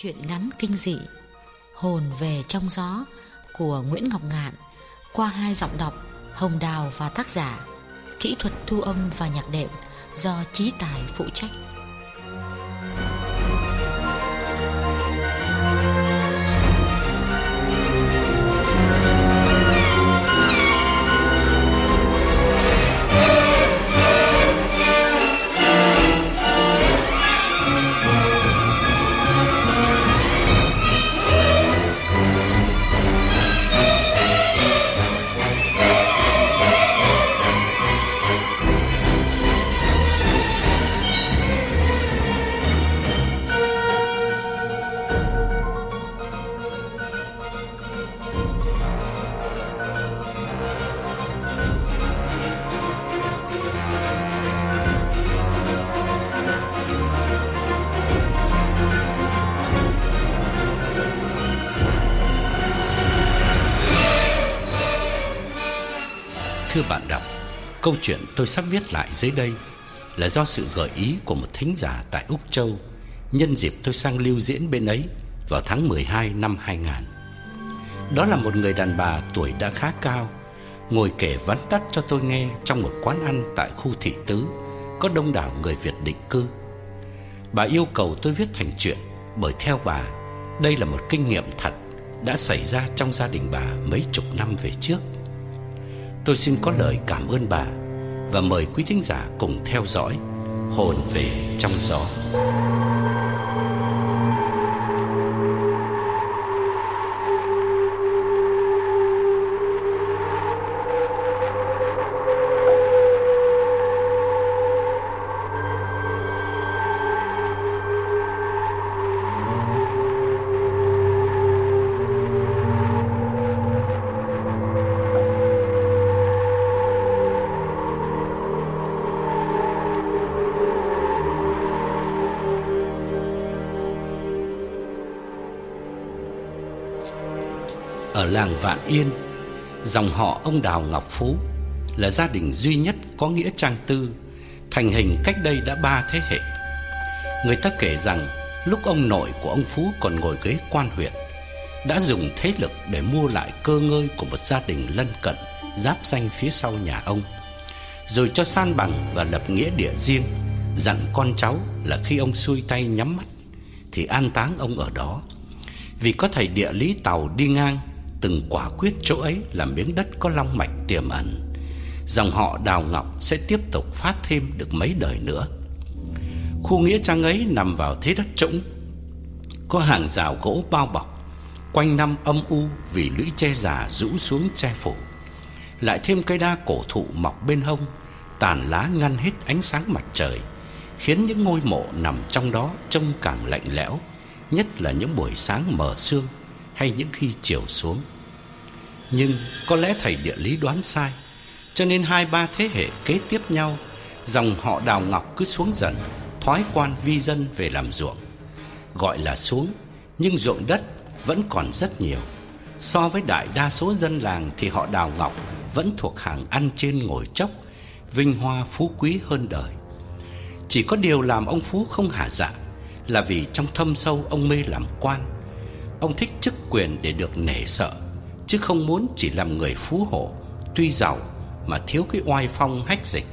Chuyện ngắn kinh dị, Hồn về trong gió của Nguyễn Ngọc Ngạn qua hai giọng đọc Hồng Đào và tác giả, Kỹ thuật thu âm và nhạc đệm do Trí Tài phụ trách. Câu chuyện tôi sắp viết lại dưới đây là do sự gợi ý của một thính giả tại Úc Châu nhân dịp tôi sang lưu diễn bên ấy vào tháng 12 năm 2000. Đó là một người đàn bà tuổi đã khá cao, ngồi kể vắn tắt cho tôi nghe trong một quán ăn tại khu thị tứ có đông đảo người Việt định cư. Bà yêu cầu tôi viết thành chuyện bởi theo bà, đây là một kinh nghiệm thật đã xảy ra trong gia đình bà mấy chục năm về trước. Tôi xin có lời cảm ơn bà và mời quý thính giả cùng theo dõi Hồn về trong gió. Ở làng Vạn Yên, dòng họ ông Đào Ngọc Phú là gia đình duy nhất có nghĩa trang tư, thành hình cách đây đã ba thế hệ. Người ta kể rằng lúc ông nội của ông Phú còn ngồi ghế quan huyện, đã dùng thế lực để mua lại cơ ngơi của một gia đình lân cận giáp danh phía sau nhà ông, rồi cho san bằng và lập nghĩa địa riêng, dặn con cháu là khi ông xuôi tay nhắm mắt thì an táng ông ở đó. Vì có thầy địa lý tàu đi ngang từng quả quyết chỗ ấy là miếng đất có long mạch tiềm ẩn. Dòng họ Đào Ngọc sẽ tiếp tục phát thêm được mấy đời nữa. Khu nghĩa trang ấy nằm vào thế đất trũng, có hàng rào gỗ bao bọc, quanh năm âm u vì lũy tre già rũ xuống che phủ. Lại thêm cây đa cổ thụ mọc bên hông, tàn lá ngăn hết ánh sáng mặt trời, khiến những ngôi mộ nằm trong đó trông càng lạnh lẽo, nhất là những buổi sáng mờ sương hay những khi chiều xuống. Nhưng có lẽ thầy địa lý đoán sai, cho nên hai ba thế hệ kế tiếp nhau, dòng họ Đào Ngọc cứ xuống dần, thoái quan vi dân về làm ruộng. Gọi là xuống, nhưng ruộng đất vẫn còn rất nhiều. So với đại đa số dân làng thì họ đào ngọc vẫn thuộc hàng ăn trên ngồi chốc, vinh hoa phú quý hơn đời. Chỉ có điều làm ông Phú không hả dạ là vì trong thâm sâu ông mê làm quan. Ông thích chức quyền để được nể sợ, chứ không muốn chỉ làm người phú hộ, tuy giàu mà thiếu cái oai phong hách dịch.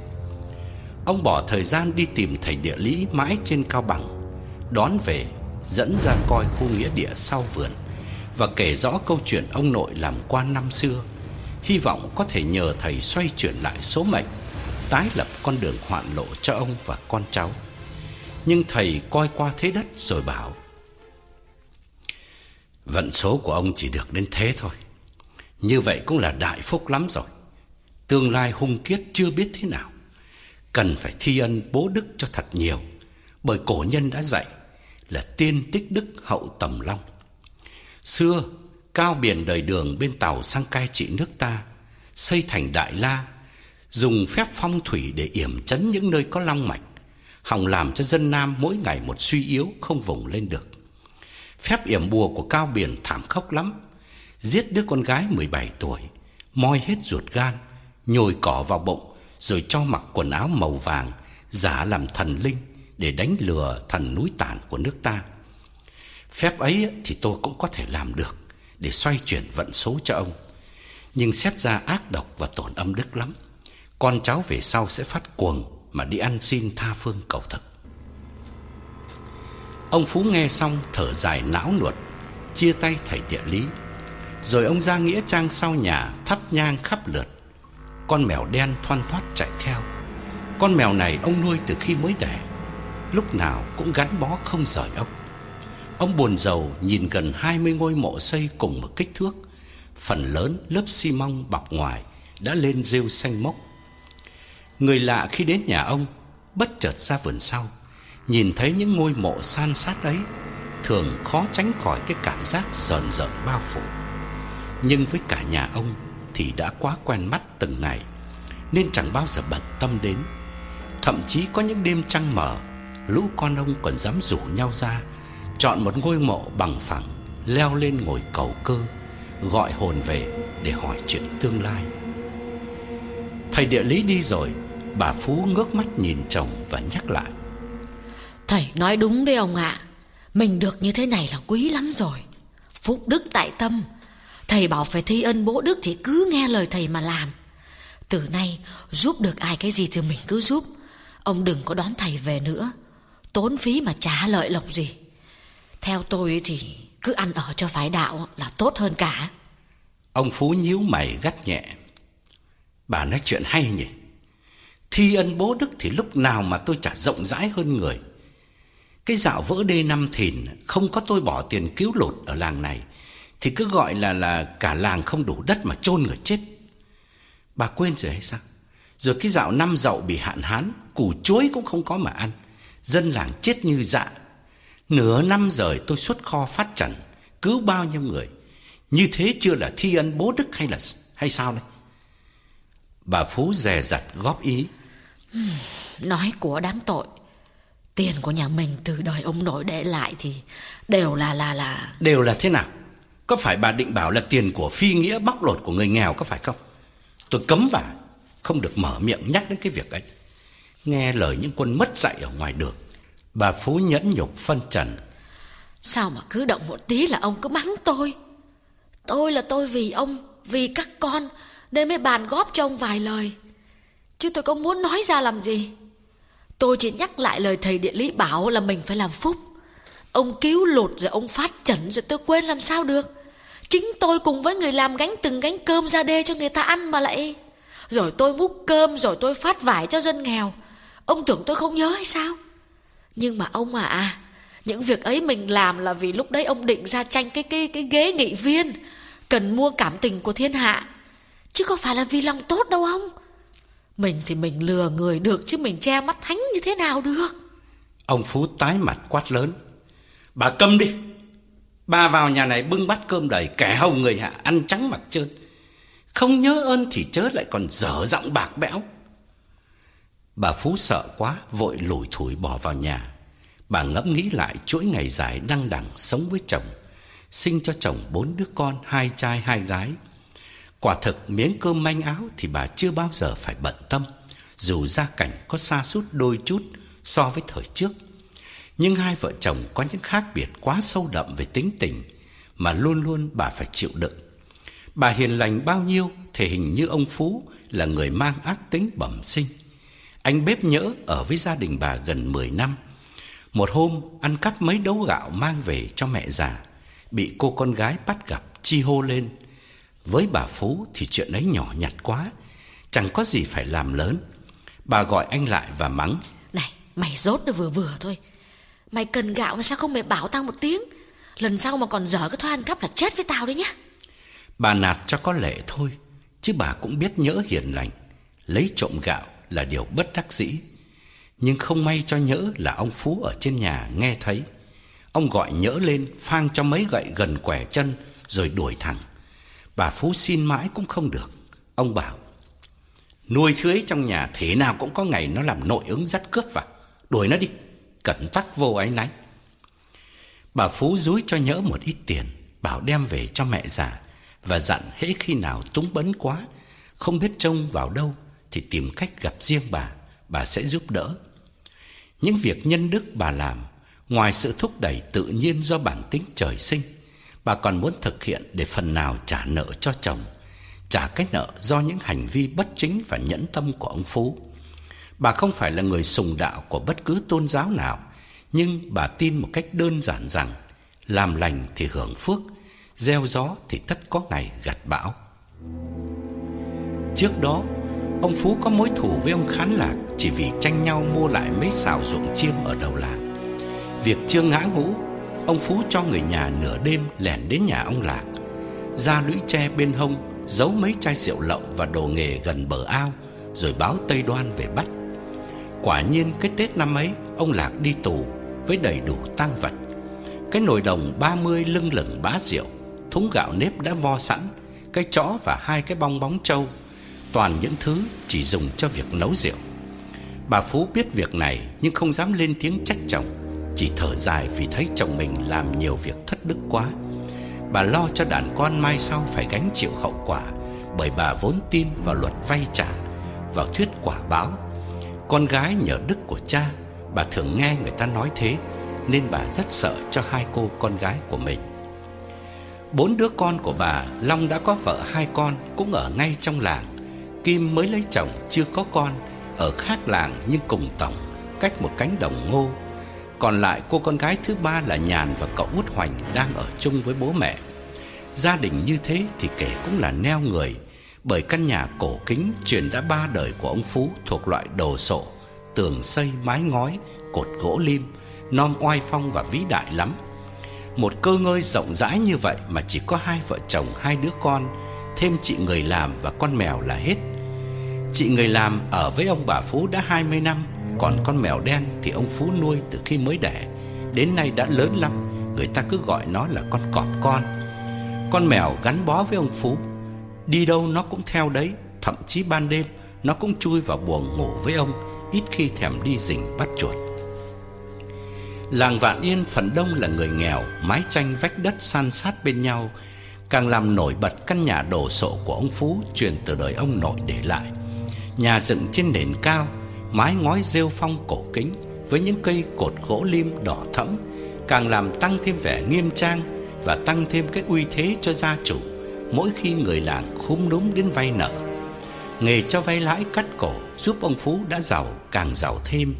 Ông bỏ thời gian đi tìm thầy địa lý mãi trên cao bằng, đón về, dẫn ra coi khu nghĩa địa sau vườn và kể rõ câu chuyện ông nội làm quan năm xưa, hy vọng có thể nhờ thầy xoay chuyển lại số mệnh, tái lập con đường hoạn lộ cho ông và con cháu. Nhưng thầy coi qua thế đất rồi bảo: Vận số của ông chỉ được đến thế thôi. Như vậy cũng là đại phúc lắm rồi. Tương lai hung kiết chưa biết thế nào. Cần phải thi ân bố đức cho thật nhiều, bởi cổ nhân đã dạy là tiên tích đức hậu tầm long. Xưa, cao biển đời đường bên tàu sang cai trị nước ta, xây thành Đại La, dùng phép phong thủy để yểm chấn những nơi có long mạch, hòng làm cho dân Nam mỗi ngày một suy yếu không vùng lên được. Phép yểm bùa của cao biển thảm khốc lắm, giết đứa con gái 17 tuổi, moi hết ruột gan, nhồi cỏ vào bụng rồi cho mặc quần áo màu vàng giả làm thần linh để đánh lừa thần núi tản của nước ta. Phép ấy thì tôi cũng có thể làm được để xoay chuyển vận số cho ông. Nhưng xét ra ác độc và tổn âm đức lắm. Con cháu về sau sẽ phát cuồng mà đi ăn xin tha phương cầu thực. Ông Phú nghe xong thở dài não nuột, chia tay thầy địa lý. Rồi ông ra nghĩa trang sau nhà thắp nhang khắp lượt. Con mèo đen thoăn thoắt chạy theo. Con mèo này ông nuôi từ khi mới đẻ, lúc nào cũng gắn bó không rời ông. Ông buồn rầu nhìn gần 20 ngôi mộ xây cùng một kích thước, phần lớn lớp xi măng bọc ngoài đã lên rêu xanh mốc. Người lạ khi đến nhà ông bất chợt ra vườn sau, nhìn thấy những ngôi mộ san sát ấy, thường khó tránh khỏi cái cảm giác sờn rợn bao phủ. Nhưng với cả nhà ông thì đã quá quen mắt từng ngày, nên chẳng bao giờ bận tâm đến. Thậm chí có những đêm trăng mờ, lũ con ông còn dám rủ nhau ra chọn một ngôi mộ bằng phẳng, leo lên ngồi cầu cơ, gọi hồn về để hỏi chuyện tương lai. Thầy địa lý đi rồi, bà Phú ngước mắt nhìn chồng và nhắc lại. Thầy nói đúng đấy ông ạ. Mình được như thế này là quý lắm rồi. Phúc đức tại tâm. Thầy bảo phải thi ân bố đức thì cứ nghe lời thầy mà làm. Từ nay, giúp được ai cái gì thì mình cứ giúp. Ông đừng có đón thầy về nữa. Tốn phí mà trả lợi lộc gì. Theo tôi thì cứ ăn ở cho phái đạo là tốt hơn cả. Ông Phú nhíu mày gắt nhẹ. Bà nói chuyện hay nhỉ? Thi ân bố đức thì lúc nào mà tôi trả rộng rãi hơn người. Cái dạo vỡ đê năm thìn không có tôi bỏ tiền cứu lột ở làng này thì cứ gọi là là cả làng không đủ đất mà chôn người chết. Bà quên rồi hay sao? Rồi cái dạo năm dậu bị hạn hán, củ chuối cũng không có mà ăn. Dân làng chết như dạ Nửa năm rồi tôi xuất kho phát trần, cứu bao nhiêu người. Như thế chưa là thi ân bố đức hay là hay sao đây? Bà Phú dè dặt góp ý. Nói của đáng tội. Tiền của nhà mình từ đời ông nội để lại thì đều là là là Đều là thế nào? Có phải bà định bảo là tiền của phi nghĩa bóc lột của người nghèo có phải không? Tôi cấm bà không được mở miệng nhắc đến cái việc ấy. Nghe lời những quân mất dạy ở ngoài đường. Bà Phú nhẫn nhục phân trần. Sao mà cứ động một tí là ông cứ mắng tôi? Tôi là tôi vì ông, vì các con, nên mới bàn góp cho ông vài lời. Chứ tôi có muốn nói ra làm gì? Tôi chỉ nhắc lại lời thầy địa lý bảo là mình phải làm phúc. Ông cứu lụt rồi ông phát trần rồi tôi quên làm sao được. Chính tôi cùng với người làm gánh từng gánh cơm ra đê cho người ta ăn mà lại. Rồi tôi múc cơm rồi tôi phát vải cho dân nghèo. Ông tưởng tôi không nhớ hay sao? Nhưng mà ông à, à những việc ấy mình làm là vì lúc đấy ông định ra tranh cái cái cái ghế nghị viên, cần mua cảm tình của thiên hạ. Chứ có phải là vì lòng tốt đâu ông. Mình thì mình lừa người được chứ mình che mắt thánh như thế nào được. Ông Phú tái mặt quát lớn. Bà câm đi. Bà vào nhà này bưng bát cơm đầy kẻ hầu người hạ ăn trắng mặt trơn. Không nhớ ơn thì chớ lại còn dở giọng bạc bẽo. Bà Phú sợ quá, vội lủi thủi bỏ vào nhà. Bà ngẫm nghĩ lại chuỗi ngày dài đăng đẳng sống với chồng, sinh cho chồng bốn đứa con, hai trai hai gái. Quả thực miếng cơm manh áo thì bà chưa bao giờ phải bận tâm, dù gia cảnh có xa sút đôi chút so với thời trước. Nhưng hai vợ chồng có những khác biệt quá sâu đậm về tính tình mà luôn luôn bà phải chịu đựng. Bà hiền lành bao nhiêu thể hình như ông Phú là người mang ác tính bẩm sinh. Anh bếp nhỡ ở với gia đình bà gần 10 năm. Một hôm ăn cắp mấy đấu gạo mang về cho mẹ già, bị cô con gái bắt gặp chi hô lên. Với bà Phú thì chuyện ấy nhỏ nhặt quá, chẳng có gì phải làm lớn. Bà gọi anh lại và mắng. Này, mày rốt nó vừa vừa thôi. Mày cần gạo mà sao không mày bảo tao một tiếng? Lần sau mà còn dở cái thoa ăn cắp là chết với tao đấy nhá. Bà nạt cho có lệ thôi, chứ bà cũng biết nhỡ hiền lành, lấy trộm gạo là điều bất đắc dĩ. Nhưng không may cho nhỡ là ông Phú ở trên nhà nghe thấy. Ông gọi nhỡ lên phang cho mấy gậy gần quẻ chân rồi đuổi thẳng. Bà Phú xin mãi cũng không được. Ông bảo, nuôi thứ trong nhà thế nào cũng có ngày nó làm nội ứng dắt cướp vào. Đuổi nó đi, cẩn tắc vô ái náy. Bà Phú dúi cho nhỡ một ít tiền, bảo đem về cho mẹ già và dặn hễ khi nào túng bấn quá, không biết trông vào đâu thì tìm cách gặp riêng bà, bà sẽ giúp đỡ. Những việc nhân đức bà làm, ngoài sự thúc đẩy tự nhiên do bản tính trời sinh, bà còn muốn thực hiện để phần nào trả nợ cho chồng, trả cái nợ do những hành vi bất chính và nhẫn tâm của ông Phú. Bà không phải là người sùng đạo của bất cứ tôn giáo nào, nhưng bà tin một cách đơn giản rằng làm lành thì hưởng phước, gieo gió thì tất có ngày gặt bão. Trước đó, ông Phú có mối thù với ông Khán Lạc chỉ vì tranh nhau mua lại mấy xào ruộng chiêm ở đầu làng. Việc chưa ngã ngũ, ông Phú cho người nhà nửa đêm lẻn đến nhà ông Lạc, ra lũy tre bên hông, giấu mấy chai rượu lậu và đồ nghề gần bờ ao, rồi báo Tây Đoan về bắt. Quả nhiên cái Tết năm ấy, ông Lạc đi tù với đầy đủ tang vật. Cái nồi đồng 30 lưng lửng bá rượu, thúng gạo nếp đã vo sẵn, cái chõ và hai cái bong bóng trâu, toàn những thứ chỉ dùng cho việc nấu rượu. Bà Phú biết việc này nhưng không dám lên tiếng trách chồng, chỉ thở dài vì thấy chồng mình làm nhiều việc thất đức quá. Bà lo cho đàn con mai sau phải gánh chịu hậu quả, bởi bà vốn tin vào luật vay trả, vào thuyết quả báo. Con gái nhờ đức của cha, bà thường nghe người ta nói thế, nên bà rất sợ cho hai cô con gái của mình. Bốn đứa con của bà, Long đã có vợ hai con cũng ở ngay trong làng. Kim mới lấy chồng chưa có con, ở khác làng nhưng cùng tổng, cách một cánh đồng ngô. Còn lại cô con gái thứ ba là Nhàn và cậu út Hoành đang ở chung với bố mẹ. Gia đình như thế thì kể cũng là neo người, bởi căn nhà cổ kính truyền đã ba đời của ông Phú thuộc loại đồ sộ, tường xây mái ngói, cột gỗ lim, non oai phong và vĩ đại lắm. Một cơ ngơi rộng rãi như vậy mà chỉ có hai vợ chồng hai đứa con, thêm chị người làm và con mèo là hết. Chị người làm ở với ông bà Phú đã 20 năm, còn con mèo đen thì ông Phú nuôi từ khi mới đẻ, đến nay đã lớn lắm, người ta cứ gọi nó là con cọp con. Con mèo gắn bó với ông Phú, đi đâu nó cũng theo đấy, thậm chí ban đêm nó cũng chui vào buồng ngủ với ông, ít khi thèm đi rình bắt chuột. Làng Vạn Yên phần đông là người nghèo, mái tranh vách đất san sát bên nhau, càng làm nổi bật căn nhà đồ sộ của ông Phú truyền từ đời ông nội để lại. Nhà dựng trên nền cao, mái ngói rêu phong cổ kính với những cây cột gỗ lim đỏ thẫm, càng làm tăng thêm vẻ nghiêm trang và tăng thêm cái uy thế cho gia chủ mỗi khi người làng khúm núm đến vay nợ. Nghề cho vay lãi cắt cổ giúp ông Phú đã giàu càng giàu thêm.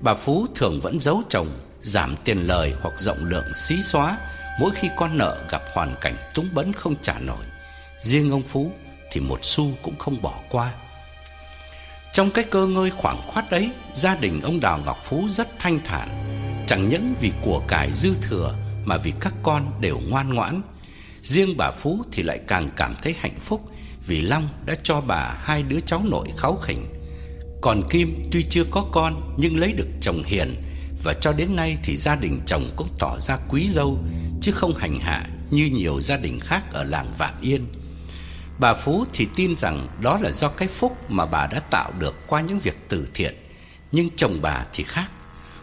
Bà Phú thường vẫn giấu chồng giảm tiền lời hoặc rộng lượng xí xóa mỗi khi con nợ gặp hoàn cảnh túng bấn không trả nổi. Riêng ông Phú thì một xu cũng không bỏ qua. Trong cái cơ ngơi khoảng khoát ấy, gia đình ông Đào Ngọc Phú rất thanh thản, chẳng những vì của cải dư thừa mà vì các con đều ngoan ngoãn. Riêng bà Phú thì lại càng cảm thấy hạnh phúc vì Long đã cho bà hai đứa cháu nội kháu khỉnh. Còn Kim tuy chưa có con nhưng lấy được chồng hiền và cho đến nay thì gia đình chồng cũng tỏ ra quý dâu chứ không hành hạ như nhiều gia đình khác ở làng Vạn Yên. Bà Phú thì tin rằng đó là do cái phúc mà bà đã tạo được qua những việc từ thiện Nhưng chồng bà thì khác.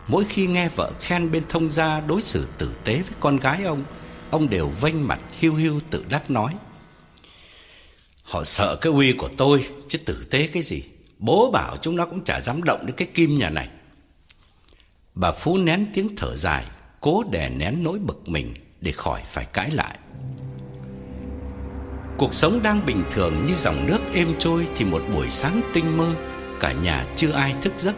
Mỗi khi nghe vợ khen bên thông gia đối xử tử tế với con gái ông, ông đều vênh mặt hiu hiu tự đắc nói: Họ sợ cái uy của tôi chứ tử tế cái gì. Bố bảo chúng nó cũng chả dám động đến cái kim nhà này. Bà Phú nén tiếng thở dài, cố đè nén nỗi bực mình để khỏi phải cãi lại. Cuộc sống đang bình thường như dòng nước êm trôi thì một buổi sáng tinh mơ, cả nhà chưa ai thức giấc.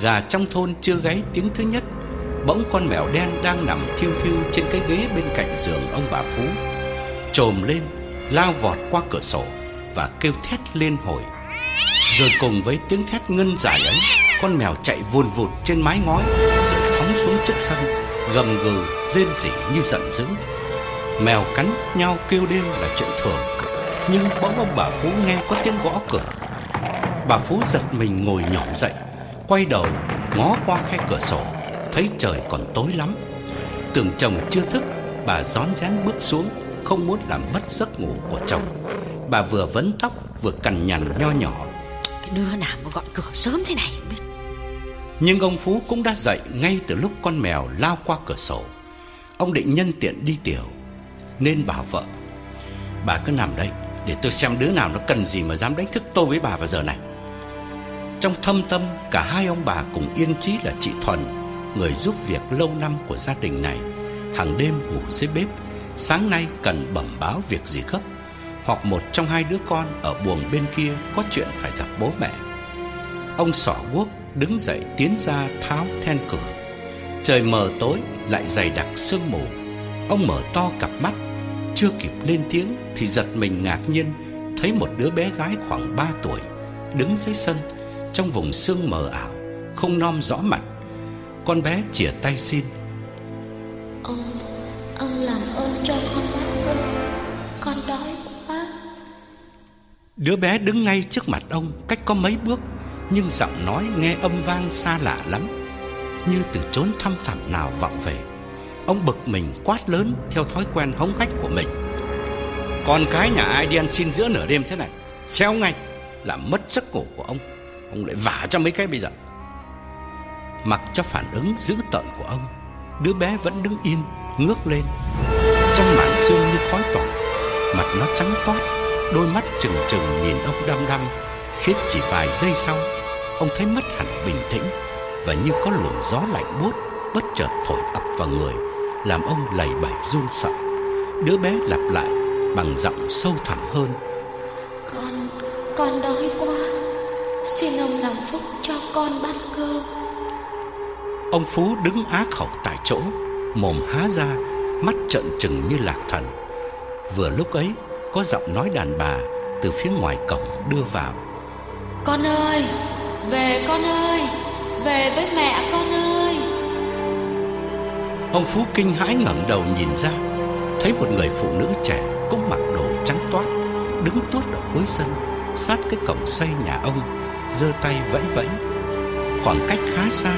Gà trong thôn chưa gáy tiếng thứ nhất, bỗng con mèo đen đang nằm thiêu thiêu trên cái ghế bên cạnh giường ông bà Phú. Trồm lên, lao vọt qua cửa sổ và kêu thét lên hồi. Rồi cùng với tiếng thét ngân dài ấy, con mèo chạy vùn vụt trên mái ngói rồi phóng xuống trước sân, gầm gừ rên rỉ như giận dữ. Mèo cắn nhau kêu đêm là chuyện thường, nhưng bỗng ông bà Phú nghe có tiếng gõ cửa. Bà Phú giật mình ngồi nhổm dậy, quay đầu ngó qua khe cửa sổ, thấy trời còn tối lắm. Tưởng chồng chưa thức, bà rón rén bước xuống, không muốn làm mất giấc ngủ của chồng. Bà vừa vấn tóc vừa cằn nhằn nho nhỏ Cái đứa nào mà gọi cửa sớm thế này biết Nhưng ông Phú cũng đã dậy ngay từ lúc con mèo lao qua cửa sổ Ông định nhân tiện đi tiểu nên bảo vợ Bà cứ nằm đây Để tôi xem đứa nào nó cần gì mà dám đánh thức tôi với bà vào giờ này Trong thâm tâm Cả hai ông bà cùng yên trí là chị Thuần Người giúp việc lâu năm của gia đình này Hàng đêm ngủ dưới bếp Sáng nay cần bẩm báo việc gì gấp hoặc một trong hai đứa con ở buồng bên kia có chuyện phải gặp bố mẹ. Ông sỏ Quốc đứng dậy tiến ra tháo then cửa. Trời mờ tối lại dày đặc sương mù. Ông mở to cặp mắt, chưa kịp lên tiếng thì giật mình ngạc nhiên thấy một đứa bé gái khoảng 3 tuổi đứng dưới sân trong vùng sương mờ ảo, không nom rõ mặt. Con bé chìa tay xin. Ông, ông làm ơn cho con bát cơm, con đói Đứa bé đứng ngay trước mặt ông cách có mấy bước Nhưng giọng nói nghe âm vang xa lạ lắm Như từ chốn thăm thẳm nào vọng về Ông bực mình quát lớn theo thói quen hống hách của mình. Con cái nhà ai đi ăn xin giữa nửa đêm thế này, Xéo ngay Làm mất giấc ngủ của ông. Ông lại vả cho mấy cái bây giờ. Mặc cho phản ứng dữ tợn của ông, Đứa bé vẫn đứng yên, Ngước lên. Trong màn sương như khói tỏa, Mặt nó trắng toát, Đôi mắt trừng trừng nhìn ông đăm đăm. Khiến chỉ vài giây sau, Ông thấy mất hẳn bình tĩnh Và như có luồng gió lạnh buốt Bất chợt thổi ập vào người. Làm ông lầy bẩy run sợ. Đứa bé lặp lại Bằng giọng sâu thẳm hơn. Con, con đói quá. Xin ông làm phúc cho con bát cơm. Ông Phú đứng á khẩu tại chỗ Mồm há ra Mắt trợn trừng như lạc thần. Vừa lúc ấy có giọng nói đàn bà từ phía ngoài cổng đưa vào. Con ơi, về con ơi, về với mẹ con ơi. Ông Phú kinh hãi ngẩng đầu nhìn ra, thấy một người phụ nữ trẻ cũng mặc đồ trắng toát, đứng tuốt ở cuối sân, sát cái cổng xây nhà ông, giơ tay vẫy vẫy. Khoảng cách khá xa,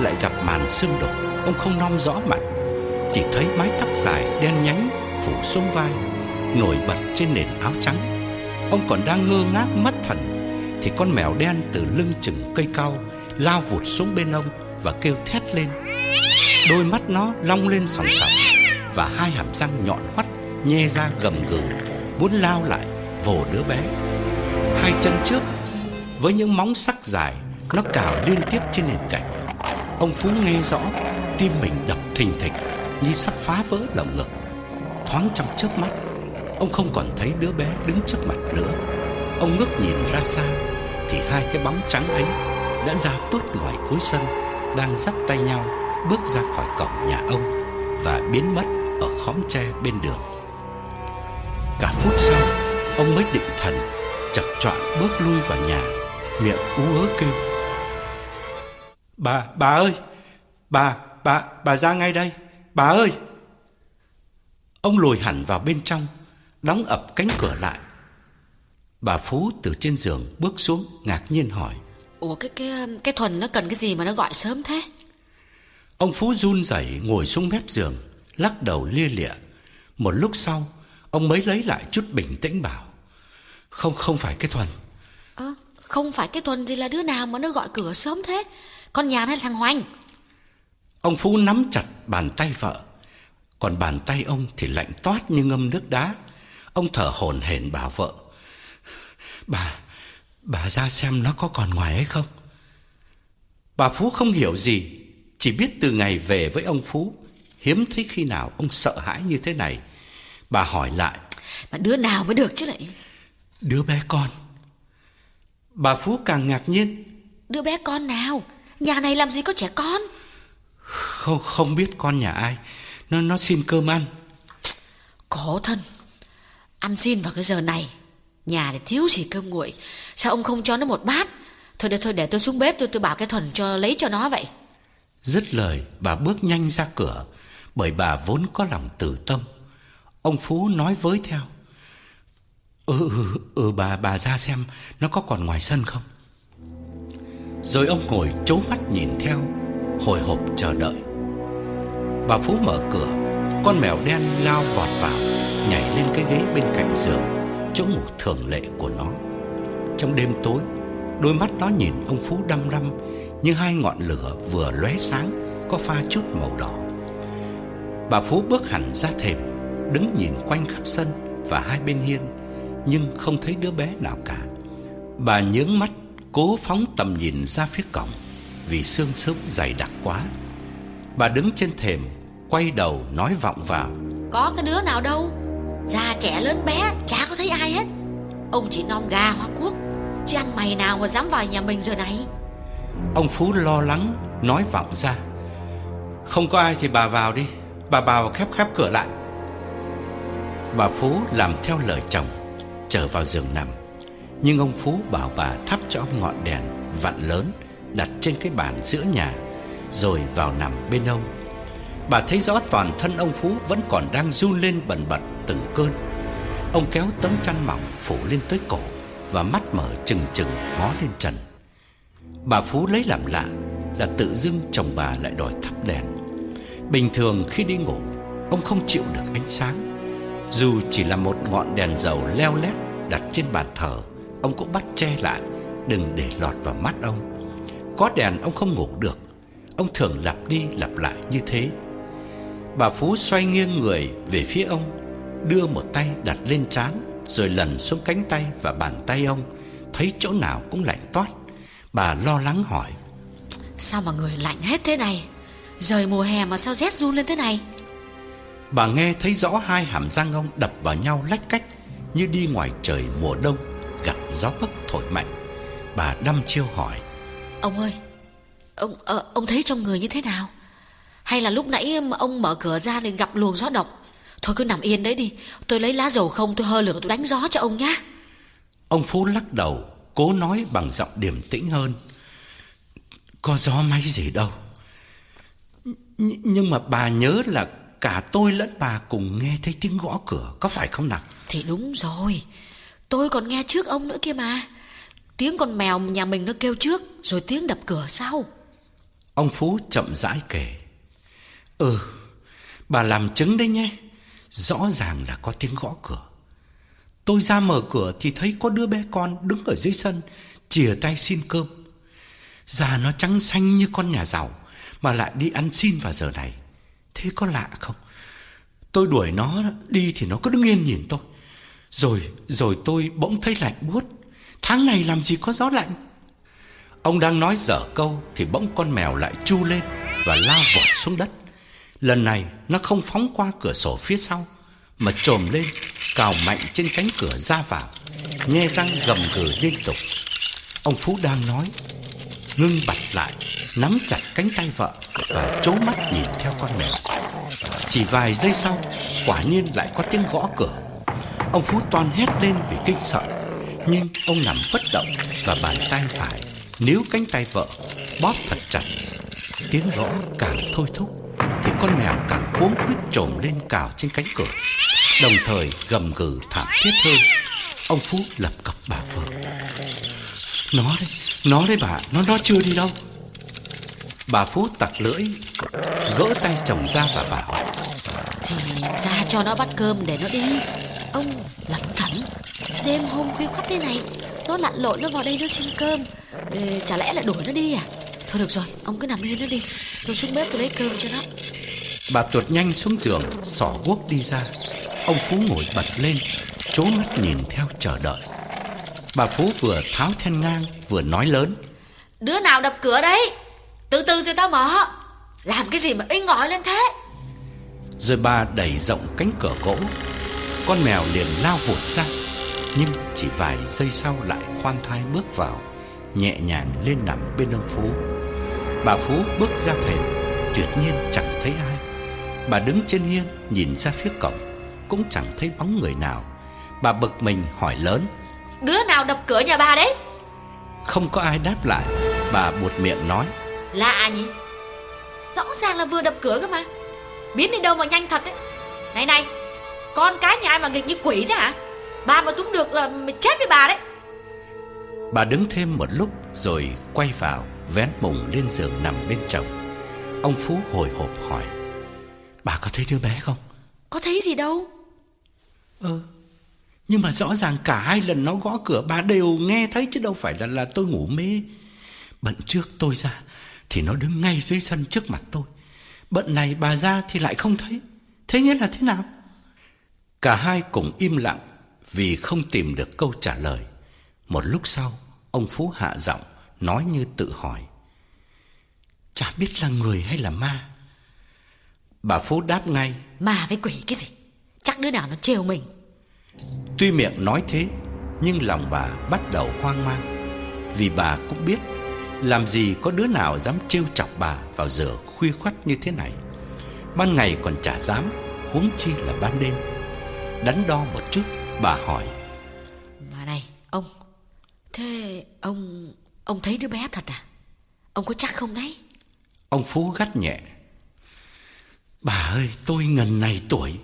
lại gặp màn sương đục, ông không nom rõ mặt, chỉ thấy mái tóc dài đen nhánh phủ xuống vai nổi bật trên nền áo trắng. Ông còn đang ngơ ngác mất thần thì con mèo đen từ lưng chừng cây cao lao vụt xuống bên ông và kêu thét lên. Đôi mắt nó long lên sòng sọc và hai hàm răng nhọn hoắt, nhe ra gầm gừ, muốn lao lại vồ đứa bé. Hai chân trước, với những móng sắc dài, nó cào liên tiếp trên nền gạch. Ông Phú nghe rõ, tim mình đập thình thịch như sắp phá vỡ lồng ngực. Thoáng trong chớp mắt Ông không còn thấy đứa bé đứng trước mặt nữa Ông ngước nhìn ra xa, Thì hai cái bóng trắng ấy Đã ra tốt ngoài cuối sân, Đang dắt tay nhau Bước ra khỏi cổng nhà ông Và biến mất ở khóm tre bên đường Cả phút sau Ông mới định thần Chập choạng bước lui vào nhà Miệng ú ớ kêu Bà, bà ơi Bà, bà, bà ra ngay đây Bà ơi Ông lùi hẳn vào bên trong đóng ập cánh cửa lại. Bà Phú từ trên giường bước xuống ngạc nhiên hỏi: "Ủa cái cái cái thuần nó cần cái gì mà nó gọi sớm thế?" Ông Phú run rẩy ngồi xuống mép giường, lắc đầu lia lịa. Một lúc sau, ông mới lấy lại chút bình tĩnh bảo: "Không không phải cái thuần." "Ơ, à, không phải cái thuần thì là đứa nào mà nó gọi cửa sớm thế?" Con Nhàn hay thằng Hoành Ông Phú nắm chặt bàn tay vợ Còn bàn tay ông thì lạnh toát như ngâm nước đá Ông thở hổn hển bảo vợ Bà Bà ra xem nó có còn ngoài hay không Bà Phú không hiểu gì Chỉ biết từ ngày về với ông Phú Hiếm thấy khi nào ông sợ hãi như thế này. Bà hỏi lại. Mà đứa nào mới được chứ lại? Đứa bé con. Bà Phú càng ngạc nhiên. Đứa bé con nào? Nhà này làm gì có trẻ con? Không không biết con nhà ai. Nó nó xin cơm ăn. Khổ thân. Ăn xin vào cái giờ này. Nhà thì thiếu gì cơm nguội. Sao ông không cho nó một bát? Thôi để thôi để tôi xuống bếp tôi tôi bảo cái thuần cho lấy cho nó vậy Dứt lời bà bước nhanh ra cửa Bởi bà vốn có lòng từ tâm. Ông Phú nói với theo Ừ, ừ, ừ bà bà ra xem Nó có còn ngoài sân không? Rồi ông ngồi chố mắt nhìn theo Hồi hộp chờ đợi. Bà Phú mở cửa Con mèo đen lao vọt vào Nhảy lên cái ghế bên cạnh giường Chỗ ngủ thường lệ của nó. Trong đêm tối Đôi mắt nó nhìn ông Phú đăm đăm như hai ngọn lửa vừa lóe sáng, Có pha chút màu đỏ. Bà Phú bước hẳn ra thềm, Đứng nhìn quanh khắp sân Và hai bên hiên, Nhưng không thấy đứa bé nào cả. Bà nhướng mắt, Cố phóng tầm nhìn ra phía cổng, Vì sương sớm dày đặc quá. Bà đứng trên thềm, Quay đầu nói vọng vào. Có cái đứa nào đâu. Già trẻ lớn bé, chả có thấy ai hết. Ông chỉ nom gà hoa cuốc Chứ ăn mày nào mà dám vào nhà mình giờ này? Ông Phú lo lắng, Nói vọng ra. Không có ai thì bà vào đi. Bà vào khép khép cửa lại. Bà Phú làm theo lời chồng, Trở vào giường nằm. Nhưng ông Phú bảo bà thắp cho ông ngọn đèn Vặn lớn Đặt trên cái bàn giữa nhà, Rồi vào nằm bên ông. Bà thấy rõ toàn thân ông Phú Vẫn còn đang run lên bần bật từng cơn. Ông kéo tấm chăn mỏng Phủ lên tới cổ Và mắt mở trừng trừng ngó lên trần. Bà Phú lấy làm lạ Là tự dưng chồng bà lại đòi thắp đèn. Bình thường khi đi ngủ, Ông không chịu được ánh sáng. Dù chỉ là một ngọn đèn dầu leo lét Đặt trên bàn thờ, Ông cũng bắt che lại, Đừng để lọt vào mắt ông. Có đèn ông không ngủ được, Ông thường lặp đi lặp lại như thế. Bà Phú xoay nghiêng người về phía ông, Đưa một tay đặt lên trán, Rồi lần xuống cánh tay và bàn tay ông, Thấy chỗ nào cũng lạnh toát. Bà lo lắng hỏi. Sao mà người lạnh hết thế này? Rời mùa hè mà sao rét run lên thế này? Bà nghe thấy rõ hai hàm răng ông đập vào nhau lách cách Như đi ngoài trời mùa đông Gặp gió bấc thổi mạnh. Bà đăm chiêu hỏi. Ông ơi Ông ờ, ông thấy trong người như thế nào? Hay là lúc nãy ông mở cửa ra để gặp luồng gió độc? Thôi cứ nằm yên đấy đi Tôi lấy lá dầu không tôi hơ lửa tôi đánh gió cho ông nhá. Ông Phú lắc đầu Cố nói bằng giọng điềm tĩnh hơn. Có gió máy gì đâu. Nh Nhưng mà bà nhớ là Cả tôi lẫn bà cùng nghe thấy tiếng gõ cửa Có phải không nào? Thì đúng rồi. Tôi còn nghe trước ông nữa kia mà. Tiếng con mèo nhà mình nó kêu trước Rồi tiếng đập cửa sau. Ông Phú chậm rãi kể. Ừ Bà làm chứng đấy nhé. Rõ ràng là có tiếng gõ cửa Tôi ra mở cửa thì thấy có đứa bé con đứng ở dưới sân, Chìa tay xin cơm. Da nó trắng xanh như con nhà giàu, Mà lại đi ăn xin vào giờ này. Thế có lạ không? Tôi đuổi nó đi thì nó cứ đứng yên nhìn tôi. Rồi rồi tôi bỗng thấy lạnh buốt. Tháng này làm gì có gió lạnh? Ông đang nói dở câu Thì bỗng con mèo lại chu lên Và lao vọt xuống đất. Lần này nó không phóng qua cửa sổ phía sau, Mà trồm lên. Cào mạnh trên cánh cửa ra vào, nghe răng gầm gừ liên tục. Ông Phú đang nói, Ngưng bặt lại, Nắm chặt cánh tay vợ Và trố mắt nhìn theo con mèo. Chỉ vài giây sau, Quả nhiên lại có tiếng gõ cửa. Ông Phú toan hét lên vì kinh sợ, Nhưng ông nằm bất động Và bàn tay phải Níu cánh tay vợ, Bóp thật chặt. Tiếng gõ càng thôi thúc Thì con mèo càng cuống quýt trồm lên cào trên cánh cửa. Đồng thời gầm gừ thảm thiết hơn. Ông Phú lập cập bà vợ. Nó đấy Nó đấy bà Nó nó chưa đi đâu. Bà Phú tặc lưỡi Gỡ tay chồng ra và bảo. Thì ra cho nó bắt cơm để nó đi. Ông lẩn thẩn Đêm hôm khuya khoắt thế này Nó lặn lội nó vào đây nó xin cơm. Ê, Chả lẽ lại đuổi nó đi à? Thôi được rồi Ông cứ nằm yên đó đi. Tôi xuống bếp tôi lấy cơm cho nó. Bà tuột nhanh xuống giường Xỏ guốc đi ra Ông Phú ngồi bật lên Chố mắt nhìn theo chờ đợi. Bà Phú vừa tháo then ngang Vừa nói lớn. Đứa nào đập cửa đấy? Từ từ rồi tao mở. Làm cái gì mà inh ngỏi lên thế? Rồi bà đẩy rộng cánh cửa gỗ. Con mèo liền lao vụt ra Nhưng chỉ vài giây sau lại khoan thai bước vào Nhẹ nhàng lên nằm bên ông Phú. Bà Phú bước ra thềm Tuyệt nhiên chẳng thấy ai. Bà đứng trên hiên nhìn ra phía cổng Cũng chẳng thấy bóng người nào. Bà bực mình hỏi lớn Đứa nào đập cửa nhà bà đấy? Không có ai đáp lại. Bà buột miệng nói Lạ nhỉ? Rõ ràng là vừa đập cửa cơ mà. Biến đi đâu mà nhanh thật đấy. Này này Con cái nhà ai mà nghịch như quỷ thế hả? Bà mà túm được là mày chết với bà đấy. Bà đứng thêm một lúc Rồi quay vào Vén mùng lên giường nằm bên chồng. Ông Phú hồi hộp hỏi Bà có thấy đứa bé không? Có thấy gì đâu Ờ. Nhưng mà rõ ràng cả hai lần nó gõ cửa Bà đều nghe thấy chứ đâu phải là là tôi ngủ mê. Bận trước tôi ra Thì nó đứng ngay dưới sân trước mặt tôi. Bận này bà ra thì lại không thấy. Thế nghĩa là thế nào? Cả hai cùng im lặng Vì không tìm được câu trả lời. Một lúc sau, Ông Phú hạ giọng Nói như tự hỏi. Chả biết là người hay là ma. Bà Phú đáp ngay. Ma với quỷ cái gì? Chắc đứa nào nó trêu mình. Tuy miệng nói thế Nhưng lòng bà bắt đầu hoang mang. Vì bà cũng biết Làm gì có đứa nào dám trêu chọc bà Vào giờ khuya khoắt như thế này. Ban ngày còn chả dám Huống chi là ban đêm. Đắn đo một chút Bà hỏi. Mà này ông Thế ông Ông thấy đứa bé thật à? Ông có chắc không đấy? Ông Phú gắt nhẹ. Bà ơi tôi ngần này tuổi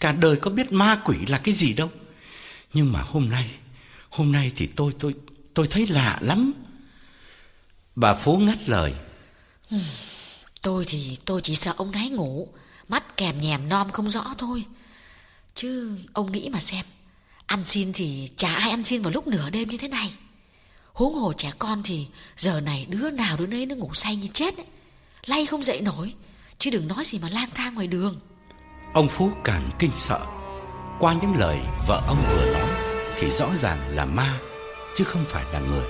Cả đời có biết ma quỷ là cái gì đâu. Nhưng mà hôm nay Hôm nay thì tôi tôi tôi thấy lạ lắm. Bà Phú ngắt lời. Ừ, tôi thì, tôi chỉ sợ ông ngáy ngủ, Mắt kèm nhèm non không rõ thôi. Chứ ông nghĩ mà xem, Ăn xin thì chả ai ăn xin vào lúc nửa đêm như thế này. Huống hồ trẻ con thì Giờ này đứa nào đứa nấy nó ngủ say như chết ấy. Lay không dậy nổi, Chứ đừng nói gì mà lang thang ngoài đường. Ông Phú càng kinh sợ. Qua những lời vợ ông vừa nói Thì rõ ràng là ma Chứ không phải là người.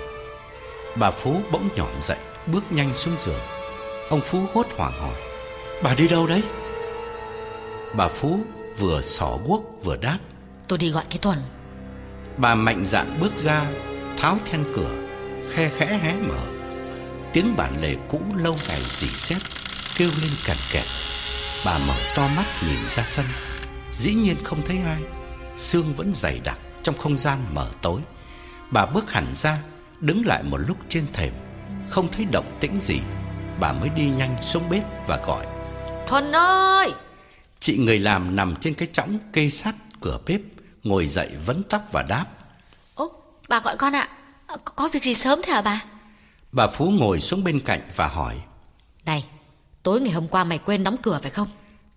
Bà Phú bỗng nhỏm dậy Bước nhanh xuống giường. Ông Phú hốt hoảng hỏi Bà đi đâu đấy? Bà Phú vừa xỏ guốc vừa đáp Tôi đi gọi cái Thuần. Bà mạnh dạn bước ra Tháo then cửa Khe khẽ hé mở. Tiếng bản lề cũ lâu ngày dì xét Kêu lên cằn kẹt Bà mở to mắt nhìn ra sân. Dĩ nhiên không thấy ai. Sương vẫn dày đặc trong không gian mở tối. Bà bước hẳn ra Đứng lại một lúc trên thềm. Không thấy động tĩnh gì. Bà mới đi nhanh xuống bếp và gọi. Thuần ơi! Chị người làm nằm trên cái chõng kê sát cửa bếp Ngồi dậy vấn tóc và đáp. Ô bà gọi con ạ. À? Có việc gì sớm thế hả bà? Bà Phú ngồi xuống bên cạnh và hỏi. Này Tối ngày hôm qua mày quên đóng cửa phải không?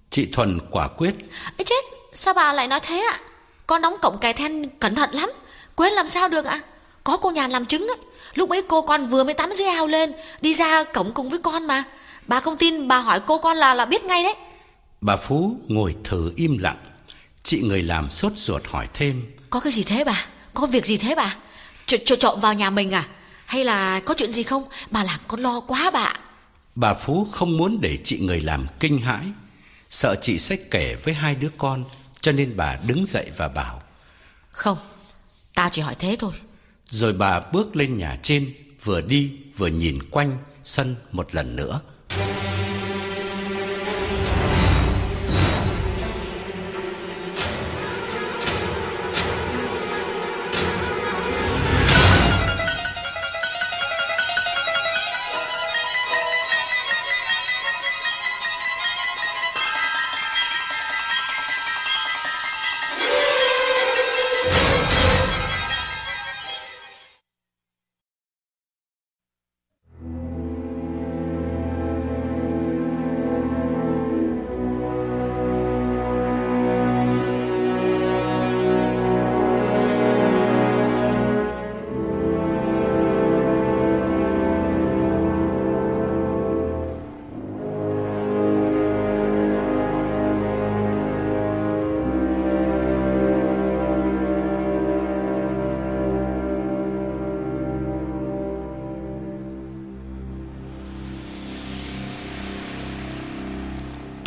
Chị Thuần quả quyết. Ê chết Sao bà lại nói thế ạ? Con đóng cổng cài then cẩn thận lắm. Quên làm sao được ạ? Có cô nhàn làm chứng ấy. Lúc ấy cô con vừa mới tắm dưới ao lên Đi ra cổng cùng với con mà. Bà không tin bà hỏi cô con là là biết ngay đấy. Bà Phú ngồi thử im lặng. Chị người làm sốt ruột hỏi thêm. Có cái gì thế bà? Có việc gì thế bà? Ch trộm vào nhà mình à? Hay là có chuyện gì không? Bà làm con lo quá bà Bà Phú không muốn để chị người làm kinh hãi. Sợ chị sẽ kể với hai đứa con Cho nên bà đứng dậy và bảo Không Tao chỉ hỏi thế thôi. Rồi bà bước lên nhà trên Vừa đi vừa nhìn quanh sân một lần nữa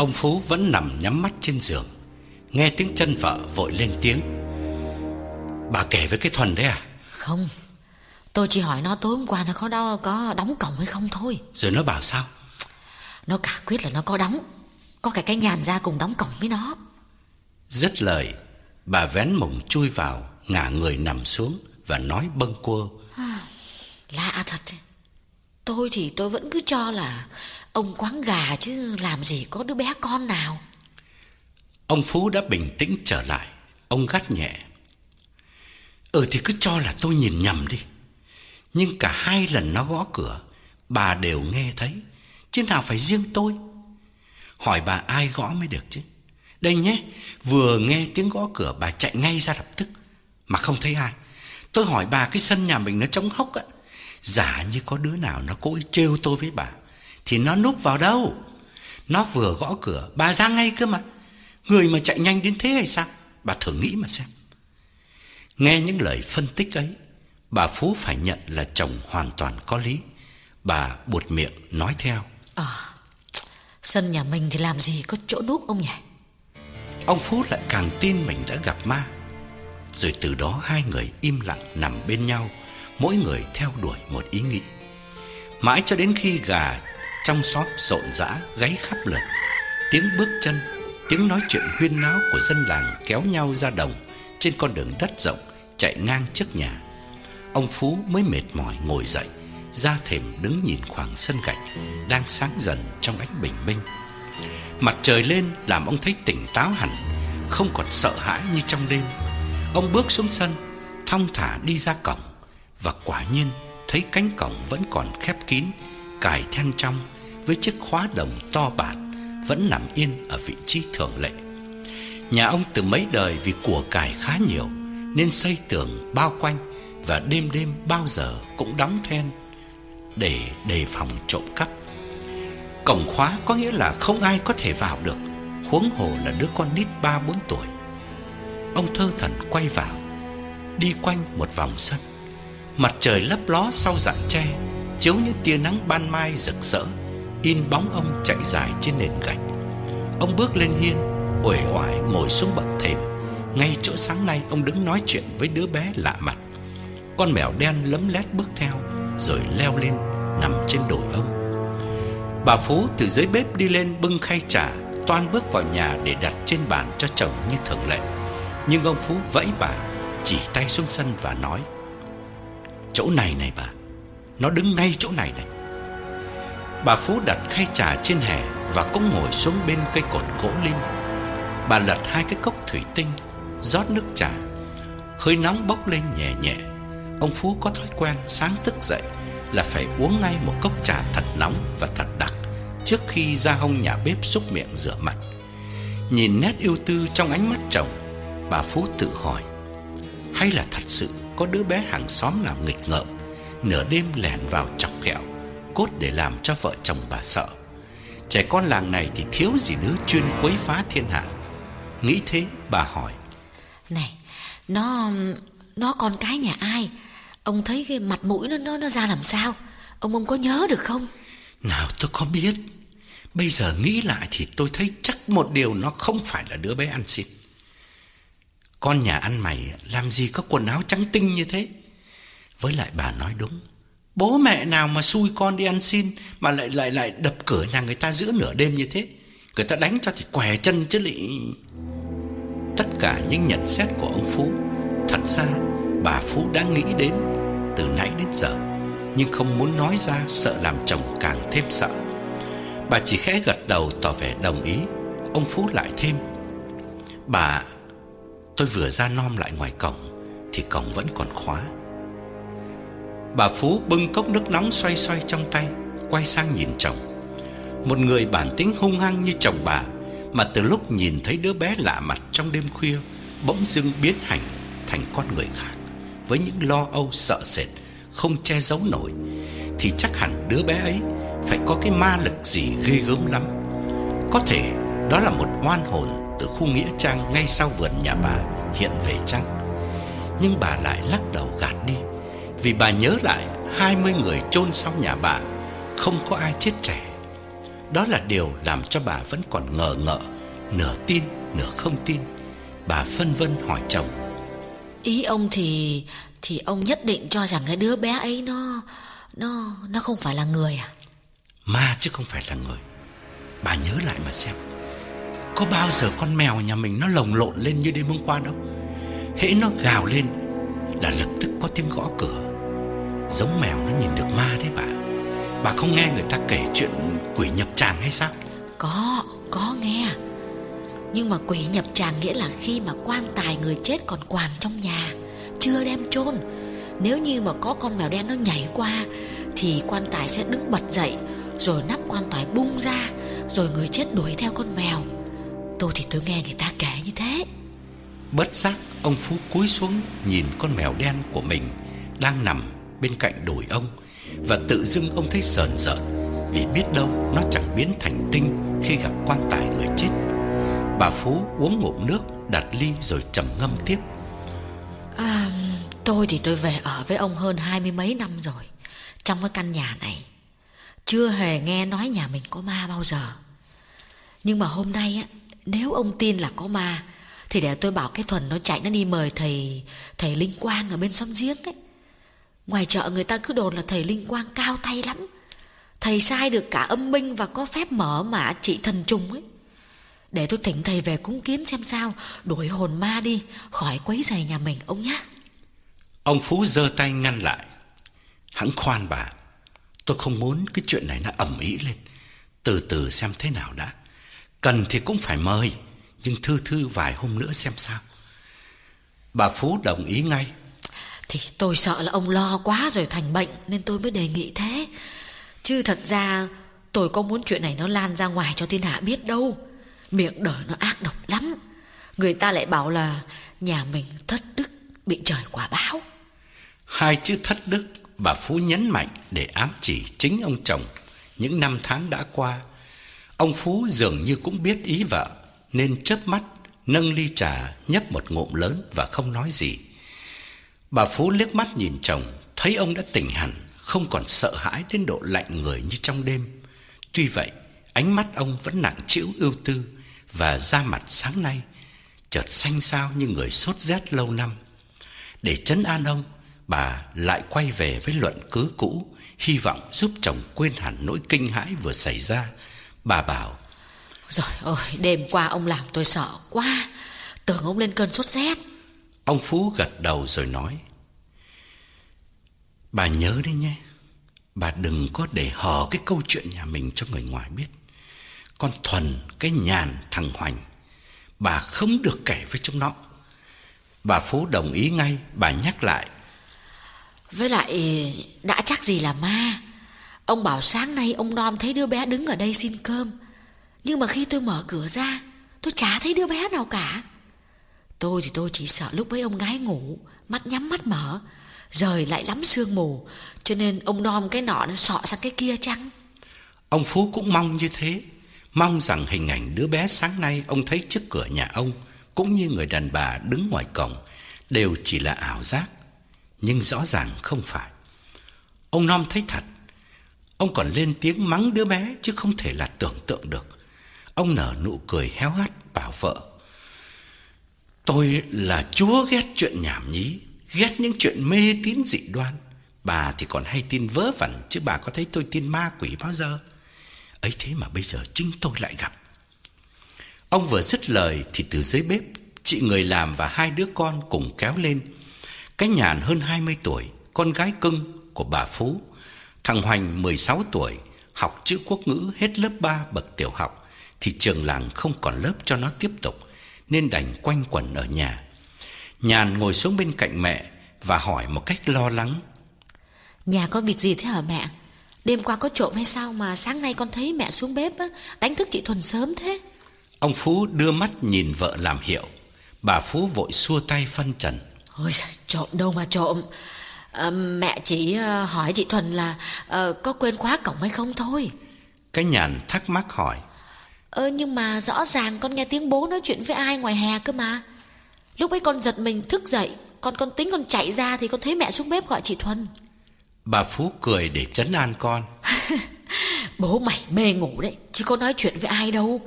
Ông Phú vẫn nằm nhắm mắt trên giường. Nghe tiếng chân vợ vội lên tiếng. Bà kể với cái Thuần đấy à? Không Tôi chỉ hỏi nó tối hôm qua nó có đâu có đóng cổng hay không thôi. Rồi nó bảo sao? Nó cả quyết là nó có đóng. Có cả cái nhàn ra cùng đóng cổng với nó. Dứt lời Bà vén mồng chui vào Ngả người nằm xuống Và nói bâng quơ. Lạ thật. Tôi thì tôi vẫn cứ cho là Ông quán gà chứ làm gì có đứa bé con nào. Ông Phú đã bình tĩnh trở lại. Ông gắt nhẹ. Ừ thì cứ cho là tôi nhìn nhầm đi. Nhưng cả hai lần nó gõ cửa, Bà đều nghe thấy. Chứ nào phải riêng tôi? Hỏi bà ai gõ mới được chứ? Đây nhé, Vừa nghe tiếng gõ cửa, bà chạy ngay ra lập tức. Mà không thấy ai. Tôi hỏi bà cái sân nhà mình nó trống hốc á. Giả như có đứa nào nó cố ý trêu tôi với bà. Thì nó núp vào đâu? Nó vừa gõ cửa Bà ra ngay cơ mà. Người mà chạy nhanh đến thế hay sao? Bà thử nghĩ mà xem. Nghe những lời phân tích ấy Bà Phú phải nhận là chồng hoàn toàn có lý. Bà buột miệng nói theo. Ờ Sân nhà mình thì làm gì có chỗ núp ông nhỉ? Ông Phú lại càng tin mình đã gặp ma. Rồi từ đó hai người im lặng nằm bên nhau Mỗi người theo đuổi một ý nghĩ. Mãi cho đến khi gà trong xóm rộn rã gáy khắp lượt Tiếng bước chân, tiếng nói chuyện huyên náo của dân làng kéo nhau ra đồng Trên con đường đất rộng chạy ngang trước nhà. Ông Phú mới mệt mỏi ngồi dậy Ra thềm đứng nhìn khoảng sân gạch Đang sáng dần trong ánh bình minh. Mặt trời lên làm ông thấy tỉnh táo hẳn Không còn sợ hãi như trong đêm. Ông bước xuống sân Thong thả đi ra cổng Và quả nhiên thấy cánh cổng vẫn còn khép kín Cài then trong. Với chiếc khóa đồng to bản Vẫn nằm yên ở vị trí thường lệ. Nhà ông từ mấy đời vì của cải khá nhiều Nên xây tường bao quanh Và đêm đêm bao giờ cũng đóng then Để đề phòng trộm cắp. Cổng khóa có nghĩa là không ai có thể vào được, Huống hồ là đứa con nít 3-4 tuổi. Ông thơ thần quay vào, Đi quanh một vòng sân. Mặt trời lấp ló sau rặng tre, Chiếu như tia nắng ban mai rực rỡ. In bóng ông chạy dài trên nền gạch. Ông bước lên hiên, uể oải ngồi xuống bậc thềm. Ngay chỗ sáng nay, ông đứng nói chuyện với đứa bé lạ mặt. Con mèo đen lấm lét bước theo, Rồi leo lên, nằm trên đồi ông. Bà Phú từ dưới bếp đi lên bưng khay trà, Toan bước vào nhà để đặt trên bàn cho chồng như thường lệ. Nhưng ông Phú vẫy bà, Chỉ tay xuống sân và nói, Chỗ này này bà, Nó đứng ngay chỗ này này. Bà Phú đặt khay trà trên hè Và cũng ngồi xuống bên cây cột gỗ lim Bà lật hai cái cốc thủy tinh, rót nước trà. Hơi nóng bốc lên nhẹ nhẹ. Ông Phú có thói quen sáng thức dậy Là phải uống ngay một cốc trà thật nóng và thật đặc Trước khi ra hông nhà bếp xúc miệng rửa mặt. Nhìn nét yêu tư trong ánh mắt chồng, Bà Phú tự hỏi, Hay là thật sự có đứa bé hàng xóm nào nghịch ngợm, Nửa đêm lẻn vào chọc ghẹo Cốt để làm cho vợ chồng bà sợ. Trẻ con làng này thì thiếu gì đứa chuyên quấy phá thiên hạ. Nghĩ thế bà hỏi. Này Nó Nó con cái nhà ai? Ông thấy cái mặt mũi nó nó nó ra làm sao? Ông ông có nhớ được không? Nào tôi có biết. Bây giờ nghĩ lại thì tôi thấy chắc một điều nó không phải là đứa bé ăn xin. Con nhà ăn mày làm gì có quần áo trắng tinh như thế? Với lại bà nói đúng Bố mẹ nào mà xui con đi ăn xin Mà lại lại lại đập cửa nhà người ta giữa nửa đêm như thế? Người ta đánh cho thì què chân chứ lị. Tất cả những nhận xét của ông Phú, Thật ra bà Phú đã nghĩ đến Từ nãy đến giờ, Nhưng không muốn nói ra Sợ làm chồng càng thêm sợ. Bà chỉ khẽ gật đầu tỏ vẻ đồng ý. Ông Phú lại thêm, Bà, Tôi vừa ra nom lại ngoài cổng Thì cổng vẫn còn khóa. Bà Phú bưng cốc nước nóng xoay xoay trong tay, Quay sang nhìn chồng. Một người bản tính hung hăng như chồng bà, Mà từ lúc nhìn thấy đứa bé lạ mặt trong đêm khuya, Bỗng dưng biến hành thành con người khác, Với những lo âu, sợ sệt, Không che giấu nổi. Thì chắc hẳn đứa bé ấy Phải có cái ma lực gì ghê gớm lắm. Có thể đó là một oan hồn Từ khu nghĩa trang ngay sau vườn nhà bà Hiện về chăng? Nhưng bà lại lắc đầu gạt đi vì bà nhớ lại 20 người chôn sau nhà bà Không có ai chết trẻ. Đó là điều làm cho bà vẫn còn ngờ ngợ Nửa tin nửa không tin. Bà phân vân hỏi chồng. Ý ông thì Thì ông nhất định cho rằng cái đứa bé ấy nó Nó nó không phải là người à? Ma chứ không phải là người. Bà nhớ lại mà xem. Có bao giờ con mèo nhà mình nó lồng lộn lên như đêm hôm qua đâu? Hễ nó gào lên Là lập tức có tiếng gõ cửa Giống mèo nó nhìn được ma đấy bà. Bà không nghe người ta kể chuyện quỷ nhập tràng hay sao? Có, có nghe. Nhưng mà quỷ nhập tràng nghĩa là khi mà quan tài người chết còn quàn trong nhà Chưa đem chôn. Nếu như mà có con mèo đen nó nhảy qua Thì quan tài sẽ đứng bật dậy Rồi nắp quan tài bung ra Rồi người chết đuổi theo con mèo. Tôi thì tôi nghe người ta kể như thế. Bất giác ông Phú cúi xuống Nhìn con mèo đen của mình Đang nằm bên cạnh đùi ông Và tự dưng ông thấy sờn rợn Vì biết đâu nó chẳng biến thành tinh Khi gặp quan tài người chết. Bà Phú uống ngụm nước Đặt ly rồi trầm ngâm tiếp. À, Tôi thì tôi về ở với ông hơn hai mươi mấy năm rồi Trong cái căn nhà này. Chưa hề nghe nói nhà mình có ma bao giờ. Nhưng mà hôm nay á Nếu ông tin là có ma Thì để tôi bảo cái Thuần nó chạy nó đi mời thầy Thầy Linh Quang ở bên xóm giếng ấy. Ngoài chợ người ta cứ đồn là thầy Linh Quang cao tay lắm. Thầy sai được cả âm minh và có phép mở mã trị thần trùng ấy. Để tôi thỉnh thầy về cúng kiến xem sao. Đuổi hồn ma đi, Khỏi quấy giày nhà mình, ông nhé Ông Phú giơ tay ngăn lại. Hãng khoan bà, Tôi không muốn cái chuyện này nó ẩm ý lên. Từ từ xem thế nào đã. Cần thì cũng phải mời, Nhưng thư thư vài hôm nữa xem sao. Bà Phú đồng ý ngay. Thì tôi sợ là ông lo quá rồi thành bệnh, Nên tôi mới đề nghị thế. Chứ thật ra, tôi có muốn chuyện này nó lan ra ngoài cho thiên hạ biết đâu. Miệng đời nó ác độc lắm. Người ta lại bảo là Nhà mình thất đức, Bị trời quả báo. Hai chữ thất đức Bà Phú nhấn mạnh để ám chỉ chính ông chồng. Những năm tháng đã qua, Ông Phú dường như cũng biết ý vợ, Nên chớp mắt, Nâng ly trà, nhấp một ngụm lớn Và không nói gì. Bà Phú liếc mắt nhìn chồng, Thấy ông đã tỉnh hẳn, Không còn sợ hãi đến độ lạnh người như trong đêm. Tuy vậy, Ánh mắt ông vẫn nặng trĩu ưu tư Và da mặt sáng nay Chợt xanh xao như người sốt rét lâu năm. Để trấn an ông, Bà lại quay về với luận cứ cũ, Hy vọng giúp chồng quên hẳn nỗi kinh hãi vừa xảy ra. Bà bảo Rồi ơi, đêm qua ông làm tôi sợ quá, Tưởng ông lên cơn sốt rét. Ông Phú gật đầu rồi nói Bà nhớ đấy nhé Bà đừng có để hở cái câu chuyện nhà mình cho người ngoài biết. Con Thuần, cái nhàn, thằng Hoành Bà không được kể với chúng nó. Bà Phú đồng ý ngay Bà nhắc lại Với lại đã chắc gì là ma? Ông bảo sáng nay ông non thấy đứa bé đứng ở đây xin cơm. Nhưng mà khi tôi mở cửa ra Tôi chả thấy đứa bé nào cả. Tôi thì tôi chỉ sợ lúc ấy ông gái ngủ, Mắt nhắm mắt mở, Rời lại lắm sương mù, Cho nên ông non cái nọ nó sọ sang cái kia chăng? Ông Phú cũng mong như thế, Mong rằng hình ảnh đứa bé sáng nay Ông thấy trước cửa nhà ông Cũng như người đàn bà đứng ngoài cổng Đều chỉ là ảo giác, Nhưng rõ ràng không phải. Ông non thấy thật, Ông còn lên tiếng mắng đứa bé Chứ không thể là tưởng tượng được. Ông nở nụ cười héo hắt bảo vợ. Tôi là chúa ghét chuyện nhảm nhí, Ghét những chuyện mê tín dị đoan. Bà thì còn hay tin vớ vẩn, Chứ bà có thấy tôi tin ma quỷ bao giờ? Ấy thế mà bây giờ chính tôi lại gặp. Ông vừa dứt lời Thì từ dưới bếp, Chị người làm và hai đứa con cùng kéo lên. Cái nhàn hơn 20 tuổi, Con gái cưng của bà Phú, Thằng Hoành 16 tuổi, Học chữ quốc ngữ hết lớp 3 bậc tiểu học, Thì trường làng không còn lớp cho nó tiếp tục. Nên đành quanh quẩn ở nhà. Nhàn ngồi xuống bên cạnh mẹ Và hỏi một cách lo lắng. Nhà có việc gì thế hả mẹ? Đêm qua có trộm hay sao mà sáng nay con thấy mẹ xuống bếp á, Đánh thức chị Thuần sớm thế? Ông Phú đưa mắt nhìn vợ làm hiệu. Bà Phú vội xua tay phân trần. Ôi trộm đâu mà trộm. À, Mẹ chỉ uh, hỏi chị Thuần là uh, Có quên khóa cổng hay không thôi? Cái nhàn thắc mắc hỏi Ơ nhưng mà rõ ràng con nghe tiếng bố nói chuyện với ai ngoài hè cơ mà. Lúc ấy con giật mình thức dậy Con con tính con chạy ra Thì con thấy mẹ xuống bếp gọi chị Thuần. Bà Phú cười để trấn an con. Bố mày mê ngủ đấy Chứ có nói chuyện với ai đâu.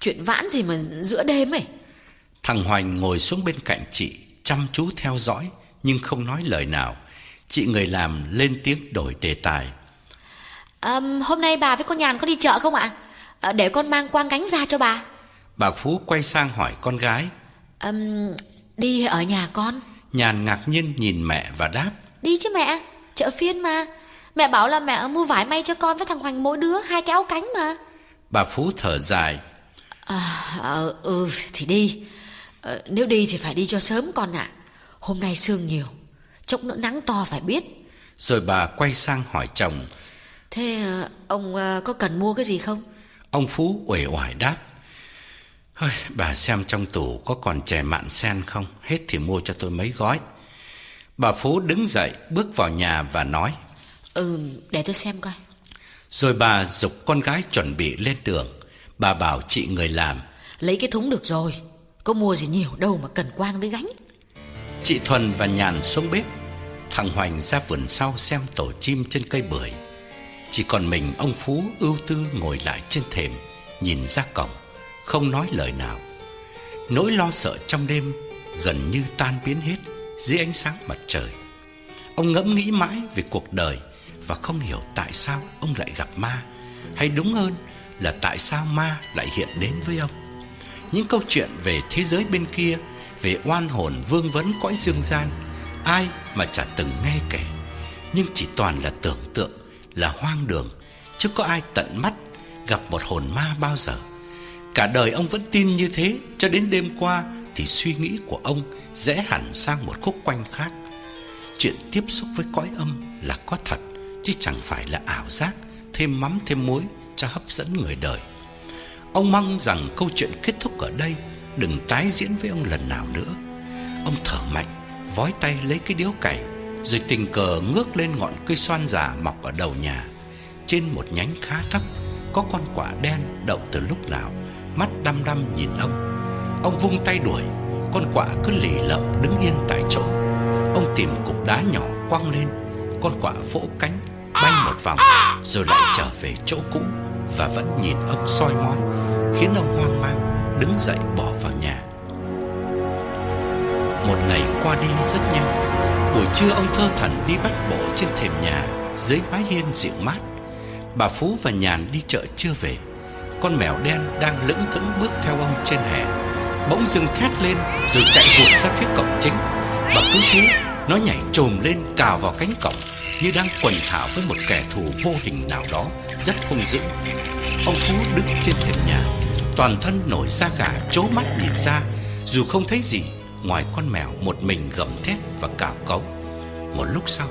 Chuyện vãn gì mà giữa đêm ấy. Thằng Hoành ngồi xuống bên cạnh chị Chăm chú theo dõi Nhưng không nói lời nào. Chị người làm lên tiếng đổi đề tài. À, Hôm nay bà với con Nhàn có đi chợ không ạ à, Để con mang quang cánh ra cho bà. Bà Phú quay sang hỏi con gái. À, Đi ở nhà con. Nhàn ngạc nhiên nhìn mẹ và đáp. Đi chứ mẹ Chợ phiên mà. Mẹ bảo là mẹ mua vải may cho con với thằng Hoành mỗi đứa hai cái áo cánh mà. Bà Phú thở dài. À, ờ, Ừ thì đi. À, Nếu đi thì phải đi cho sớm con ạ. Hôm nay sương nhiều Chốc nữa nắng to phải biết. Rồi bà quay sang hỏi chồng. Thế ờ, ông ờ, có cần mua cái gì không Ông Phú uể oải đáp Hơi, bà xem trong tủ có còn chè mạn sen không? Hết thì mua cho tôi mấy gói. Bà Phú đứng dậy bước vào nhà và nói Ừ để tôi xem coi. Rồi bà dục con gái chuẩn bị lên đường. Bà bảo chị người làm Lấy cái thúng được rồi Có mua gì nhiều đâu mà cần quang với gánh. Chị Thuần và Nhàn xuống bếp Thằng Hoành ra vườn sau xem tổ chim trên cây bưởi chỉ còn mình ông Phú ưu tư ngồi lại trên thềm, Nhìn ra cổng, Không nói lời nào. Nỗi lo sợ trong đêm Gần như tan biến hết Dưới ánh sáng mặt trời. Ông ngẫm nghĩ mãi về cuộc đời Và không hiểu tại sao ông lại gặp ma, Hay đúng hơn là tại sao ma lại hiện đến với ông. Những câu chuyện về thế giới bên kia, Về oan hồn vương vấn cõi dương gian, Ai mà chả từng nghe kể, Nhưng chỉ toàn là tưởng tượng là hoang đường, Chứ có ai tận mắt Gặp một hồn ma bao giờ. Cả đời ông vẫn tin như thế, Cho đến đêm qua Thì suy nghĩ của ông Rẽ hẳn sang một khúc quanh khác. Chuyện tiếp xúc với cõi âm là có thật, Chứ chẳng phải là ảo giác, Thêm mắm thêm muối cho hấp dẫn người đời. Ông mong rằng câu chuyện kết thúc ở đây, Đừng tái diễn với ông lần nào nữa. Ông thở mạnh, Vói tay lấy cái điếu cày rồi tình cờ ngước lên ngọn cây xoan già Mọc ở đầu nhà. Trên một nhánh khá thấp, Có con quả đen đậu từ lúc nào, Mắt đăm đăm nhìn ông. Ông vung tay đuổi, Con quả cứ lì lợm đứng yên tại chỗ. Ông tìm cục đá nhỏ quăng lên, Con quả vỗ cánh, Bay một vòng, Rồi lại trở về chỗ cũ Và vẫn nhìn ông soi mói Khiến ông hoang mang, Đứng dậy bỏ vào nhà. Một ngày qua đi rất nhanh Buổi trưa ông thơ thẩn đi bách bộ trên thềm nhà, Dưới mái hiên dịu mát. Bà Phú và Nhàn đi chợ chưa về. Con mèo đen đang lững thững bước theo ông trên hè. Bỗng dưng thét lên Rồi chạy vụt ra phía cổng chính. Và cứ thế, Nó nhảy trồm lên cào vào cánh cổng, Như đang quần thảo với một kẻ thù vô hình nào đó, Rất hung dữ. Ông Phú đứng trên thềm nhà, Toàn thân nổi da gà chố mắt nhìn ra, Dù không thấy gì Ngoài con mèo một mình gầm thét và cào cấu Một lúc sau,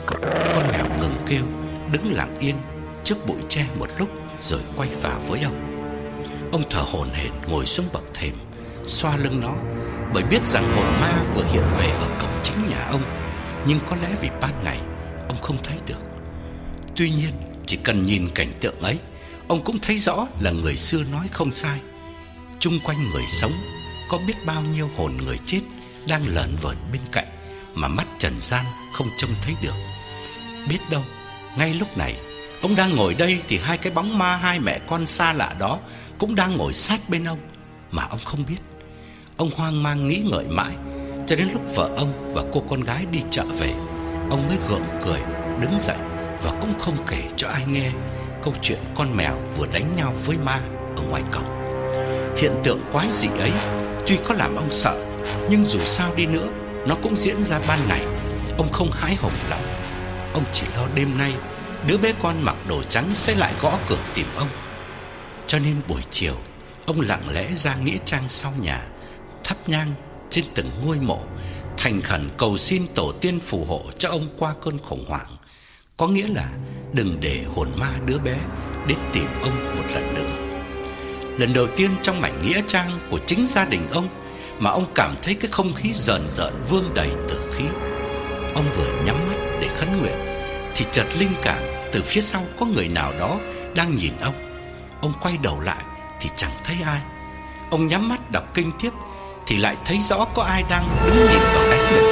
Con mèo ngừng kêu, Đứng lặng yên trước bụi tre một lúc Rồi quay vào với ông. Ông thở hổn hển ngồi xuống bậc thềm, Xoa lưng nó, Bởi biết rằng hồn ma vừa hiện về ở cổng chính nhà ông. Nhưng có lẽ vì ban ngày, Ông không thấy được. Tuy nhiên, chỉ cần nhìn cảnh tượng ấy, Ông cũng thấy rõ là người xưa nói không sai. Chung quanh người sống Có biết bao nhiêu hồn người chết đang lởn vởn bên cạnh Mà mắt trần gian không trông thấy được. Biết đâu, Ngay lúc này, Ông đang ngồi đây thì hai cái bóng ma hai mẹ con xa lạ đó Cũng đang ngồi sát bên ông Mà ông không biết. Ông hoang mang nghĩ ngợi mãi, Cho đến lúc vợ ông và cô con gái đi chợ về, Ông mới gượng cười, Đứng dậy Và cũng không kể cho ai nghe Câu chuyện con mèo vừa đánh nhau với ma Ở ngoài cổng. Hiện tượng quái dị ấy Tuy có làm ông sợ nhưng dù sao đi nữa, Nó cũng diễn ra ban ngày. Ông không hái hùng lắm. Ông chỉ lo đêm nay, Đứa bé con mặc đồ trắng sẽ lại gõ cửa tìm ông. Cho nên buổi chiều, Ông lặng lẽ ra nghĩa trang sau nhà, Thắp nhang trên từng ngôi mộ, Thành khẩn cầu xin tổ tiên phù hộ cho ông qua cơn khủng hoảng. Có nghĩa là đừng để hồn ma đứa bé đến tìm ông một lần nữa. Lần đầu tiên trong mảnh nghĩa trang của chính gia đình ông mà ông cảm thấy cái không khí rợn rợn, vương đầy tử khí. Ông vừa nhắm mắt để khấn nguyện, Thì chợt linh cảm từ phía sau có người nào đó đang nhìn ông. Ông quay đầu lại thì chẳng thấy ai. Ông nhắm mắt đọc kinh tiếp Thì lại thấy rõ có ai đang đứng nhìn vào đánh mình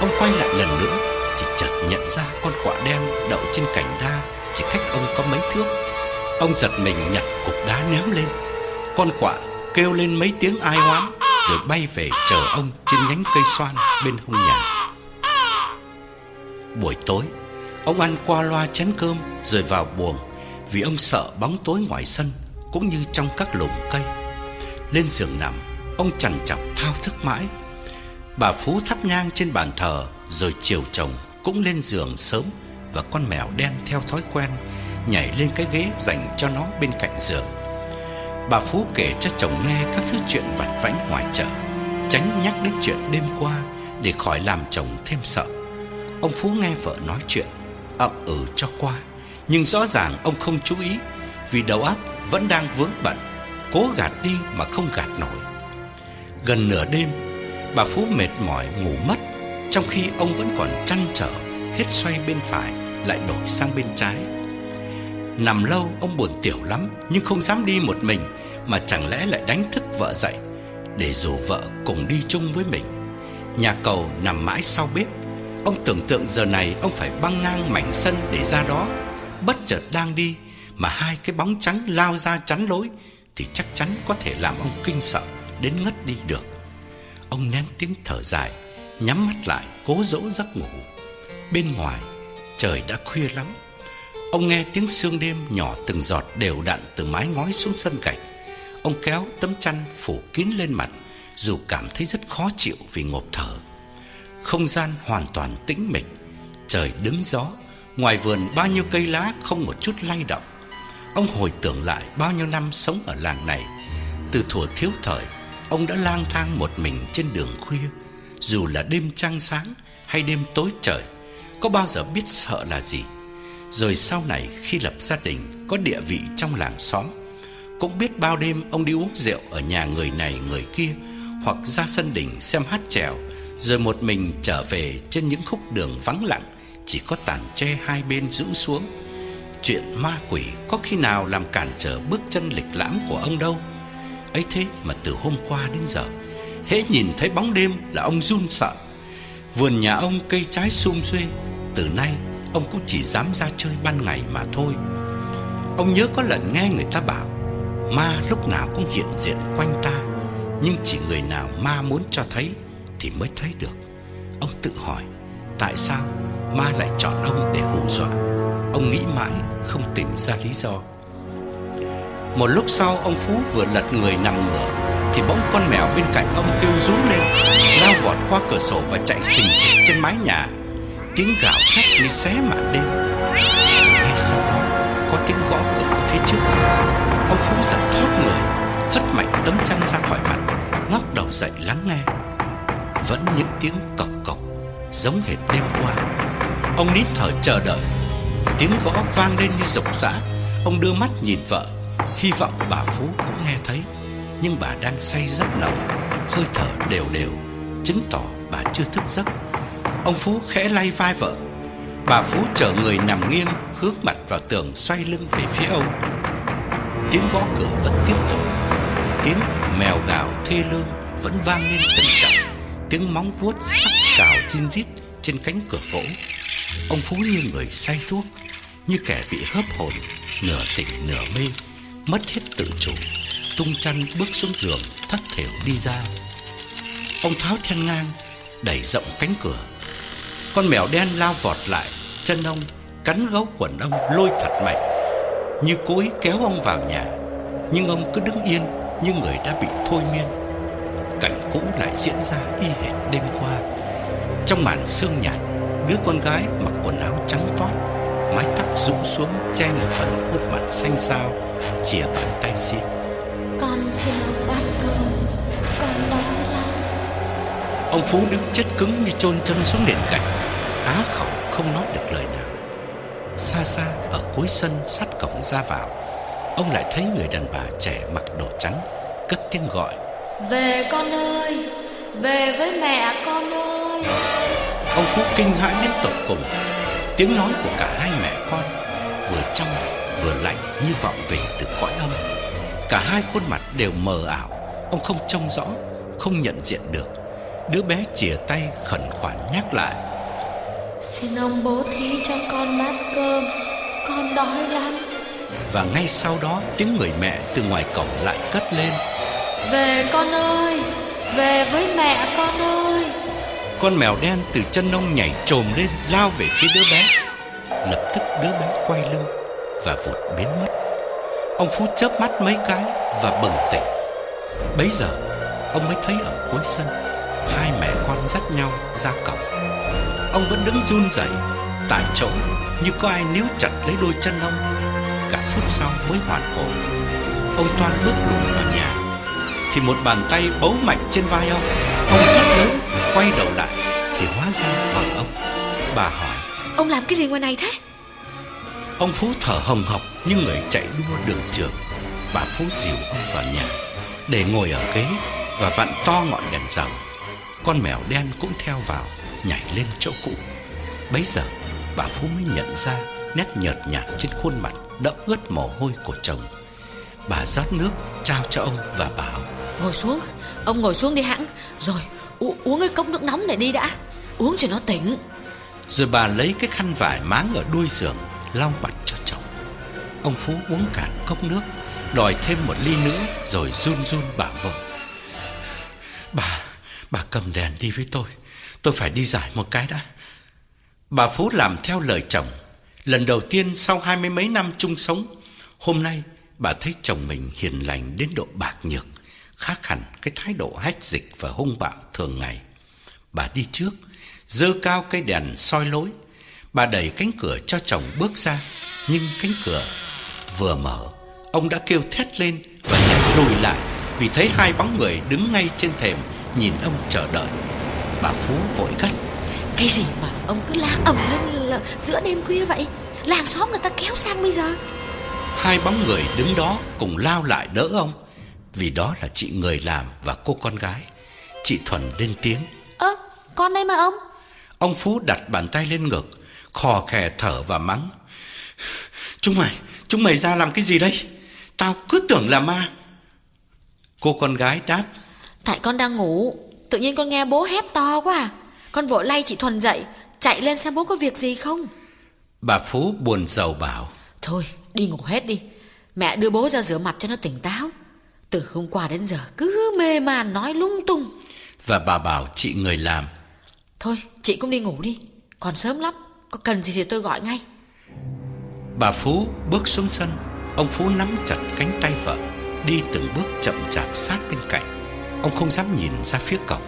Ông quay lại lần nữa Thì chợt nhận ra con quạ đen đậu trên cành đa Chỉ cách ông có mấy thước. Ông giật mình nhặt cục đá ném lên. Con quạ kêu lên mấy tiếng ai oán. Rồi bay về chờ ông trên nhánh cây xoan bên hông nhà. Buổi tối, Ông ăn qua loa chén cơm Rồi vào buồng Vì ông sợ bóng tối ngoài sân Cũng như trong các lùm cây. Lên giường nằm, Ông chằn chọc thao thức mãi. Bà Phú thắp nhang trên bàn thờ Rồi chiều chồng cũng lên giường sớm Và con mèo đen theo thói quen Nhảy lên cái ghế dành cho nó bên cạnh giường. Bà Phú kể cho chồng nghe các thứ chuyện vặt vãnh ngoài chợ, Tránh nhắc đến chuyện đêm qua Để khỏi làm chồng thêm sợ. Ông Phú nghe vợ nói chuyện, ậm ừ cho qua, Nhưng rõ ràng ông không chú ý Vì đầu óc vẫn đang vướng bận, Cố gạt đi mà không gạt nổi. Gần nửa đêm, Bà Phú mệt mỏi ngủ mất, Trong khi ông vẫn còn chăn trở, Hết xoay bên phải, Lại đổi sang bên trái. Nằm lâu, ông buồn tiểu lắm, Nhưng không dám đi một mình mà chẳng lẽ lại đánh thức vợ dậy, Để rủ vợ cùng đi chung với mình. Nhà cầu nằm mãi sau bếp. Ông tưởng tượng giờ này ông phải băng ngang mảnh sân để ra đó. Bất chợt đang đi, Mà hai cái bóng trắng lao ra chắn lối, Thì chắc chắn có thể làm ông kinh sợ, Đến ngất đi được. Ông nén tiếng thở dài, Nhắm mắt lại, cố dỗ giấc ngủ. Bên ngoài, Trời đã khuya lắm. Ông nghe tiếng sương đêm nhỏ từng giọt đều đặn từ mái ngói xuống sân gạch. Ông kéo tấm chăn phủ kín lên mặt, Dù cảm thấy rất khó chịu vì ngộp thở. Không gian hoàn toàn tĩnh mịch, Trời đứng gió, Ngoài vườn bao nhiêu cây lá không một chút lay động. Ông hồi tưởng lại bao nhiêu năm sống ở làng này, Từ thuở thiếu thời, Ông đã lang thang một mình trên đường khuya. Dù là đêm trăng sáng hay đêm tối trời, Có bao giờ biết sợ là gì? Rồi sau này khi lập gia đình, Có địa vị trong làng xóm cũng biết bao đêm ông đi uống rượu Ở nhà người này, người kia, Hoặc ra sân đỉnh xem hát chèo, Rồi một mình trở về trên những khúc đường vắng lặng, Chỉ có tàn tre hai bên rũ xuống. Chuyện ma quỷ có khi nào làm cản trở bước chân lịch lãm của ông đâu? Ấy thế mà từ hôm qua đến giờ, hễ nhìn thấy bóng đêm là ông run sợ. Vườn nhà ông cây trái sum xuê, từ nay ông cũng chỉ dám ra chơi ban ngày mà thôi. Ông nhớ có lần nghe người ta bảo ma lúc nào cũng hiện diện quanh ta, nhưng chỉ người nào ma muốn cho thấy thì mới thấy được. Ông tự hỏi, tại sao ma lại chọn ông để hù dọa? Ông nghĩ mãi, không tìm ra lý do. Một lúc sau, ông Phú vừa lật người nằm ngửa, Thì bỗng con mèo bên cạnh ông kêu rú lên, Lao vọt qua cửa sổ và chạy xình xịch trên mái nhà. Tiếng gào thét như xé màn đêm. Rồi ngay sau đó, có tiếng gõ cửa phía trước. Ông Phú giật thoát người, Hất mạnh tấm chăn ra khỏi mặt, Ngóc đầu dậy lắng nghe. Vẫn những tiếng cộc cộc, Giống hệt đêm qua. Ông nít thở chờ đợi. Tiếng gõ vang lên như rục rã. Ông đưa mắt nhìn vợ, Hy vọng bà Phú cũng nghe thấy. Nhưng bà đang say rất nồng, Hơi thở đều đều, Chứng tỏ bà chưa thức giấc. Ông Phú khẽ lay vai vợ. Bà Phú chở người nằm nghiêng, Hướng mặt vào tường xoay lưng về phía ông. Tiếng gõ cửa vẫn tiếp tục Tiếng mèo gào thê lương Vẫn vang lên từng trận Tiếng móng vuốt sắc cào chín rít Trên cánh cửa gỗ Ông Phú như người say thuốc Như kẻ bị hớp hồn Nửa tỉnh nửa mê mất hết tự chủ, tung chăn bước xuống giường, thất thểu đi ra. Ông tháo then ngang, đẩy rộng cánh cửa. Con mèo đen lao vọt lại, chân ông cắn gấu quần ông lôi thật mạnh, như cố ý kéo ông vào nhà. Nhưng ông cứ đứng yên như người đã bị thôi miên. Cảnh cũ lại diễn ra y hệt đêm qua. Trong màn sương nhạt, đứa con gái mặc quần áo trắng toát, mái tóc rũ xuống che một phần khuôn mặt xanh xao chìa bàn tay xin Con xin ông cơm Con đói lắm Ông Phú đứng chết cứng như chôn chân xuống nền gạch Á khẩu không nói được lời nào Xa xa ở cuối sân sát cổng ra vào Ông lại thấy người đàn bà trẻ mặc đồ trắng Cất tiếng gọi Về con ơi Về với mẹ con ơi Ông Phú kinh hãi đến tột cùng Tiếng nói của cả hai mẹ con Vừa trong vừa lạnh như vọng về từ cõi âm. Cả hai khuôn mặt đều mờ ảo, ông không trông rõ, không nhận diện được. Đứa bé chìa tay khẩn khoản nhắc lại: "Xin ông bố thí cho con bát cơm, con đói lắm." Và ngay sau đó tiếng người mẹ từ ngoài cổng lại cất lên. Về con ơi Về với mẹ con ơi. Con mèo đen từ chân ông nhảy trồm lên Lao về phía đứa bé. Lập tức đứa bé quay lưng Và vụt biến mất. Ông Phú chớp mắt mấy cái Và bừng tỉnh. Bấy giờ ông mới thấy ở cuối sân Hai mẹ con dắt nhau ra cổng Ông vẫn đứng run rẩy Tại chỗ như có ai níu chặt lấy đôi chân ông. Cả phút sau mới hoàn hồn Ông toan bước lùi vào nhà. Thì một bàn tay bấu mạnh trên vai ông Ông hét lớn Quay đầu lại Thì hóa ra vợ ông. Bà hỏi Ông làm cái gì ngoài này thế? Ông Phú thở hồng hộc như người chạy đua đường trường. Bà Phú dìu ông vào nhà Để ngồi ở ghế Và vặn to ngọn đèn dầu Con mèo đen cũng theo vào Nhảy lên chỗ cũ. Bấy giờ bà Phú mới nhận ra Nét nhợt nhạt trên khuôn mặt Đẫm ướt mồ hôi của chồng. Bà rót nước trao cho ông và bảo Ngồi xuống Ông ngồi xuống đi hãng. Rồi u- uống cái cốc nước nóng này đi đã. Uống cho nó tỉnh. Rồi bà lấy cái khăn vải máng ở đuôi giường Lau mặt cho chồng. Ông Phú uống cạn cốc nước Đòi thêm một ly nữa Rồi run run bảo vợ Bà, bà cầm đèn đi với tôi Tôi phải đi giải một cái đã. Bà Phú làm theo lời chồng. Lần đầu tiên sau hai mươi mấy năm chung sống, Hôm nay bà thấy chồng mình hiền lành đến độ bạc nhược, Khác hẳn cái thái độ hách dịch và hung bạo thường ngày. Bà đi trước Dơ cao cây đèn soi lối. Bà đẩy cánh cửa cho chồng bước ra, Nhưng cánh cửa vừa mở, Ông đã kêu thét lên và nhảy lùi lại. Vì thấy hai bóng người đứng ngay trên thềm, Nhìn ông chờ đợi. Bà Phú vội gắt. Cái gì mà ông cứ la ầm lên là giữa đêm khuya vậy? Làng xóm người ta kéo sang bây giờ. Hai bóng người đứng đó cùng lao lại đỡ ông. Vì đó là chị người làm và cô con gái. Chị Thuần lên tiếng. Ơ con đây mà ông. Ông Phú đặt bàn tay lên ngực Khò khè thở và mắng. Chúng mày Chúng mày ra làm cái gì đây? Tao cứ tưởng là ma. Cô con gái đáp. Tại con đang ngủ Tự nhiên con nghe bố hét to quá à? Con vội lay chị Thuần dậy Chạy lên xem bố có việc gì không? Bà Phú buồn rầu bảo. Thôi đi ngủ hết đi. Mẹ đưa bố ra rửa mặt cho nó tỉnh táo. Từ hôm qua đến giờ cứ mê man nói lung tung. Và bà bảo chị người làm. Thôi chị cũng đi ngủ đi. Còn sớm lắm Có cần gì thì tôi gọi ngay. Bà Phú bước xuống sân. Ông Phú nắm chặt cánh tay vợ Đi từng bước chậm chạp sát bên cạnh Ông không dám nhìn ra phía cổng,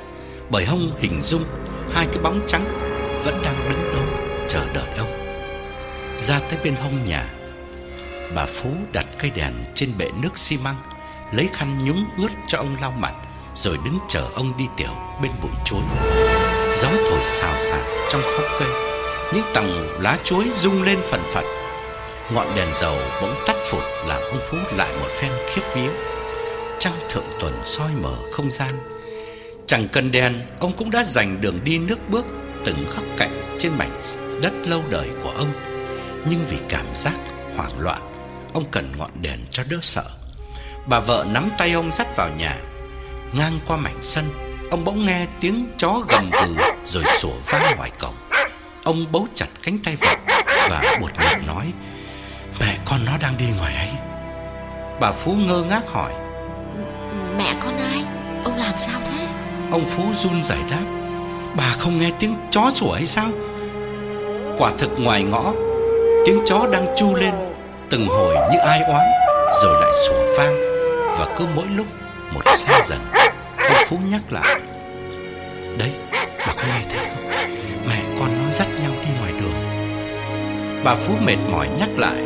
Bởi ông hình dung Hai cái bóng trắng Vẫn đang đứng đó chờ đợi ông. Ra tới bên hông nhà, Bà Phú đặt cây đèn trên bệ nước xi măng, Lấy khăn nhúng ướt cho ông lau mặt, Rồi đứng chờ ông đi tiểu bên bụi chuối. Gió thổi xào xạc trong khóm cây, Những tầng lá chuối rung lên phần phật. Ngọn đèn dầu bỗng tắt phụt, Làm ông Phú lại một phen khiếp vía. Trăng thượng tuần soi mở không gian. Chẳng cần đèn, Ông cũng đã dành đường đi nước bước Từng góc cạnh trên mảnh đất lâu đời của ông. Nhưng vì cảm giác hoảng loạn, Ông cần ngọn đèn cho đỡ sợ. Bà vợ nắm tay ông dắt vào nhà. Ngang qua mảnh sân, Ông bỗng nghe tiếng chó gầm gừ Rồi sủa vang ngoài cổng. Ông bấu chặt cánh tay vợ Và buột miệng nói, Mẹ con nó đang đi ngoài ấy. Bà Phú ngơ ngác hỏi Mẹ con ai? Ông làm sao thế? Ông Phú run rẩy đáp. Bà không nghe tiếng chó sủa hay sao? Quả thực ngoài ngõ Tiếng chó đang chu lên Từng hồi như ai oán Rồi lại sủa vang. Và cứ mỗi lúc một xa dần. Ông Phú nhắc lại. Đấy bà có nghe thấy không? Mẹ con nó dắt nhau đi ngoài đường. Bà Phú mệt mỏi nhắc lại.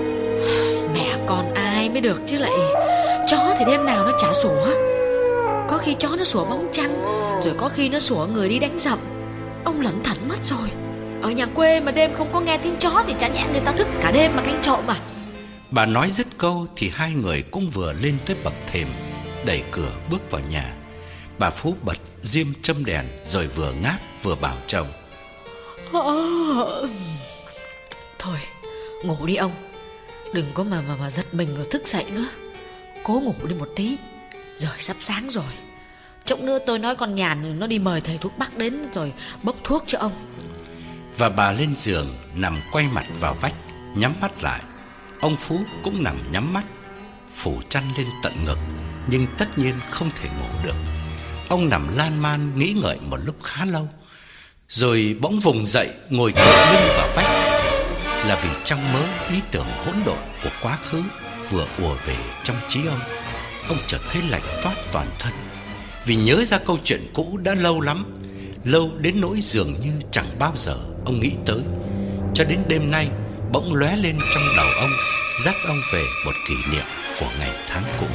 Mẹ con ai mới được chứ lại Chó thì đêm nào nó chả sủa. Có khi chó nó sủa bóng trăng Rồi có khi nó sủa người đi đánh dậm Ông lẩn thẩn mất rồi. Ở nhà quê mà đêm không có nghe tiếng chó Thì chả nhẽ người ta thức cả đêm mà canh trộm à Bà nói dứt câu thì hai người cũng vừa lên tới bậc thềm Đẩy cửa bước vào nhà. Bà Phú bật diêm châm đèn Rồi vừa ngáp vừa bảo chồng. Thôi ngủ đi ông. Đừng có mà mà mà giật mình rồi thức dậy nữa Cố ngủ đi một tí Rồi sắp sáng rồi Chốc nữa tôi nói con nhàn nó đi mời thầy thuốc bắc đến Rồi bốc thuốc cho ông Và bà lên giường nằm quay mặt vào vách Nhắm mắt lại Ông Phú cũng nằm nhắm mắt, phủ chăn lên tận ngực, nhưng tất nhiên không thể ngủ được. Ông nằm lan man nghĩ ngợi một lúc khá lâu, rồi bỗng vùng dậy ngồi tựa lưng vào vách. Là vì trong mớ ý tưởng hỗn độn của quá khứ vừa ùa về trong trí ông. Ông chợt thấy lạnh toát toàn thân, vì nhớ ra câu chuyện cũ đã lâu lắm, lâu đến nỗi dường như chẳng bao giờ ông nghĩ tới. Cho đến đêm nay bỗng lóe lên trong đầu ông, dắt ông về một kỷ niệm của ngày tháng cũ.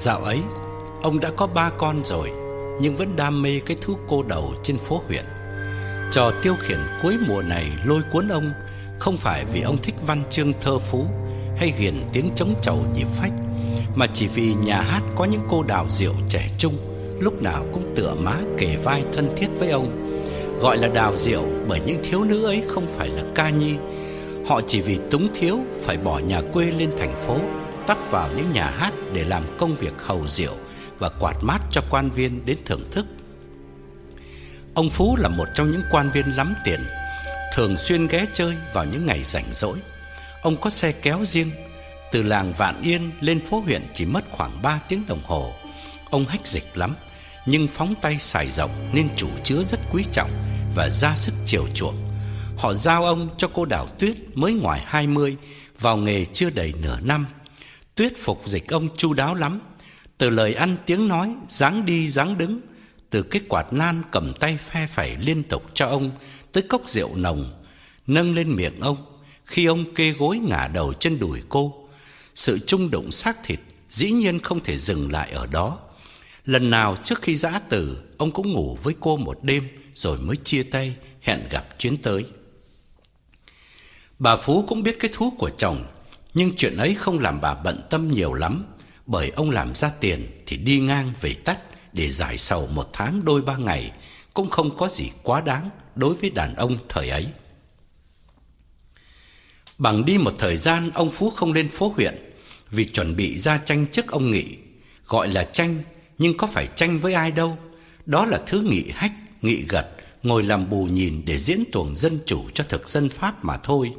Dạo ấy, ông đã có ba con rồi, nhưng vẫn đam mê cái thú cô đầu trên phố huyện. Trò tiêu khiển cuối mùa này lôi cuốn ông không phải vì ông thích văn chương thơ phú hay ghiền tiếng trống trầu nhịp phách, mà chỉ vì nhà hát có những cô đào rượu trẻ trung, lúc nào cũng tựa má kề vai thân thiết với ông. Gọi là đào rượu bởi những thiếu nữ ấy không phải là ca nhi, họ chỉ vì túng thiếu phải bỏ nhà quê lên thành phố tấp vào những nhà hát để làm công việc hầu rượu và quạt mát cho quan viên đến thưởng thức. Ông Phú là một trong những quan viên lắm tiền, thường xuyên ghé chơi vào những ngày rảnh rỗi. Ông có xe kéo riêng, từ làng Vạn Yên lên phố huyện chỉ mất khoảng 3 tiếng đồng hồ. Ông hách dịch lắm, nhưng phóng tay xài rộng nên chủ chứa rất quý trọng và ra sức chiều chuộng. Họ giao ông cho cô Đào Tuyết mới ngoài 20, vào nghề chưa đầy nửa năm Tuyết phục dịch ông chu đáo lắm, từ lời ăn tiếng nói, dáng đi dáng đứng, từ cái quạt nan cầm tay phe phẩy liên tục cho ông tới cốc rượu nồng nâng lên miệng ông, khi ông kê gối ngả đầu trên đùi cô. Sự chung đụng xác thịt dĩ nhiên không thể dừng lại ở đó. Lần nào trước khi giã từ, ông cũng ngủ với cô một đêm rồi mới chia tay, hẹn gặp chuyến tới. Bà Phú cũng biết cái thú của chồng, nhưng chuyện ấy không làm bà bận tâm nhiều lắm, bởi ông làm ra tiền thì đi ngang về tắt để giải sầu một tháng đôi ba ngày cũng không có gì quá đáng đối với đàn ông thời ấy. Bằng đi một thời gian ông Phú không lên phố huyện vì chuẩn bị ra tranh chức ông Nghị, gọi là tranh nhưng có phải tranh với ai đâu, đó là thứ nghị hách, nghị gật, ngồi làm bù nhìn để diễn tuồng dân chủ cho thực dân Pháp mà thôi.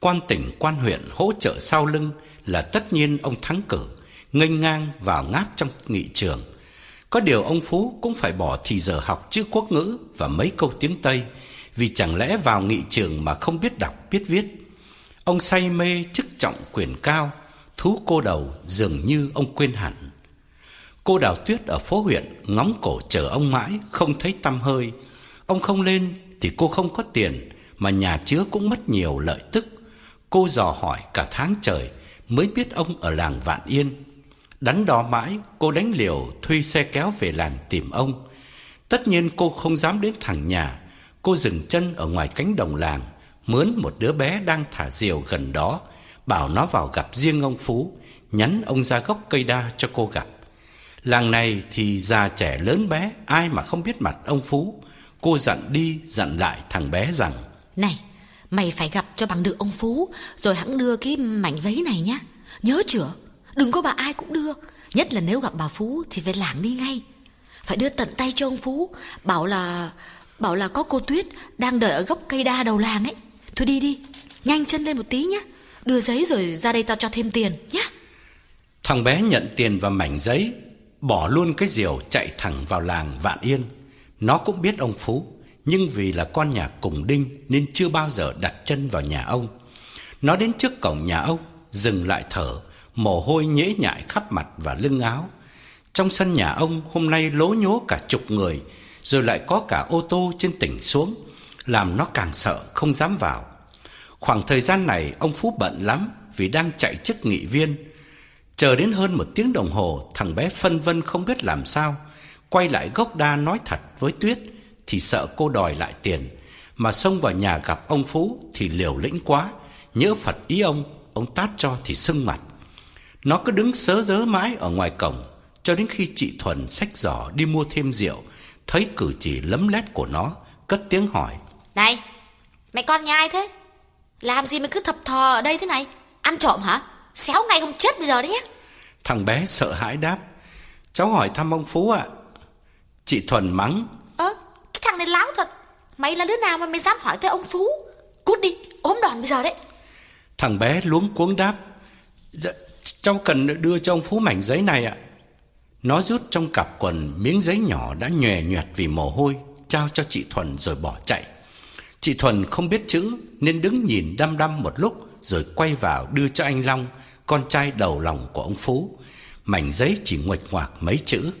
Quan tỉnh, quan huyện hỗ trợ sau lưng là tất nhiên ông thắng cử, nghênh ngang vào ngáp trong nghị trường. Có điều ông Phú cũng phải bỏ thì giờ học chữ quốc ngữ và mấy câu tiếng Tây, vì chẳng lẽ vào nghị trường mà không biết đọc biết viết. Ông say mê chức trọng quyền cao, thú cô đầu dường như ông quên hẳn. Cô Đào Tuyết ở phố huyện ngóng cổ chờ ông mãi không thấy tăm hơi. Ông không lên thì cô không có tiền, mà nhà chứa cũng mất nhiều lợi tức. Cô dò hỏi cả tháng trời mới biết ông ở làng Vạn Yên. Đắn đo mãi, cô đánh liều thuê xe kéo về làng tìm ông. Tất nhiên cô không dám đến thẳng nhà, cô dừng chân ở ngoài cánh đồng làng, mướn một đứa bé đang thả diều gần đó, bảo nó vào gặp riêng ông Phú, nhắn ông ra gốc cây đa cho cô gặp. Làng này thì già trẻ lớn bé, ai mà không biết mặt ông Phú. Cô dặn đi dặn lại thằng bé rằng: "Này, mày phải gặp cho bằng được ông Phú, rồi hãng đưa cái mảnh giấy này nhá. Nhớ chưa? Đừng có bà ai cũng đưa, nhất là nếu gặp bà Phú thì phải lảng đi ngay. Phải đưa tận tay cho ông Phú, bảo là bảo là có cô Tuyết đang đợi ở gốc cây đa đầu làng ấy. Thôi đi đi, nhanh chân lên một tí nhá. Đưa giấy rồi ra đây tao cho thêm tiền nhá." Thằng bé nhận tiền và mảnh giấy bỏ luôn cái diều chạy thẳng vào làng Vạn Yên. Nó cũng biết ông Phú, nhưng vì là con nhà cùng đinh nên chưa bao giờ đặt chân vào nhà ông. Nó đến trước cổng nhà ông, dừng lại thở, mồ hôi nhễ nhại khắp mặt và lưng áo. Trong sân nhà ông hôm nay lố nhố cả chục người, rồi lại có cả ô tô trên tỉnh xuống, làm nó càng sợ không dám vào. Khoảng thời gian này ông Phú bận lắm vì đang chạy chức nghị viên Chờ đến hơn một tiếng đồng hồ, thằng bé phân vân không biết làm sao, quay lại gốc đa nói thật với Tuyết thì sợ cô đòi lại tiền, mà xông vào nhà gặp ông Phú thì liều lĩnh quá, nhớ Phật ý ông, ông tát cho thì sưng mặt. Nó cứ đứng sớ dớ mãi ở ngoài cổng, cho đến khi chị Thuần xách giỏ đi mua thêm rượu, thấy cử chỉ lấm lét của nó, cất tiếng hỏi: "Này, mày con nhà ai thế? Làm gì mà cứ thập thò ở đây thế này? Ăn trộm hả?" Xéo ngay không chết bây giờ đấy nhé Thằng bé sợ hãi đáp Cháu hỏi thăm ông Phú ạ Chị Thuần mắng Ơ thằng này láo thật Mày là đứa nào mà mày dám hỏi tới ông Phú Cút đi ốm đòn bây giờ đấy Thằng bé luống cuống đáp dạ, Cháu cần đưa cho ông Phú mảnh giấy này ạ Nó rút trong cặp quần miếng giấy nhỏ đã nhòe nhoẹt vì mồ hôi Trao cho chị Thuần rồi bỏ chạy Chị Thuần không biết chữ Nên đứng nhìn đăm đăm một lúc Rồi quay vào đưa cho anh Long con trai đầu lòng của ông Phú. Mảnh giấy chỉ nguệch ngoạc mấy chữ.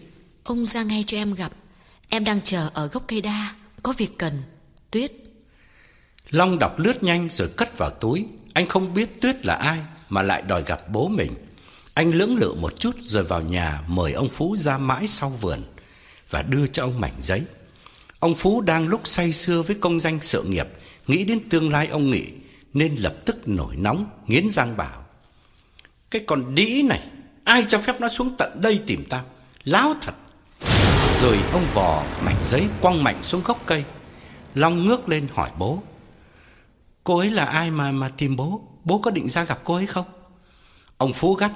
Ông ra ngay cho em gặp. Em đang chờ ở gốc cây đa, có việc cần. Tuyết. Long đọc lướt nhanh rồi cất vào túi. Anh không biết Tuyết là ai mà lại đòi gặp bố mình. Anh lưỡng lự một chút rồi vào nhà mời ông Phú ra mãi sau vườn và đưa cho ông mảnh giấy. Ông Phú đang lúc say sưa với công danh sự nghiệp, nghĩ đến tương lai ông Nghị nên lập tức nổi nóng, nghiến răng bảo: cái con đĩ này Ai cho phép nó xuống tận đây tìm tao Láo thật rồi ông vò mảnh giấy quăng mạnh xuống gốc cây. Long ngước lên hỏi bố Cô ấy là ai mà mà tìm bố? Bố có định ra gặp cô ấy không? Ông Phú gắt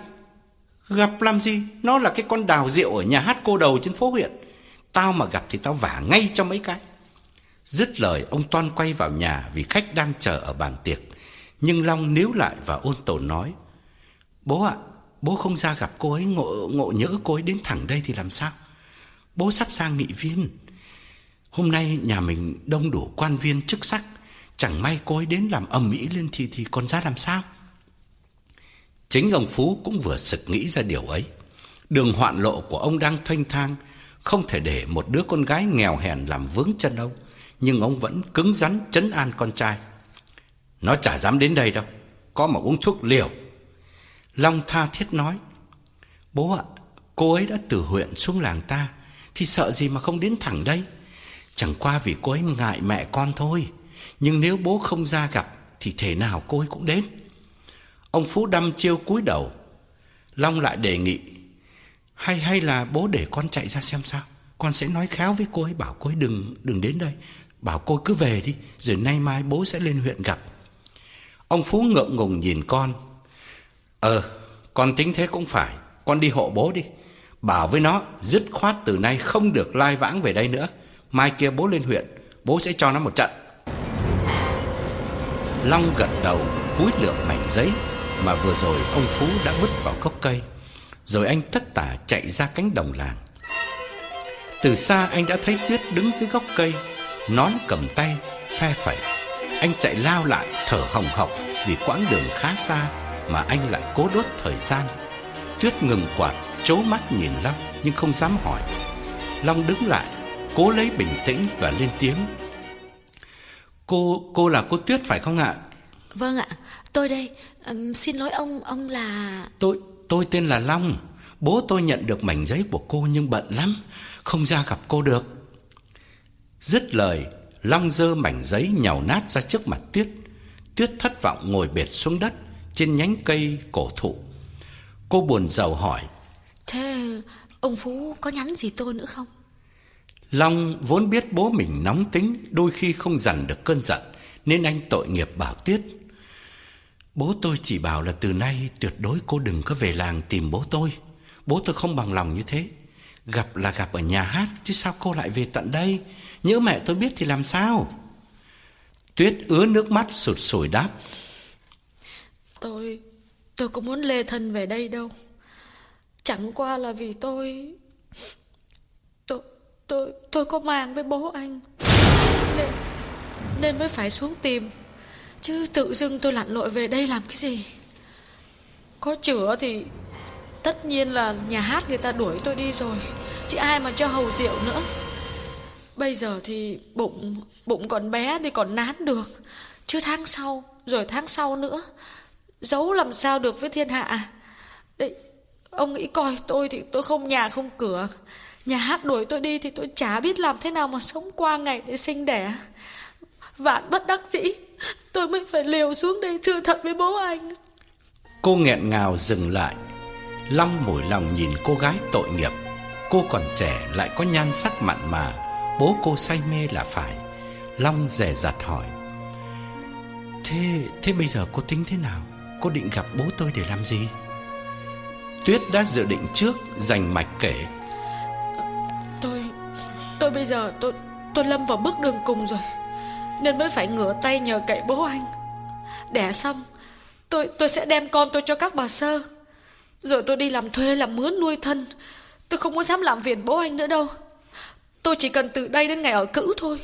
Gặp làm gì? Nó là cái con đào rượu ở nhà hát cô đầu trên phố huyện. Tao mà gặp thì tao vả ngay cho mấy cái. Dứt lời ông Toan quay vào nhà Vì khách đang chờ ở bàn tiệc. Nhưng Long níu lại và ôn tồn nói Bố ạ, bố không ra gặp cô ấy ngộ ngộ nhỡ cô ấy đến thẳng đây thì làm sao? Bố sắp sang nghị viên. Hôm nay nhà mình đông đủ quan viên chức sắc, chẳng may cô ấy đến làm ầm ĩ lên thì thì còn ra làm sao? Chính ông Phú cũng vừa sực nghĩ ra điều ấy. Đường hoạn lộ của ông đang thênh thang, không thể để một đứa con gái nghèo hèn làm vướng chân ông, nhưng ông vẫn cứng rắn trấn an con trai. Nó chả dám đến đây đâu Có mà uống thuốc liều Long tha thiết nói Bố ạ Cô ấy đã từ huyện xuống làng ta thì sợ gì mà không đến thẳng đây? Chẳng qua vì cô ấy ngại mẹ con thôi. Nhưng nếu bố không ra gặp, Thì thể nào cô ấy cũng đến. Ông Phú đăm chiêu cúi đầu. Long lại đề nghị, Hay hay là bố để con chạy ra xem sao? Con sẽ nói khéo với cô ấy, Bảo cô ấy đừng đừng đến đây. Bảo cô ấy cứ về đi, Rồi nay mai bố sẽ lên huyện gặp. Ông Phú ngượng ngùng nhìn con. Ờ Con tính thế cũng phải. Con đi hộ bố đi. Bảo với nó, dứt khoát từ nay không được lai vãng về đây nữa. Mai kia bố lên huyện, Bố sẽ cho nó một trận. Long gật đầu, cúi lượng mảnh giấy Mà vừa rồi ông Phú đã vứt vào gốc cây. Rồi anh tất tả chạy ra cánh đồng làng. Từ xa anh đã thấy Tuyết đứng dưới gốc cây, Nón cầm tay, Phe phẩy. Anh chạy lao lại, thở hồng hộc Vì quãng đường khá xa Mà anh lại cố đốt thời gian. Tuyết ngừng quạt Chố mắt nhìn Long Nhưng không dám hỏi. Long đứng lại Cố lấy bình tĩnh và lên tiếng. Cô, cô là cô Tuyết phải không ạ? Vâng ạ, tôi đây. Um, Xin lỗi ông, ông là... Tôi, tôi tên là Long. Bố tôi nhận được mảnh giấy của cô nhưng bận lắm Không ra gặp cô được. Dứt lời Long dơ mảnh giấy nhàu nát ra trước mặt Tuyết. Tuyết thất vọng ngồi bệt xuống đất Trên nhánh cây cổ thụ. Cô buồn rầu hỏi Thế ông Phú có nhắn gì tôi nữa không? Long vốn biết bố mình nóng tính, đôi khi không dằn được cơn giận, nên anh tội nghiệp bảo Tuyết. Bố tôi chỉ bảo là từ nay tuyệt đối cô đừng có về làng tìm bố tôi. Bố tôi không bằng lòng như thế. Gặp là gặp ở nhà hát, chứ sao cô lại về tận đây? Nhớ mẹ tôi biết thì làm sao? Tuyết ứa nước mắt sụt sùi đáp. Tôi, tôi có muốn lê thân về đây đâu. Chẳng qua là vì tôi Tôi tôi tôi có mang với bố anh. Nên nên mới phải xuống tìm. Chứ tự dưng tôi lặn lội về đây làm cái gì? Có chữa thì Tất nhiên là nhà hát người ta đuổi tôi đi rồi. Chứ ai mà cho hầu rượu nữa. Bây giờ thì bụng Bụng còn bé thì còn nán được. Chứ tháng sau, Rồi tháng sau nữa, Giấu làm sao được với thiên hạ à? Đấy Ông nghĩ coi, tôi thì tôi không nhà, không cửa. Nhà hát đuổi tôi đi thì tôi chả biết làm thế nào mà sống qua ngày để sinh đẻ. Vạn bất đắc dĩ, Tôi mới phải liều xuống đây thưa thật với bố anh. Cô nghẹn ngào dừng lại. Long mủi lòng nhìn cô gái tội nghiệp. Cô còn trẻ lại có nhan sắc mặn mà. Bố cô say mê là phải. Long dè dặt hỏi. Thế thế bây giờ cô tính thế nào? Cô định gặp bố tôi để làm gì? Tuyết đã dự định trước Dành mạch kể. Tôi Tôi bây giờ tôi tôi lâm vào bước đường cùng rồi Nên mới phải ngửa tay nhờ cậy bố anh. Đẻ xong Tôi tôi sẽ đem con tôi cho các bà sơ. Rồi tôi đi làm thuê làm mướn nuôi thân Tôi không có dám làm phiền bố anh nữa đâu. Tôi chỉ cần từ đây đến ngày ở cữ thôi.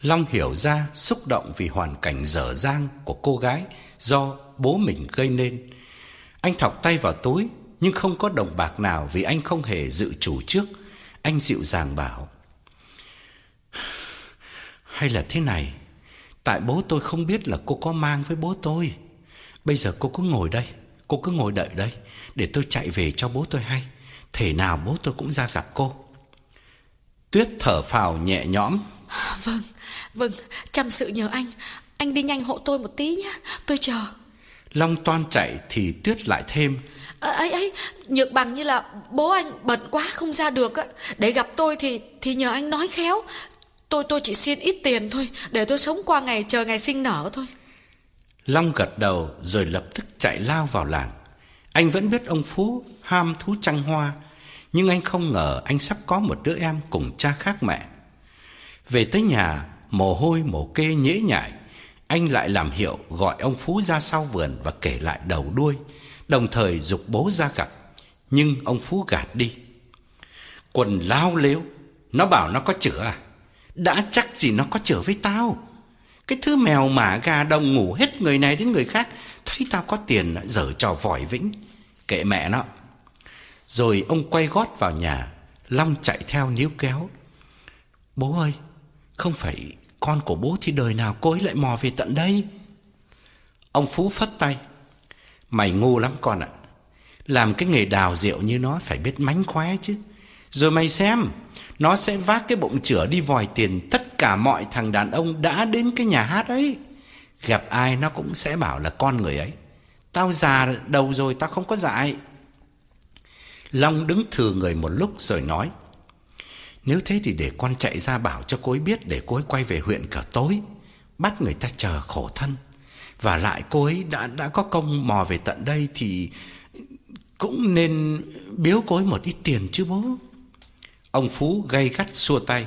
Long hiểu ra xúc động vì hoàn cảnh dở dang của cô gái do bố mình gây nên. Anh thọc tay vào túi nhưng không có đồng bạc nào vì anh không hề dự chủ trước. Anh dịu dàng bảo: "Hay là thế này, tại bố tôi không biết là cô có mang với bố tôi. Bây giờ cô cứ ngồi đây, cô cứ ngồi đợi đây để tôi chạy về cho bố tôi hay, thể nào bố tôi cũng ra gặp cô." Tuyết thở phào nhẹ nhõm. Vâng, vâng, chăm sự nhờ anh Anh đi nhanh hộ tôi một tí nhé Tôi chờ Long toan chạy thì Tuyết lại thêm. à, ấy ấy nhược bằng như là bố anh bận quá không ra được á để gặp tôi thì thì nhờ anh nói khéo tôi tôi chỉ xin ít tiền thôi để tôi sống qua ngày chờ ngày sinh nở thôi Long gật đầu rồi lập tức chạy lao vào làng. Anh vẫn biết ông Phú ham thú trăng hoa, nhưng anh không ngờ anh sắp có một đứa em cùng cha khác mẹ. Về tới nhà, mồ hôi mồ kê nhễ nhại, anh lại làm hiệu gọi ông Phú ra sau vườn và kể lại đầu đuôi, đồng thời dục bố ra gặp, nhưng ông Phú gạt đi. Quần lao lếu, nó bảo nó có chữa à? Đã chắc gì nó có chữa với tao. Cái thứ mèo mả gà đồng ngủ hết người này đến người khác, thấy tao có tiền dở trò vòi vĩnh, kệ mẹ nó. Rồi ông quay gót vào nhà, Long chạy theo níu kéo. Bố ơi, không phải con của bố thì đời nào cô ấy lại mò về tận đây. Ông Phú phất tay. Mày ngu lắm con ạ. Làm cái nghề đào rượu như nó phải biết mánh khóe chứ. Rồi mày xem, nó sẽ vác cái bụng chửa đi vòi tiền tất cả mọi thằng đàn ông đã đến cái nhà hát ấy. Gặp ai nó cũng sẽ bảo là con người ấy. Tao già đầu rồi tao không có dạy. Long đứng thừa người một lúc rồi nói. Nếu thế thì để con chạy ra bảo cho cô ấy biết để cô ấy quay về huyện cả tối. Bắt người ta chờ khổ thân. Và lại cô ấy đã đã có công mò về tận đây thì cũng nên biếu cô ấy một ít tiền chứ bố. Ông Phú gay gắt xua tay.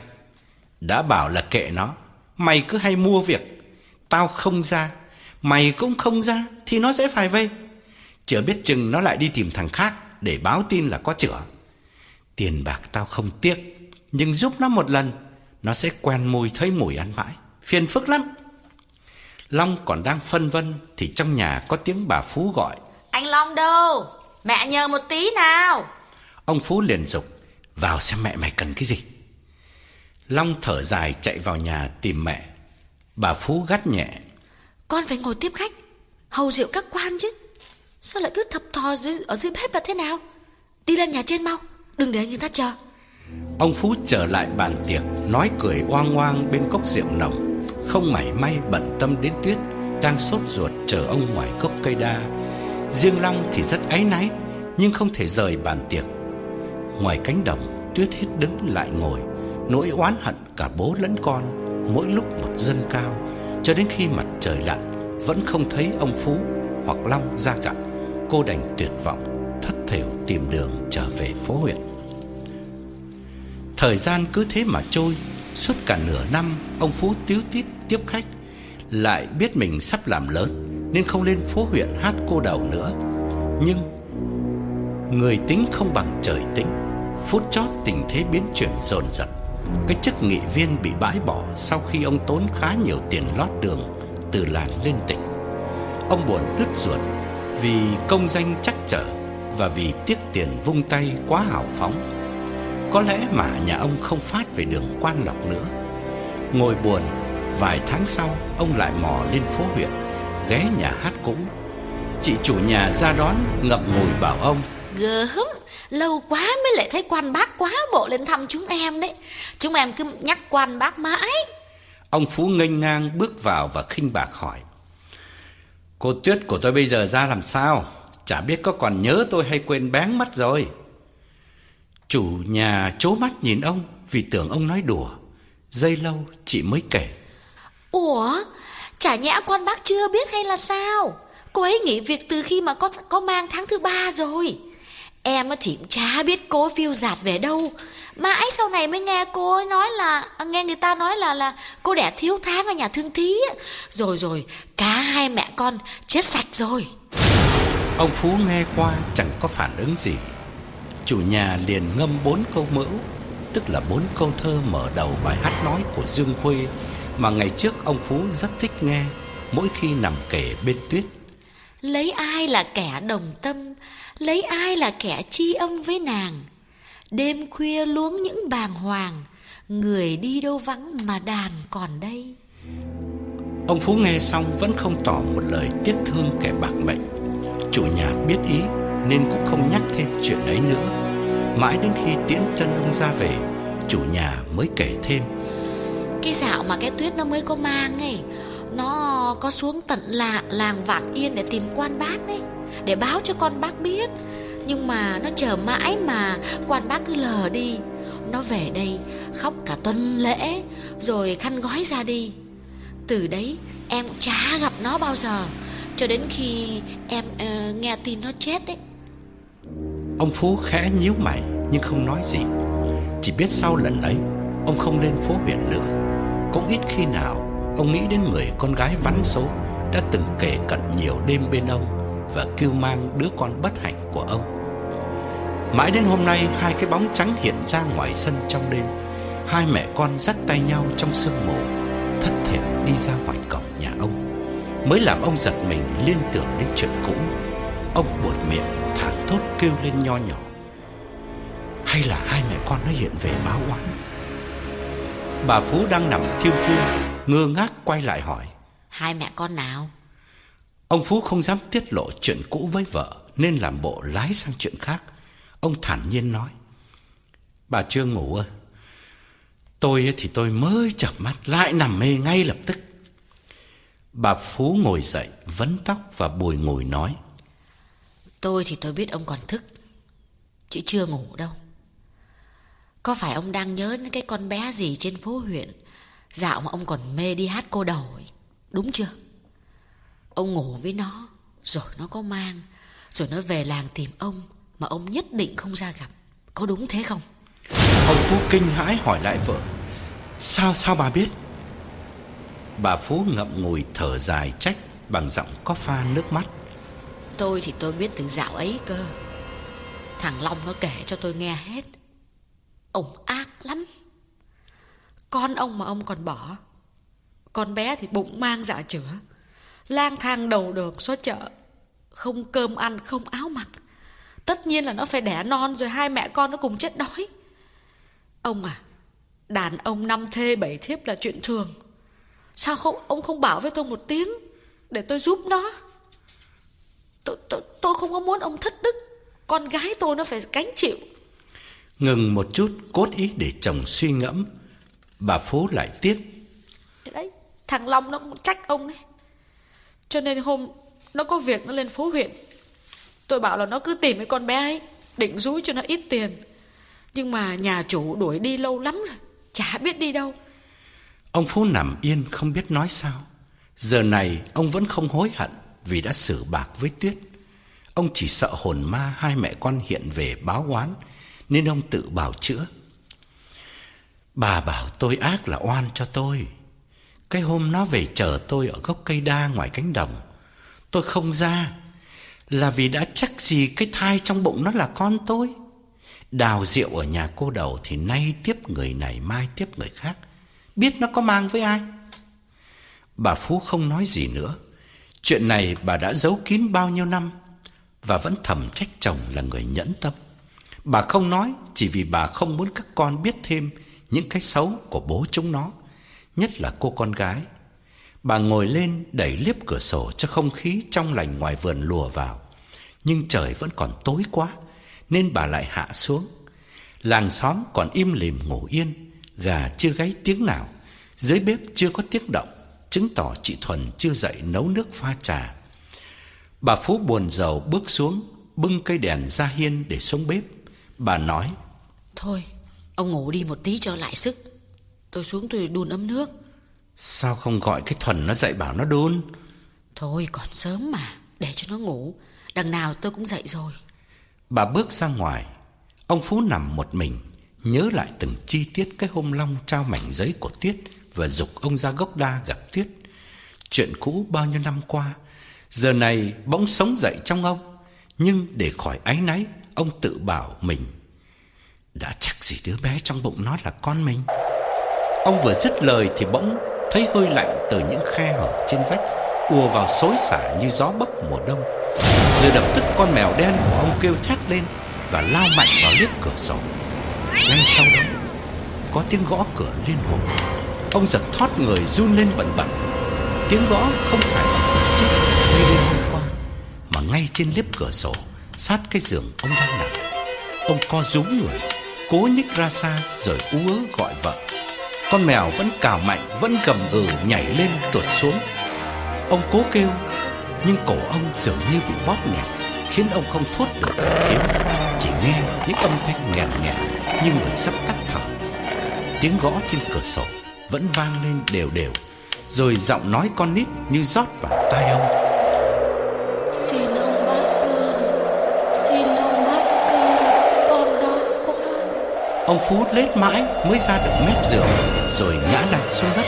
Đã bảo là kệ nó, mày cứ hay mua việc, tao không ra, mày cũng không ra thì nó sẽ phải vây. Chữa biết chừng nó lại đi tìm thằng khác để báo tin là có chữa. Tiền bạc tao không tiếc, nhưng giúp nó một lần, nó sẽ quen mùi thấy mùi ăn mãi, phiền phức lắm. Long còn đang phân vân thì trong nhà có tiếng bà Phú gọi. Anh Long đâu? Mẹ nhờ một tí nào. Ông Phú liền dục vào xem mẹ mày cần cái gì. Long thở dài chạy vào nhà tìm mẹ. Bà Phú gắt nhẹ. Con phải ngồi tiếp khách, hầu rượu các quan chứ. Sao lại cứ thập thò dưới, ở dưới bếp là thế nào? Đi lên nhà trên mau, đừng để người ta chờ. Ông Phú trở lại bàn tiệc, nói cười oang oang bên cốc rượu nồng, không mảy may bận tâm đến Tuyết đang sốt ruột chờ ông ngoài gốc cây đa. Riêng Long thì rất áy náy, nhưng không thể rời bàn tiệc. Ngoài cánh đồng, Tuyết hết đứng lại ngồi, nỗi oán hận cả bố lẫn con, mỗi lúc một dâng cao, cho đến khi mặt trời lặn vẫn không thấy ông Phú hoặc Long ra gặp. Cô đành tuyệt vọng, thất thểu tìm đường trở về phố huyện. Thời gian cứ thế mà trôi, suốt cả nửa năm ông Phú tiếu tít tiếp khách, lại biết mình sắp làm lớn nên không lên phố huyện hát cô đầu nữa. Nhưng người tính không bằng trời tính, phút chót tình thế biến chuyển dồn dập. Cái chức nghị viên bị bãi bỏ sau khi ông tốn khá nhiều tiền lót đường từ làng lên tỉnh. Ông buồn đứt ruột vì công danh chắc trở và vì tiếc tiền vung tay quá hào phóng. Có lẽ mà nhà ông không phát về đường quan lộc nữa. Ngồi buồn, vài tháng sau ông lại mò lên phố huyện, ghé nhà hát cũ. Chị chủ nhà ra đón ngậm ngùi bảo ông: Gớm, lâu quá mới lại thấy quan bác quá bộ lên thăm chúng em đấy. Chúng em cứ nhắc quan bác mãi. Ông Phú nghênh ngang bước vào và khinh bạc hỏi: "Cô Tuyết của tôi bây giờ ra làm sao? Chả biết có còn nhớ tôi hay quên bén mất rồi." Chủ nhà chố mắt nhìn ông vì tưởng ông nói đùa. Giây lâu chị mới kể. Ủa, chả nhẽ quan bác chưa biết hay là sao? Cô ấy nghỉ việc từ khi mà có có mang tháng thứ ba rồi. Em thì cũng chả biết cô phiêu giạt về đâu. Mãi sau này mới nghe cô ấy nói là nghe người ta nói là là cô đẻ thiếu tháng ở nhà thương thí. Rồi rồi, cả hai mẹ con chết sạch rồi. Ông Phú nghe qua chẳng có phản ứng gì. Chủ nhà liền ngâm bốn câu mẫu, tức là bốn câu thơ mở đầu bài hát nói của Dương Khuê mà ngày trước ông Phú rất thích nghe mỗi khi nằm kể bên tuyết. Lấy ai là kẻ đồng tâm, lấy ai là kẻ tri âm với nàng. Đêm khuya luống những bàng hoàng, người đi đâu vắng mà đàn còn đây. Ông Phú nghe xong vẫn không tỏ một lời tiếc thương kẻ bạc mệnh. Chủ nhà biết ý nên cũng không nhắc thêm chuyện ấy nữa. Mãi đến khi tiễn chân ông ra về, chủ nhà mới kể thêm. Cái dạo mà cái tuyết nó mới có mang ấy, nó có xuống tận làng, làng Vạn Yên để tìm quan bác đấy, để báo cho con bác biết. Nhưng mà nó chờ mãi mà quan bác cứ lờ đi. Nó về đây khóc cả tuần lễ, rồi khăn gói ra đi. Từ đấy em cũng chả gặp nó bao giờ, cho đến khi em uh, nghe tin nó chết đấy. Ông Phú khẽ nhíu mày nhưng không nói gì. Chỉ biết sau lần ấy, ông không lên phố huyện nữa. Cũng ít khi nào ông nghĩ đến người con gái vắn số đã từng kể cận nhiều đêm bên ông và kêu mang đứa con bất hạnh của ông. Mãi đến hôm nay hai cái bóng trắng hiện ra ngoài sân trong đêm, hai mẹ con dắt tay nhau trong sương mù, thất thểu đi ra ngoài cổng nhà ông. Mới làm ông giật mình liên tưởng đến chuyện cũ. Ông buột miệng thảng thốt kêu lên nho nhỏ. Hay là hai mẹ con nó hiện về báo oán? Bà Phú đang nằm thiêu thiêu, ngơ ngác quay lại hỏi. Hai mẹ con nào? Ông Phú không dám tiết lộ chuyện cũ với vợ nên làm bộ lái sang chuyện khác. Ông thản nhiên nói: "Bà chưa ngủ ơi? Tôi thì tôi mới chợp mắt lại nằm mê ngay lập tức." Bà Phú ngồi dậy, vấn tóc và bùi ngồi nói: "Tôi thì tôi biết ông còn thức, chị chưa ngủ đâu. Có phải ông đang nhớ đến cái con bé gì trên phố huyện? Dạo mà ông còn mê đi hát cô đầu ấy. Đúng chưa? Ông ngủ với nó Rồi nó có mang Rồi nó về làng tìm ông Mà ông nhất định không ra gặp. Có đúng thế không? Ông Phú kinh hãi hỏi lại vợ. Sao sao bà biết? Bà Phú ngậm ngùi thở dài trách Bằng giọng có pha nước mắt. Tôi thì tôi biết từ dạo ấy cơ. Thằng Long nó kể cho tôi nghe hết. Ông ác lắm. Con ông mà ông còn bỏ. Con bé thì bụng mang dạ chữa. Lang thang đầu được, xó chợ, Không cơm ăn, không áo mặc. Tất nhiên là nó phải đẻ non Rồi hai mẹ con nó cùng chết đói. Ông à Đàn ông năm thê bảy thiếp là chuyện thường. Sao không, ông không bảo với tôi một tiếng Để tôi giúp nó? Tôi, tôi, tôi không có muốn ông thất đức. Con gái tôi nó phải gánh chịu. Ngừng một chút cốt ý để chồng suy ngẫm. Bà Phú lại tiếp Đấy Thằng Long nó cũng trách ông đấy. Cho nên hôm Nó có việc nó lên phố huyện. Tôi bảo là nó cứ tìm cái con bé ấy Định rúi cho nó ít tiền. Nhưng mà nhà chủ đuổi đi lâu lắm rồi Chả biết đi đâu. Ông Phú nằm yên không biết nói sao. Giờ này ông vẫn không hối hận vì đã xử bạc với Tuyết Ông chỉ sợ hồn ma hai mẹ con hiện về báo oán nên ông tự bảo chữa. Bà bảo tôi ác là oan cho tôi. Cái hôm nó về chờ tôi ở gốc cây đa ngoài cánh đồng, tôi không ra là vì đã chắc gì cái thai trong bụng nó là con tôi. Đào rượu ở nhà cô đầu thì nay tiếp người này mai tiếp người khác, biết nó có mang với ai. Bà Phú không nói gì nữa. Chuyện này bà đã giấu kín bao nhiêu năm và vẫn thầm trách chồng là người nhẫn tâm. Bà không nói chỉ vì bà không muốn các con biết thêm những cái xấu của bố chúng nó, nhất là cô con gái. Bà ngồi lên đẩy liếp cửa sổ cho không khí trong lành ngoài vườn lùa vào. Nhưng trời vẫn còn tối quá nên bà lại hạ xuống. Làng xóm còn im lìm ngủ yên, gà chưa gáy tiếng nào, dưới bếp chưa có tiếng động, chứng tỏ chị Thuần chưa dậy nấu nước pha trà. Bà Phú buồn rầu bước xuống, bưng cây đèn ra hiên để xuống bếp. Bà nói Thôi ông ngủ đi một tí cho lại sức. Tôi xuống tôi đun ấm nước. Sao không gọi cái thuần nó dậy bảo nó đun? Thôi còn sớm mà Để cho nó ngủ. Đằng nào tôi cũng dậy rồi. Bà bước ra ngoài. Ông Phú nằm một mình Nhớ lại từng chi tiết cái hôm Long trao mảnh giấy của Tuyết và dục ông ra gốc đa gặp Tuyết Chuyện cũ bao nhiêu năm qua, Giờ này bỗng sống dậy trong ông. Nhưng để khỏi áy náy, Ông tự bảo mình, Đã chắc gì đứa bé trong bụng nó là con mình? Ông vừa dứt lời thì bỗng Thấy hơi lạnh từ những khe hở trên vách, ùa vào xối xả như gió bấc mùa đông. Rồi lập tức con mèo đen của ông kêu thét lên Và lao mạnh vào liếp cửa sổ. Ngay sau đó, Có tiếng gõ cửa liên hồi. Ông giật thoát người run lên bẩn bẩn Tiếng gõ không phải bằng cửa trước Như đêm hôm qua Mà ngay trên liếp cửa sổ sát cái giường ông đang nằm. Ông co rúm người, cố nhích ra xa rồi ú ớ gọi vợ. Con mèo vẫn cào mạnh, vẫn gầm ừ nhảy lên tuột xuống. Ông cố kêu, nhưng cổ ông dường như bị bóp nghẹt, khiến ông không thốt được thành tiếng, chỉ nghe những âm thanh nghẹn nghẹn như người sắp tắt thở. Tiếng gõ trên cửa sổ vẫn vang lên đều đều, rồi giọng nói con nít như rót vào tai ông. Ông Phú lết mãi mới ra được mép giường Rồi ngã lăn xuống đất.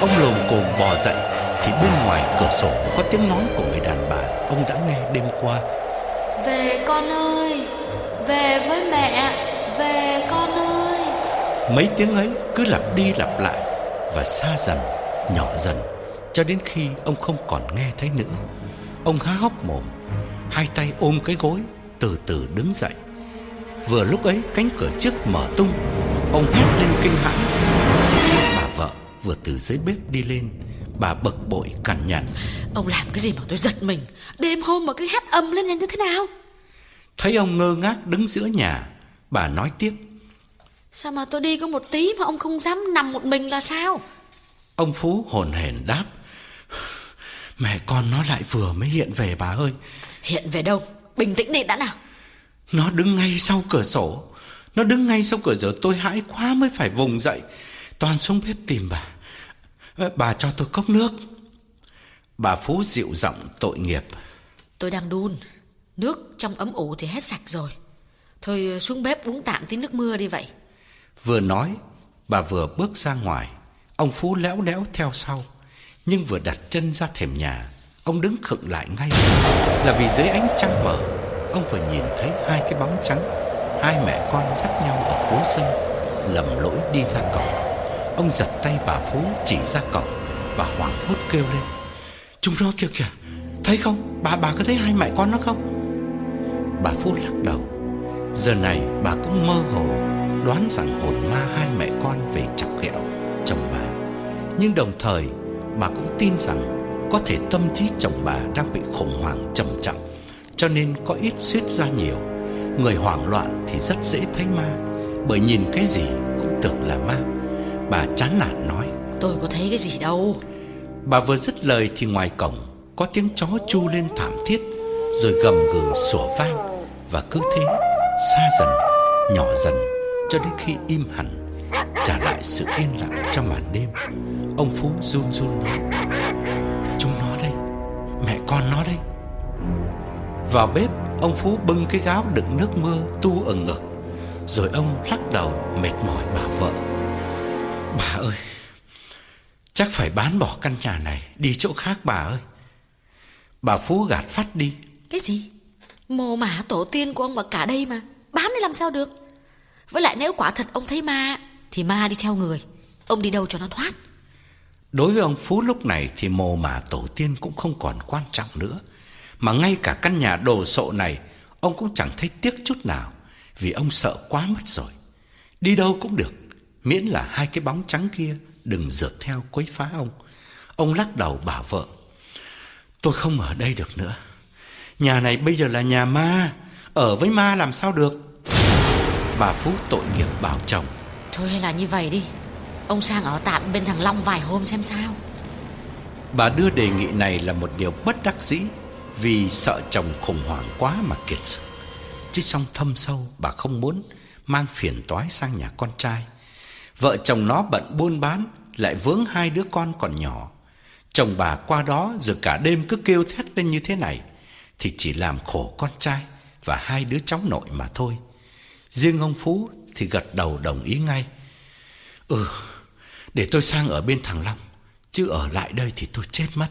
Ông lồm cồm bò dậy Thì bên ngoài cửa sổ có tiếng nói của người đàn bà Ông đã nghe đêm qua. Về con ơi Về với mẹ Về con ơi. Mấy tiếng ấy cứ lặp đi lặp lại Và xa dần, nhỏ dần Cho đến khi ông không còn nghe thấy nữa. Ông há hốc mồm Hai tay ôm cái gối Từ từ đứng dậy. Vừa lúc ấy cánh cửa trước mở tung Ông hét lên kinh hãi. Bà vợ vừa từ dưới bếp đi lên Bà bực bội cằn nhằn. Ông làm cái gì mà tôi giật mình? Đêm hôm mà cứ hát âm lên như thế nào? Thấy ông ngơ ngác đứng giữa nhà Bà nói tiếp Sao mà tôi đi có một tí mà ông không dám nằm một mình là sao? Ông Phú hồn hển đáp. Mẹ con nó lại vừa mới hiện về bà ơi. Hiện về đâu? Bình tĩnh đi đã nào. Nó đứng ngay sau cửa sổ. Nó đứng ngay sau cửa sổ. Tôi hãi quá mới phải vùng dậy. Toàn xuống bếp tìm bà. Bà cho tôi cốc nước. Bà Phú dịu giọng tội nghiệp. Tôi đang đun. Nước trong ấm ủ thì hết sạch rồi. Thôi xuống bếp uống tạm tí nước mưa đi vậy Vừa nói, Bà vừa bước ra ngoài. Ông Phú léo đéo theo sau, Nhưng vừa đặt chân ra thềm nhà, Ông đứng khựng lại ngay. Là vì dưới ánh trăng mở Ông vừa nhìn thấy hai cái bóng trắng. Hai mẹ con dắt nhau ở cuối sân, Lầm lỗi đi ra cổng. Ông giật tay bà Phú chỉ ra cổng Và hoảng hốt kêu lên. Chúng nó kìa kìa, Thấy không? Bà bà có thấy hai mẹ con nó không? Bà Phú lắc đầu. Giờ này bà cũng mơ hồ Đoán rằng hồn ma hai mẹ con về chọc ghẹo chồng bà. Nhưng đồng thời bà cũng tin rằng Có thể tâm trí chồng bà đang bị khủng hoảng trầm trọng Cho nên có ít suýt ra nhiều. Người hoảng loạn thì rất dễ thấy ma Bởi nhìn cái gì cũng tưởng là ma. Bà chán nản nói Tôi có thấy cái gì đâu. Bà vừa dứt lời thì ngoài cổng Có tiếng chó chu lên thảm thiết Rồi gầm gừ sủa vang Và cứ thế xa dần Nhỏ dần cho đến khi im hẳn, Trả lại sự yên lặng cho màn đêm. Ông Phú run run nói, Chúng nó đây, Mẹ con nó đây. Vào bếp, Ông Phú bưng cái gáo đựng nước mưa tu ở ngực, Rồi ông lắc đầu mệt mỏi bảo vợ, Bà ơi, Chắc phải bán bỏ căn nhà này, Đi chỗ khác bà ơi. Bà Phú gạt phát đi, Cái gì? Mồ mả tổ tiên của ông bà cả đây mà, Bán để làm sao được? Với lại nếu quả thật ông thấy ma, Thì ma đi theo người. Ông đi đâu cho nó thoát? Đối với ông Phú lúc này Thì mồ mả tổ tiên cũng không còn quan trọng nữa. Mà ngay cả căn nhà đồ sộ này, Ông cũng chẳng thấy tiếc chút nào, Vì ông sợ quá mất rồi. Đi đâu cũng được, Miễn là hai cái bóng trắng kia Đừng rượt theo quấy phá ông. Ông lắc đầu bảo vợ, Tôi không ở đây được nữa. Nhà này bây giờ là nhà ma, Ở với ma làm sao được? Bà Phú tội nghiệp bảo chồng Thôi hay là như vậy đi. Ông sang ở tạm bên thằng Long vài hôm xem sao. Bà đưa đề nghị này là một điều bất đắc dĩ Vì sợ chồng khủng hoảng quá mà kiệt sức. Chứ trong thâm sâu bà không muốn Mang phiền toái sang nhà con trai. Vợ chồng nó bận buôn bán Lại vướng hai đứa con còn nhỏ. Chồng bà qua đó rồi cả đêm cứ kêu thét lên như thế này Thì chỉ làm khổ con trai Và hai đứa cháu nội mà thôi Riêng ông Phú thì gật đầu đồng ý ngay. Ừ Để tôi sang ở bên thằng Long, Chứ ở lại đây thì tôi chết mất.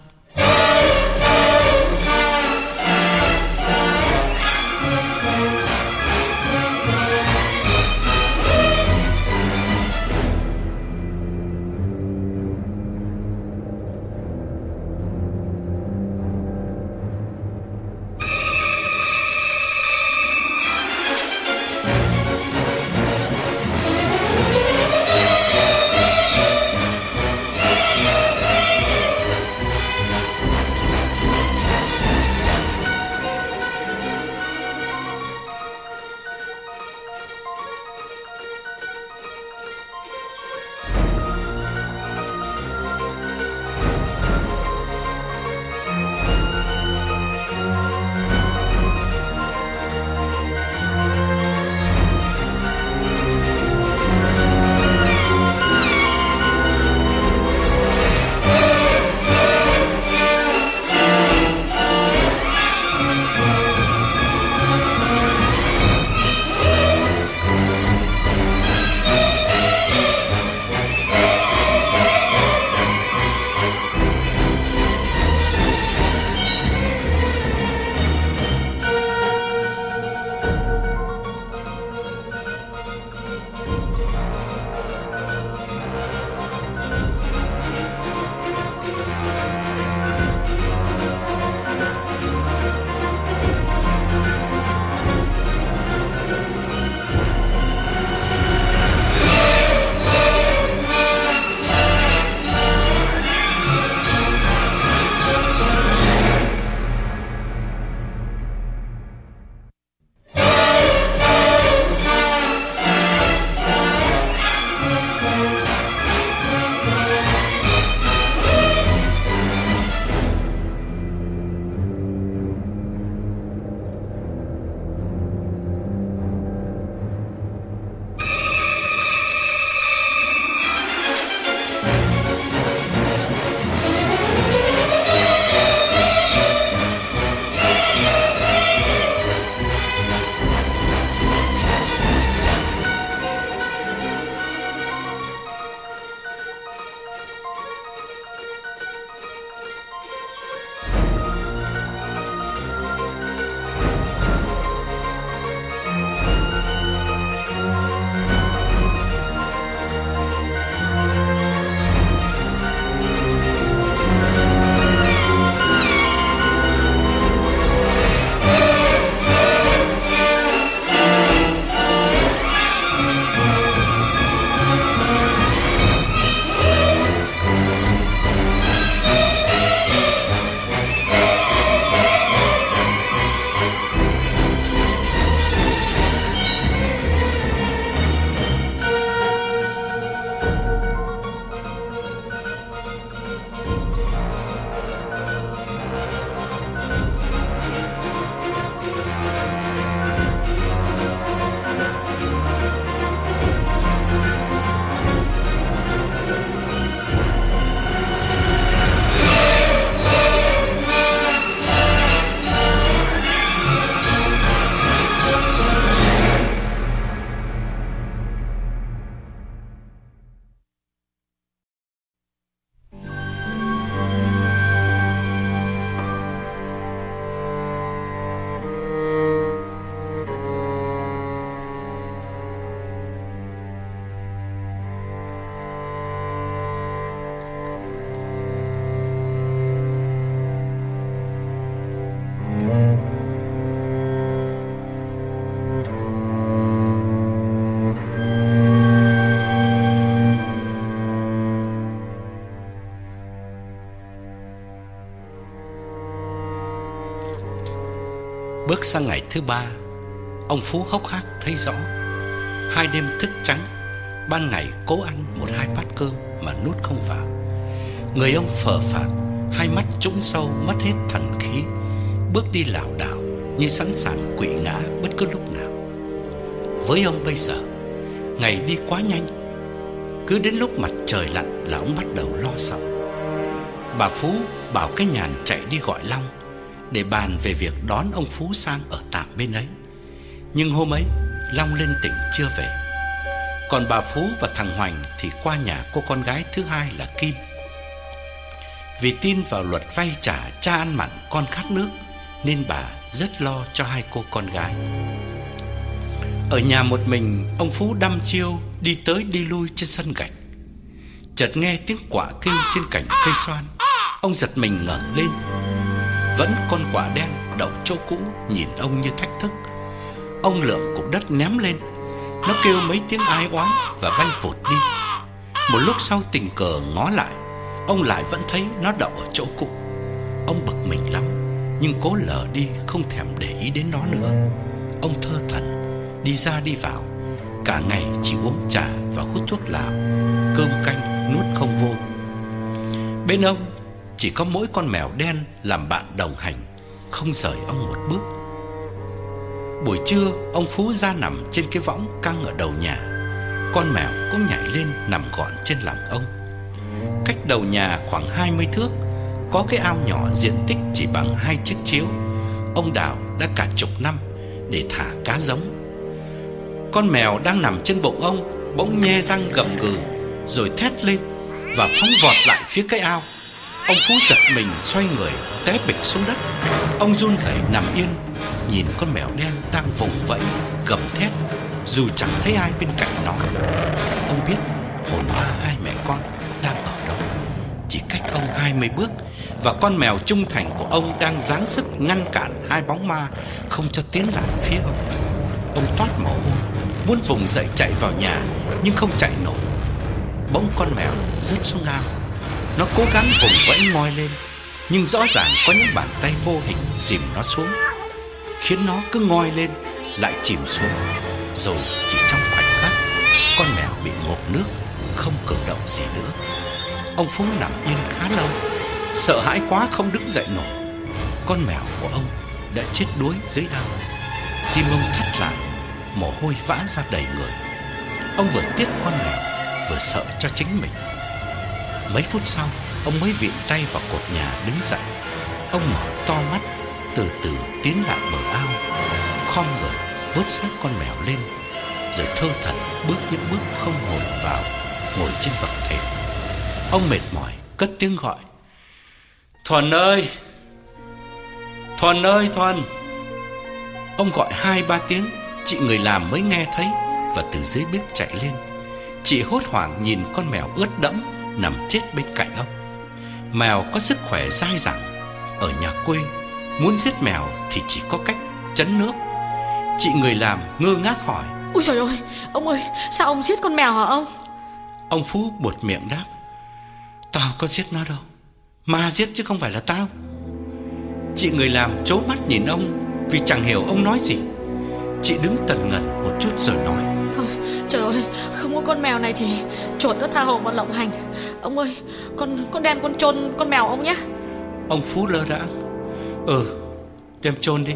Bước sang ngày thứ ba Ông Phú hốc hác thấy rõ. Hai đêm thức trắng Ban ngày cố ăn một hai bát cơm Mà nuốt không vào. Người ông phờ phạt, Hai mắt trũng sâu mất hết thần khí Bước đi lảo đảo Như sẵn sàng quỵ ngã bất cứ lúc nào. Với ông bây giờ Ngày đi quá nhanh Cứ đến lúc mặt trời lặn là ông bắt đầu lo sợ. Bà Phú bảo cái nhàn chạy đi gọi Long. Để bàn về việc đón ông Phú sang ở tạm bên ấy. Nhưng hôm ấy, Long lên tỉnh chưa về. Còn bà Phú và thằng Hoành Thì qua nhà cô con gái thứ hai là Kim. Vì tin vào luật vay trả cha ăn mặn con khát nước, Nên bà rất lo cho hai cô con gái. Ở nhà một mình, Ông Phú đăm chiêu Đi tới đi lui trên sân gạch. Chợt nghe tiếng quả kêu trên cành cây xoan. Ông giật mình ngẩng lên. Vẫn con quả đen đậu chỗ cũ Nhìn ông như thách thức. Ông lượm cục đất ném lên. Nó kêu mấy tiếng ai oán Và bay vụt đi. Một lúc sau tình cờ ngó lại, Ông lại vẫn thấy nó đậu ở chỗ cũ. Ông bực mình lắm, Nhưng cố lờ đi, không thèm để ý đến nó nữa. Ông thơ thần, Đi ra đi vào. Cả ngày chỉ uống trà và hút thuốc lào, Cơm canh nuốt không vô. Bên ông chỉ có mỗi con mèo đen làm bạn đồng hành, Không rời ông một bước. Buổi trưa, ông Phú ra nằm trên cái võng căng ở đầu nhà. Con mèo cũng nhảy lên nằm gọn trên lòng ông. Cách đầu nhà khoảng 20 thước, Có cái ao nhỏ diện tích chỉ bằng hai chiếc chiếu. Ông Đào đã cả chục năm để thả cá giống. Con mèo đang nằm trên bụng ông Bỗng nhe răng gầm gừ, Rồi thét lên Và phóng vọt lại phía cái ao. Ông Phú giật mình xoay người, Té bịch xuống đất. Ông run rẩy nằm yên, Nhìn con mèo đen đang vùng vẫy, Gầm thét, Dù chẳng thấy ai bên cạnh nó. Ông biết hồn ma hai mẹ con Đang ở đâu. Chỉ cách ông 20 bước, Và con mèo trung thành của ông Đang giáng sức ngăn cản hai bóng ma Không cho tiến lại phía ông. Ông toát mồ hôi, Muốn vùng dậy chạy vào nhà, Nhưng không chạy nổi. Bỗng con mèo rớt xuống ao nó cố gắng vùng vẫy ngoi lên, Nhưng rõ ràng có những bàn tay vô hình dìm nó xuống, Khiến nó cứ ngoi lên, Lại chìm xuống, Rồi chỉ trong khoảnh khắc, Con mèo bị ngộp nước, Không cử động gì nữa. Ông Phú nằm yên khá lâu, Sợ hãi quá không đứng dậy nổi. Con mèo của ông đã chết đuối dưới ao. Tim ông thắt lại, Mồ hôi vã ra đầy người. Ông vừa tiếc con mèo, Vừa sợ cho chính mình. Mấy phút sau, Ông mới viện tay vào cột nhà đứng dậy. Ông mở to mắt, Từ từ tiến lại bờ ao, Khom người, vớt xác con mèo lên, Rồi thơ thẩn bước những bước không hồi vào, Ngồi trên bậc thềm. Ông mệt mỏi, cất tiếng gọi. Thuần ơi! Thuần ơi, Thuần! Ông gọi hai ba tiếng, Chị người làm mới nghe thấy Và từ dưới bếp chạy lên. Chị hốt hoảng nhìn con mèo ướt đẫm nằm chết bên cạnh ông. Mèo có sức khỏe dai dẳng. Ở nhà quê, muốn giết mèo thì chỉ có cách chấn nước. Chị người làm ngơ ngác hỏi. Ôi trời ơi, ông ơi, sao ông giết con mèo hả ông? Ông Phú buột miệng đáp. Tao có giết nó đâu. Ma giết chứ không phải là tao. Chị người làm trố mắt nhìn ông vì chẳng hiểu ông nói gì. Chị đứng tần ngần một chút rồi nói. Trời ơi, không có con mèo này thì chuột nó tha hồ mà lộng hành. Ông ơi, con con đem con chôn con mèo ông nhé. Ông Phú lơ đãng. Ừ, đem chôn đi.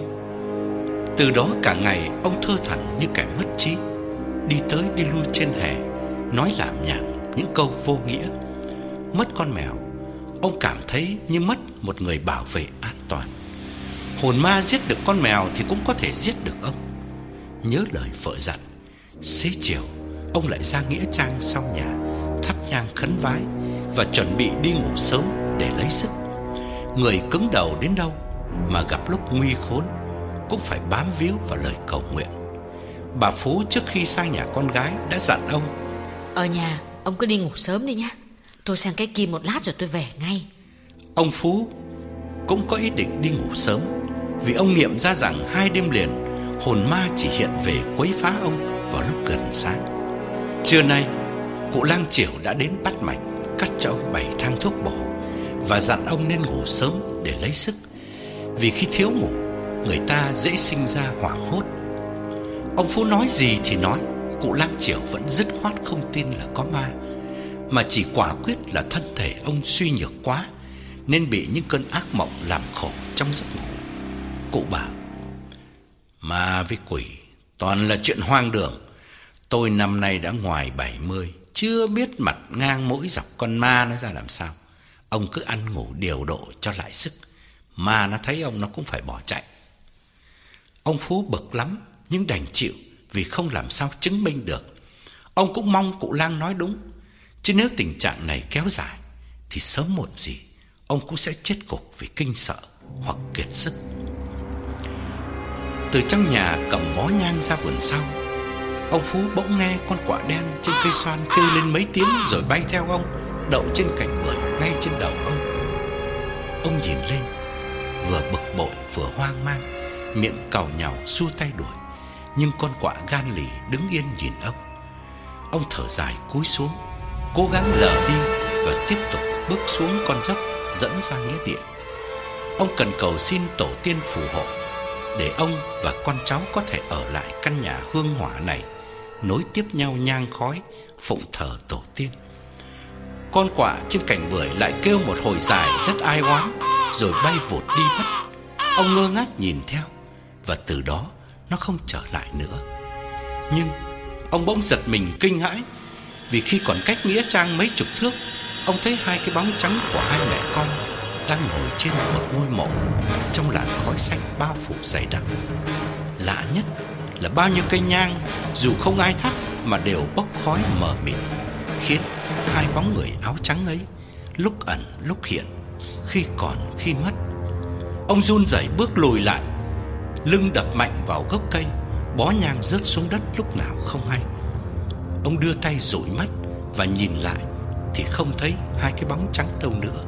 Từ đó cả ngày ông thơ thẩn như kẻ mất trí, đi tới đi lui trên hè, nói làm nhảm những câu vô nghĩa. Mất con mèo, ông cảm thấy như mất một người bảo vệ an toàn. Hồn ma giết được con mèo thì cũng có thể giết được ông. Nhớ lời vợ dặn, xế chiều ông lại ra nghĩa trang sau nhà thắp nhang khấn vái và chuẩn bị đi ngủ sớm để lấy sức. Người cứng đầu đến đâu mà gặp lúc nguy khốn cũng phải bám víu vào lời cầu nguyện. Bà Phú trước khi sang nhà con gái đã dặn ông: "Ở nhà ông cứ đi ngủ sớm đi nhé. Tôi sang cái kim một lát rồi tôi về ngay." Ông Phú cũng có ý định đi ngủ sớm vì ông nghiệm ra rằng hai đêm liền hồn ma chỉ hiện về quấy phá ông vào lúc gần sáng. Trưa nay, cụ lang triểu đã đến bắt mạch, cắt cho ông bảy thang thuốc bổ và dặn ông nên ngủ sớm để lấy sức. Vì khi thiếu ngủ, Người ta dễ sinh ra hoảng hốt Ông Phú nói gì thì nói Cụ Lang Triểu vẫn dứt khoát không tin là có ma Mà chỉ quả quyết là thân thể ông suy nhược quá Nên bị những cơn ác mộng làm khổ trong giấc ngủ Cụ bảo Ma với quỷ Toàn là chuyện hoang đường Tôi năm nay đã ngoài 70 Chưa biết mặt ngang mũi dọc con ma nó ra làm sao. Ông cứ ăn ngủ điều độ cho lại sức Ma nó thấy ông nó cũng phải bỏ chạy. Ông Phú bực lắm, Nhưng đành chịu Vì không làm sao chứng minh được. Ông cũng mong cụ lang nói đúng, Chứ nếu tình trạng này kéo dài, Thì sớm muộn gì Ông cũng sẽ chết cục vì kinh sợ Hoặc kiệt sức. Từ trong nhà cầm bó nhang ra vườn sau Ông Phú bỗng nghe con quạ đen trên cây xoan kêu lên mấy tiếng rồi bay theo ông, đậu trên cành bưởi ngay trên đầu ông. Ông nhìn lên, vừa bực bội vừa hoang mang, miệng cào nhào xua tay đuổi, nhưng con quạ gan lì đứng yên nhìn ông. Ông thở dài cúi xuống, cố gắng lờ đi và tiếp tục bước xuống con dốc dẫn ra nghĩa địa. Ông cần cầu xin tổ tiên phù hộ để ông và con cháu có thể ở lại căn nhà hương hỏa này nối tiếp nhau nhang khói phụng thờ tổ tiên. Con quạ trên cành bưởi lại kêu một hồi dài rất ai oán rồi bay vụt đi mất. Ông ngơ ngác nhìn theo và từ đó nó không trở lại nữa. Nhưng ông bỗng giật mình kinh hãi vì khi còn cách nghĩa trang mấy chục thước, ông thấy hai cái bóng trắng của hai mẹ con đang ngồi trên một ngôi mộ trong làn khói xanh bao phủ dày đặc. Lạ nhất là bao nhiêu cây nhang dù không ai thắp mà đều bốc khói mờ mịt, khiến hai bóng người áo trắng ấy lúc ẩn lúc hiện, khi còn khi mất. Ông run rẩy bước lùi lại, lưng đập mạnh vào gốc cây, bó nhang rớt xuống đất lúc nào không hay. Ông đưa tay dụi mắt và nhìn lại thì không thấy hai cái bóng trắng đâu nữa.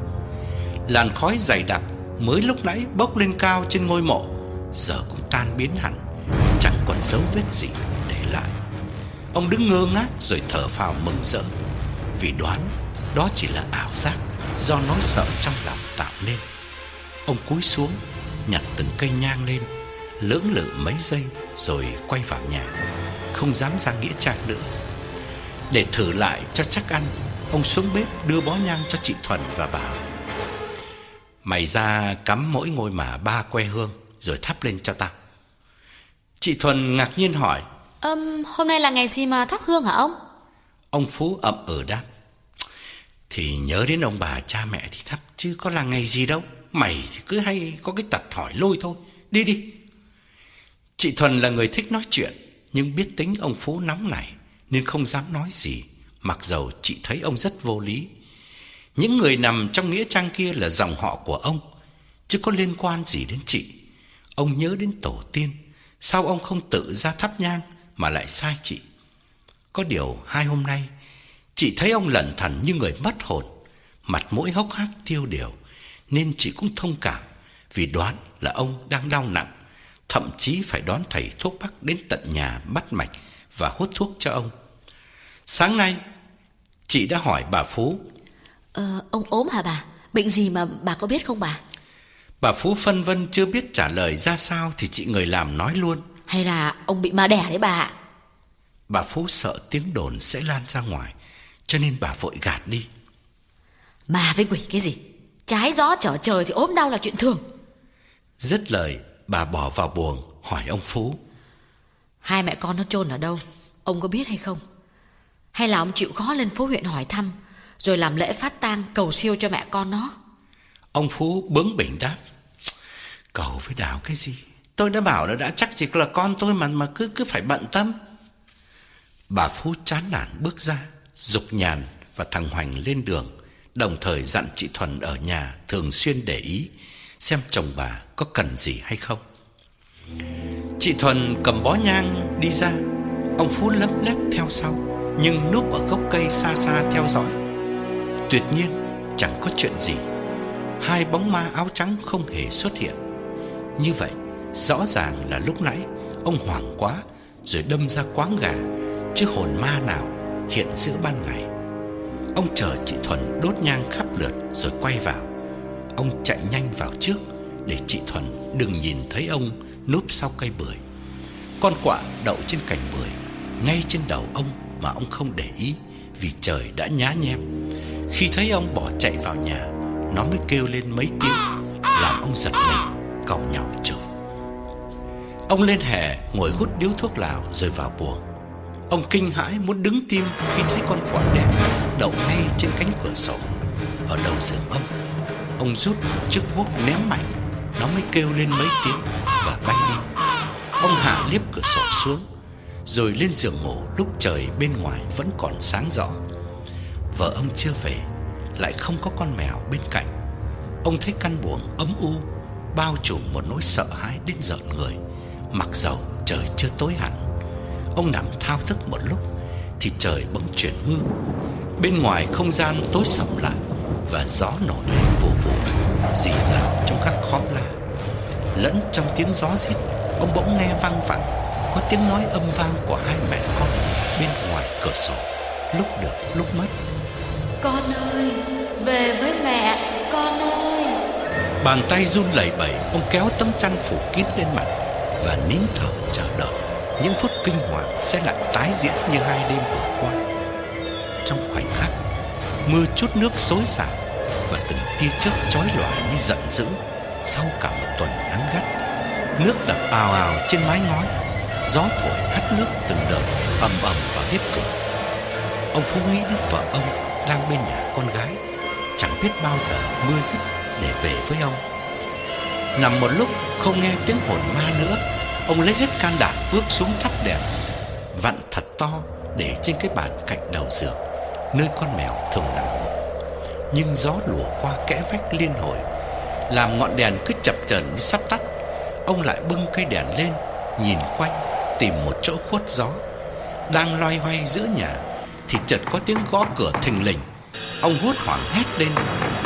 Làn khói dày đặc mới lúc nãy bốc lên cao trên ngôi mộ giờ cũng tan biến hẳn dấu vết gì để lại. Ông đứng ngơ ngác rồi thở phào mừng rỡ, vì đoán đó chỉ là ảo giác do nỗi sợ trong lòng tạo nên. Ông cúi xuống, nhặt từng cây nhang lên, lưỡng lự mấy giây rồi quay vào nhà, không dám ra nghĩa trang nữa. Để thử lại cho chắc ăn, ông xuống bếp đưa bó nhang cho chị Thuần và bảo: "Mày ra cắm mỗi ngôi mà ba que hương rồi thắp lên cho tao." Chị Thuần ngạc nhiên hỏi. Um, Hôm nay là ngày gì mà thắp hương hả ông? Ông Phú ậm ừ đáp. Thì nhớ đến ông bà cha mẹ thì thắp Chứ có là ngày gì đâu. Mày thì cứ hay có cái tật hỏi lôi thôi. Đi đi. Chị Thuần là người thích nói chuyện Nhưng biết tính ông Phú nóng này Nên không dám nói gì. Mặc dầu chị thấy ông rất vô lý. Những người nằm trong nghĩa trang kia là dòng họ của ông Chứ có liên quan gì đến chị. Ông nhớ đến tổ tiên Sao ông không tự ra thắp nhang mà lại sai chị? Có điều hai hôm nay chị thấy ông lẩn thẩn như người mất hồn, mặt mũi hốc hác tiêu điều, nên chị cũng thông cảm vì đoán là ông đang đau nặng, thậm chí phải đón thầy thuốc bắc đến tận nhà bắt mạch và hút thuốc cho ông. Sáng nay, chị đã hỏi bà Phú. Ờ, ông ốm hả bà? Bệnh gì mà bà có biết không bà? Bà Phú phân vân chưa biết trả lời ra sao thì chị người làm nói luôn. Hay là ông bị ma đẻ đấy bà Bà Phú sợ tiếng đồn sẽ lan ra ngoài, cho nên bà vội gạt đi. Ma với quỷ cái gì? Trái gió trở trời thì ốm đau là chuyện thường. Dứt lời, bà bỏ vào buồng hỏi ông Phú. Hai mẹ con nó chôn ở đâu? Ông có biết hay không? Hay là ông chịu khó lên phố huyện hỏi thăm, rồi làm lễ phát tang cầu siêu cho mẹ con nó? Ông Phú bướng bỉnh đáp. Cầu với Đào cái gì? Tôi đã bảo là đã chắc chỉ là con tôi mà mà cứ cứ phải bận tâm. Bà Phú chán nản bước ra, dục nhàn và thằng Hoành lên đường, đồng thời dặn chị Thuần ở nhà thường xuyên để ý xem chồng bà có cần gì hay không. Chị Thuần cầm bó nhang đi ra, ông Phú lấm lét theo sau, nhưng núp ở gốc cây xa xa theo dõi. Tuyệt nhiên chẳng có chuyện gì hai bóng ma áo trắng không hề xuất hiện. Như vậy, rõ ràng là lúc nãy ông hoảng quá rồi đâm ra quáng gà, chứ hồn ma nào hiện giữa ban ngày. Ông chờ chị Thuần đốt nhang khắp lượt rồi quay vào. Ông chạy nhanh vào trước để chị Thuần đừng nhìn thấy ông núp sau cây bưởi. Con quạ đậu trên cành bưởi, ngay trên đầu ông mà ông không để ý vì trời đã nhá nhem. Khi thấy ông bỏ chạy vào nhà, nó mới kêu lên mấy tiếng, làm ông giật mình, Cầu nhau trời Ông lên hè ngồi hút điếu thuốc lào rồi vào buồng. Ông kinh hãi muốn đứng tim khi thấy con quạ đen đậu ngay trên cánh cửa sổ ở đầu giường ông. Ông rút chiếc hút ném mạnh, nó mới kêu lên mấy tiếng và bay đi. Ông hạ liếp cửa sổ xuống, rồi lên giường ngủ lúc trời bên ngoài vẫn còn sáng rõ. Vợ ông chưa về, lại không có con mèo bên cạnh. Ông thấy căn buồng ấm u, bao trùm một nỗi sợ hãi đến rợn người, mặc dầu trời chưa tối hẳn. Ông nằm thao thức một lúc thì trời bỗng chuyển mưa. Bên ngoài không gian tối sầm lại và gió nổi lên vù vù, rì rào trong các khóm lá. Lẫn trong tiếng gió rít, ông bỗng nghe vang vẳng có tiếng nói âm vang của hai mẹ con bên ngoài cửa sổ, lúc được lúc mất. Con ơi, về với mẹ, con ơi. Bàn tay run lẩy bẩy, ông kéo tấm chăn phủ kín lên mặt và nín thở chờ đợi những phút kinh hoàng sẽ lại tái diễn như hai đêm vừa qua. Trong khoảnh khắc, mưa chút nước xối xả và từng tia chớp chói lòa như giận dữ sau cả một tuần nắng gắt. Nước đập ào ào trên mái ngói, gió thổi hắt nước từng đợt ầm ầm vào bếp cửa. Ông Phú nghĩ đến vợ ông lang bên nhà con gái, chẳng biết bao giờ mưa dứt để về với ông. Nằm một lúc không nghe tiếng hồn ma nữa, ông lấy hết can đảm bước xuống thắp đèn, vặn thật to để trên cái bàn cạnh đầu giường, nơi con mèo thường nằm ngủ. Nhưng gió lùa qua kẽ vách liên hồi, làm ngọn đèn cứ chập chờn như sắp tắt. Ông lại bưng cây đèn lên, nhìn quanh tìm một chỗ khuất gió. Đang loay hoay giữa nhà thì chợt có tiếng gõ cửa thình lình. Ông hốt hoảng hét lên,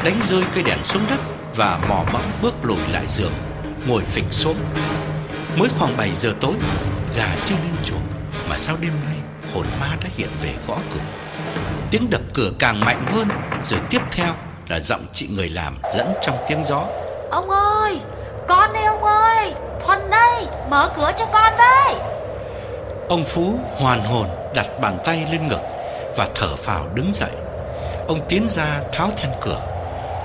đánh rơi cây đèn xuống đất và mò mẫm bước lùi lại giường, ngồi phịch xuống. Mới khoảng 7 giờ tối, gà chưa lên chuồng mà sao đêm nay hồn ma đã hiện về gõ cửa. Tiếng đập cửa càng mạnh hơn, rồi tiếp theo là giọng chị người làm lẫn trong tiếng gió. Ông ơi, con đây ông ơi, Thuần đây, mở cửa cho con với. Ông Phú hoàn hồn đặt bàn tay lên ngực và thở phào đứng dậy. Ông tiến ra tháo then cửa.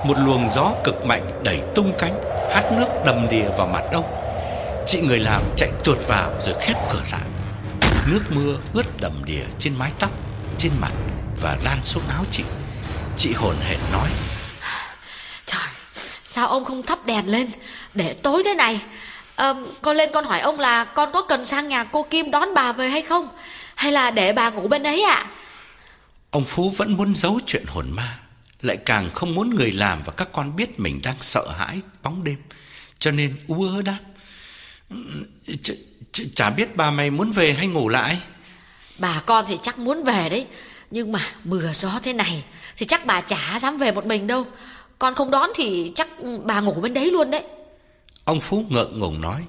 Một luồng gió cực mạnh đẩy tung cánh, hắt nước đầm đìa vào mặt ông. Chị người làm chạy tuột vào rồi khép cửa lại. Nước mưa ướt đầm đìa trên mái tóc, trên mặt và lan xuống áo chị. Chị hồn hển nói: Trời, sao ông không thắp đèn lên để tối thế này? À, con lên con hỏi ông là con có cần sang nhà cô Kim đón bà về hay không? Hay là để bà ngủ bên ấy ạ? À? Ông Phú vẫn muốn giấu chuyện hồn ma, lại càng không muốn người làm và các con biết mình đang sợ hãi bóng đêm, cho nên ú đáp: ch ch "Chả biết bà mày muốn về hay ngủ lại?" Bà con thì chắc muốn về đấy, nhưng mà mưa gió thế này thì chắc bà chả dám về một mình đâu. Con không đón thì chắc bà ngủ bên đấy luôn đấy. Ông Phú ngượng ngùng nói: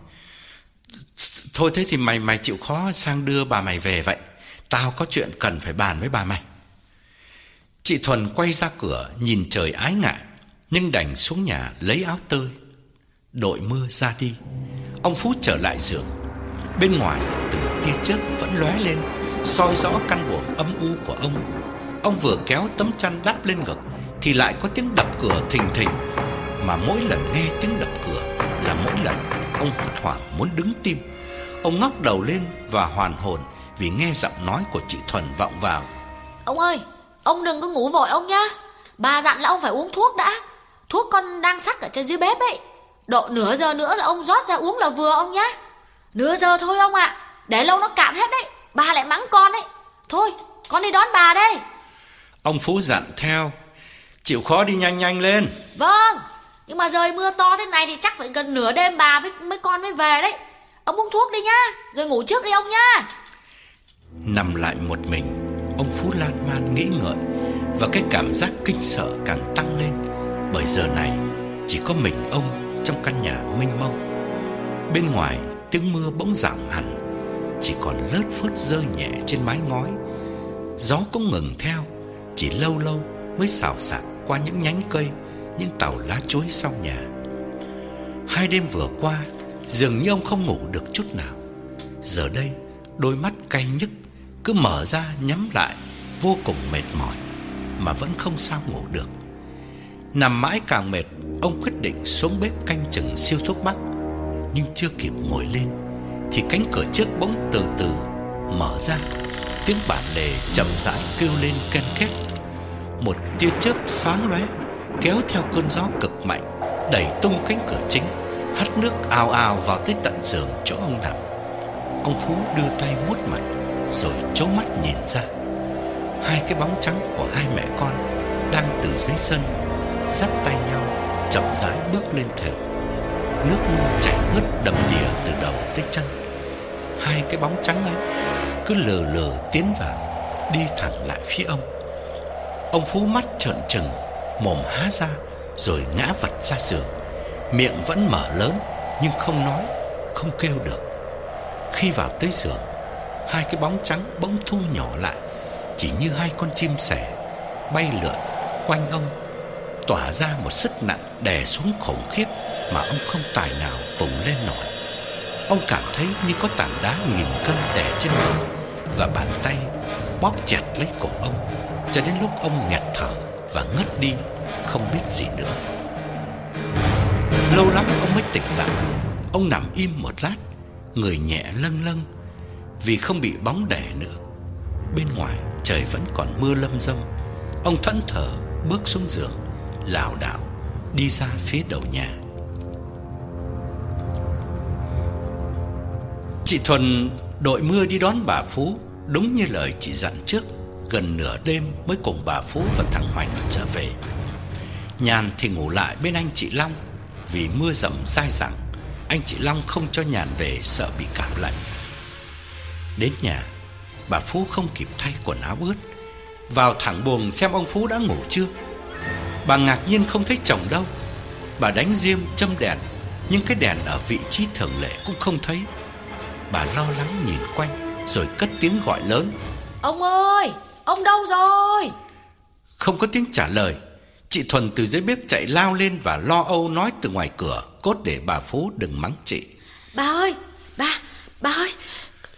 "Thôi thế thì mày mày chịu khó sang đưa bà mày về vậy. Tao có chuyện cần phải bàn với bà mày." Chị Thuần quay ra cửa nhìn trời ái ngại, nhưng đành xuống nhà lấy áo tơi, đội mưa ra đi. Ông Phú trở lại giường. Bên ngoài từng tia chớp vẫn lóe lên, soi rõ căn buồng âm u của ông. Ông vừa kéo tấm chăn đắp lên ngực thì lại có tiếng đập cửa thình thình, mà mỗi lần nghe tiếng đập cửa là mỗi lần ông hốt hoảng muốn đứng tim. Ông ngóc đầu lên và hoàn hồn vì nghe giọng nói của chị Thuần vọng vào. Ông ơi, ông đừng có ngủ vội ông nhá. Bà dặn là ông phải uống thuốc đã. Thuốc con đang sắc ở trên dưới bếp ấy. Độ nửa giờ nữa là ông rót ra uống là vừa ông nhá. Nửa giờ thôi ông ạ. À. Để lâu nó cạn hết đấy. Bà lại mắng con ấy. Thôi, con đi đón bà đây. Ông Phú dặn theo. Chịu khó đi nhanh nhanh lên. Vâng, nhưng mà rời mưa to thế này thì chắc phải gần nửa đêm bà với mấy con mới về đấy. Ông uống thuốc đi nhá, rồi ngủ trước đi ông nhá. Nằm lại một mình, ông Phú lan man nghĩ ngợi và cái cảm giác kinh sợ càng tăng lên bởi giờ này chỉ có mình ông trong căn nhà mênh mông. Bên ngoài tiếng mưa bỗng giảm hẳn, chỉ còn lớt phớt rơi nhẹ trên mái ngói. Gió cũng ngừng theo, chỉ lâu lâu mới xào xạc qua những nhánh cây, những tàu lá chuối sau nhà. Hai đêm vừa qua, Dường như ông không ngủ được chút nào Giờ đây đôi mắt cay nhức cứ mở ra nhắm lại, Vô cùng mệt mỏi, Mà vẫn không sao ngủ được. Nằm mãi càng mệt, Ông quyết định xuống bếp canh chừng siêu thuốc bắc. Nhưng chưa kịp ngồi lên, Thì cánh cửa trước bỗng từ từ Mở ra. Tiếng bản lề chậm rãi kêu lên ken két. Một tia chớp sáng lóe, Kéo theo cơn gió cực mạnh, Đẩy tung cánh cửa chính, Hắt nước ào ào vào tới tận giường chỗ ông nằm. Ông Phú đưa tay vuốt mặt rồi chố mắt nhìn ra, Hai cái bóng trắng của hai mẹ con Đang từ dưới sân Dắt tay nhau Chậm rãi bước lên thềm. Nước mưa chảy ướt đầm đìa từ đầu tới chân. Hai cái bóng trắng ấy Cứ lờ lờ tiến vào, Đi thẳng lại phía ông. Ông Phú mắt trợn trừng, Mồm há ra Rồi ngã vật ra giường. Miệng vẫn mở lớn Nhưng không nói, Không kêu được. Khi vào tới giường Hai cái bóng trắng bỗng thu nhỏ lại, Chỉ như hai con chim sẻ Bay lượn quanh ông, Tỏa ra một sức nặng đè xuống khủng khiếp Mà ông không tài nào vùng lên nổi. Ông cảm thấy như có tảng đá nghìn cân đè trên người Và bàn tay bóp chặt lấy cổ ông, Cho đến lúc ông nghẹt thở và ngất đi, Không biết gì nữa. Lâu lắm ông mới tỉnh lại. Ông nằm im một lát, Người nhẹ lâng lâng vì không bị bóng đè nữa. Bên ngoài, trời vẫn còn mưa lâm dâm. Ông thẫn thờ bước xuống giường, lảo đảo đi ra phía đầu nhà. Chị Thuần đội mưa đi đón bà Phú, Đúng như lời chị dặn trước, Gần nửa đêm mới cùng bà Phú và thằng Hoành trở về. Nhàn thì ngủ lại bên anh chị Long, Vì mưa rầm dai dẳng, Anh chị Long không cho Nhàn về sợ bị cảm lạnh. Đến nhà. Bà Phú không kịp thay quần áo ướt. Vào thẳng buồng xem ông Phú đã ngủ chưa. Bà ngạc nhiên không thấy chồng đâu. Bà đánh diêm châm đèn Nhưng cái đèn ở vị trí thường lệ cũng không thấy. Bà lo lắng nhìn quanh Rồi cất tiếng gọi lớn. Ông ơi Ông đâu rồi? Không có tiếng trả lời. Chị Thuần từ dưới bếp chạy lao lên Và lo âu nói từ ngoài cửa Cốt để bà Phú đừng mắng chị. Bà ơi Bà Bà ơi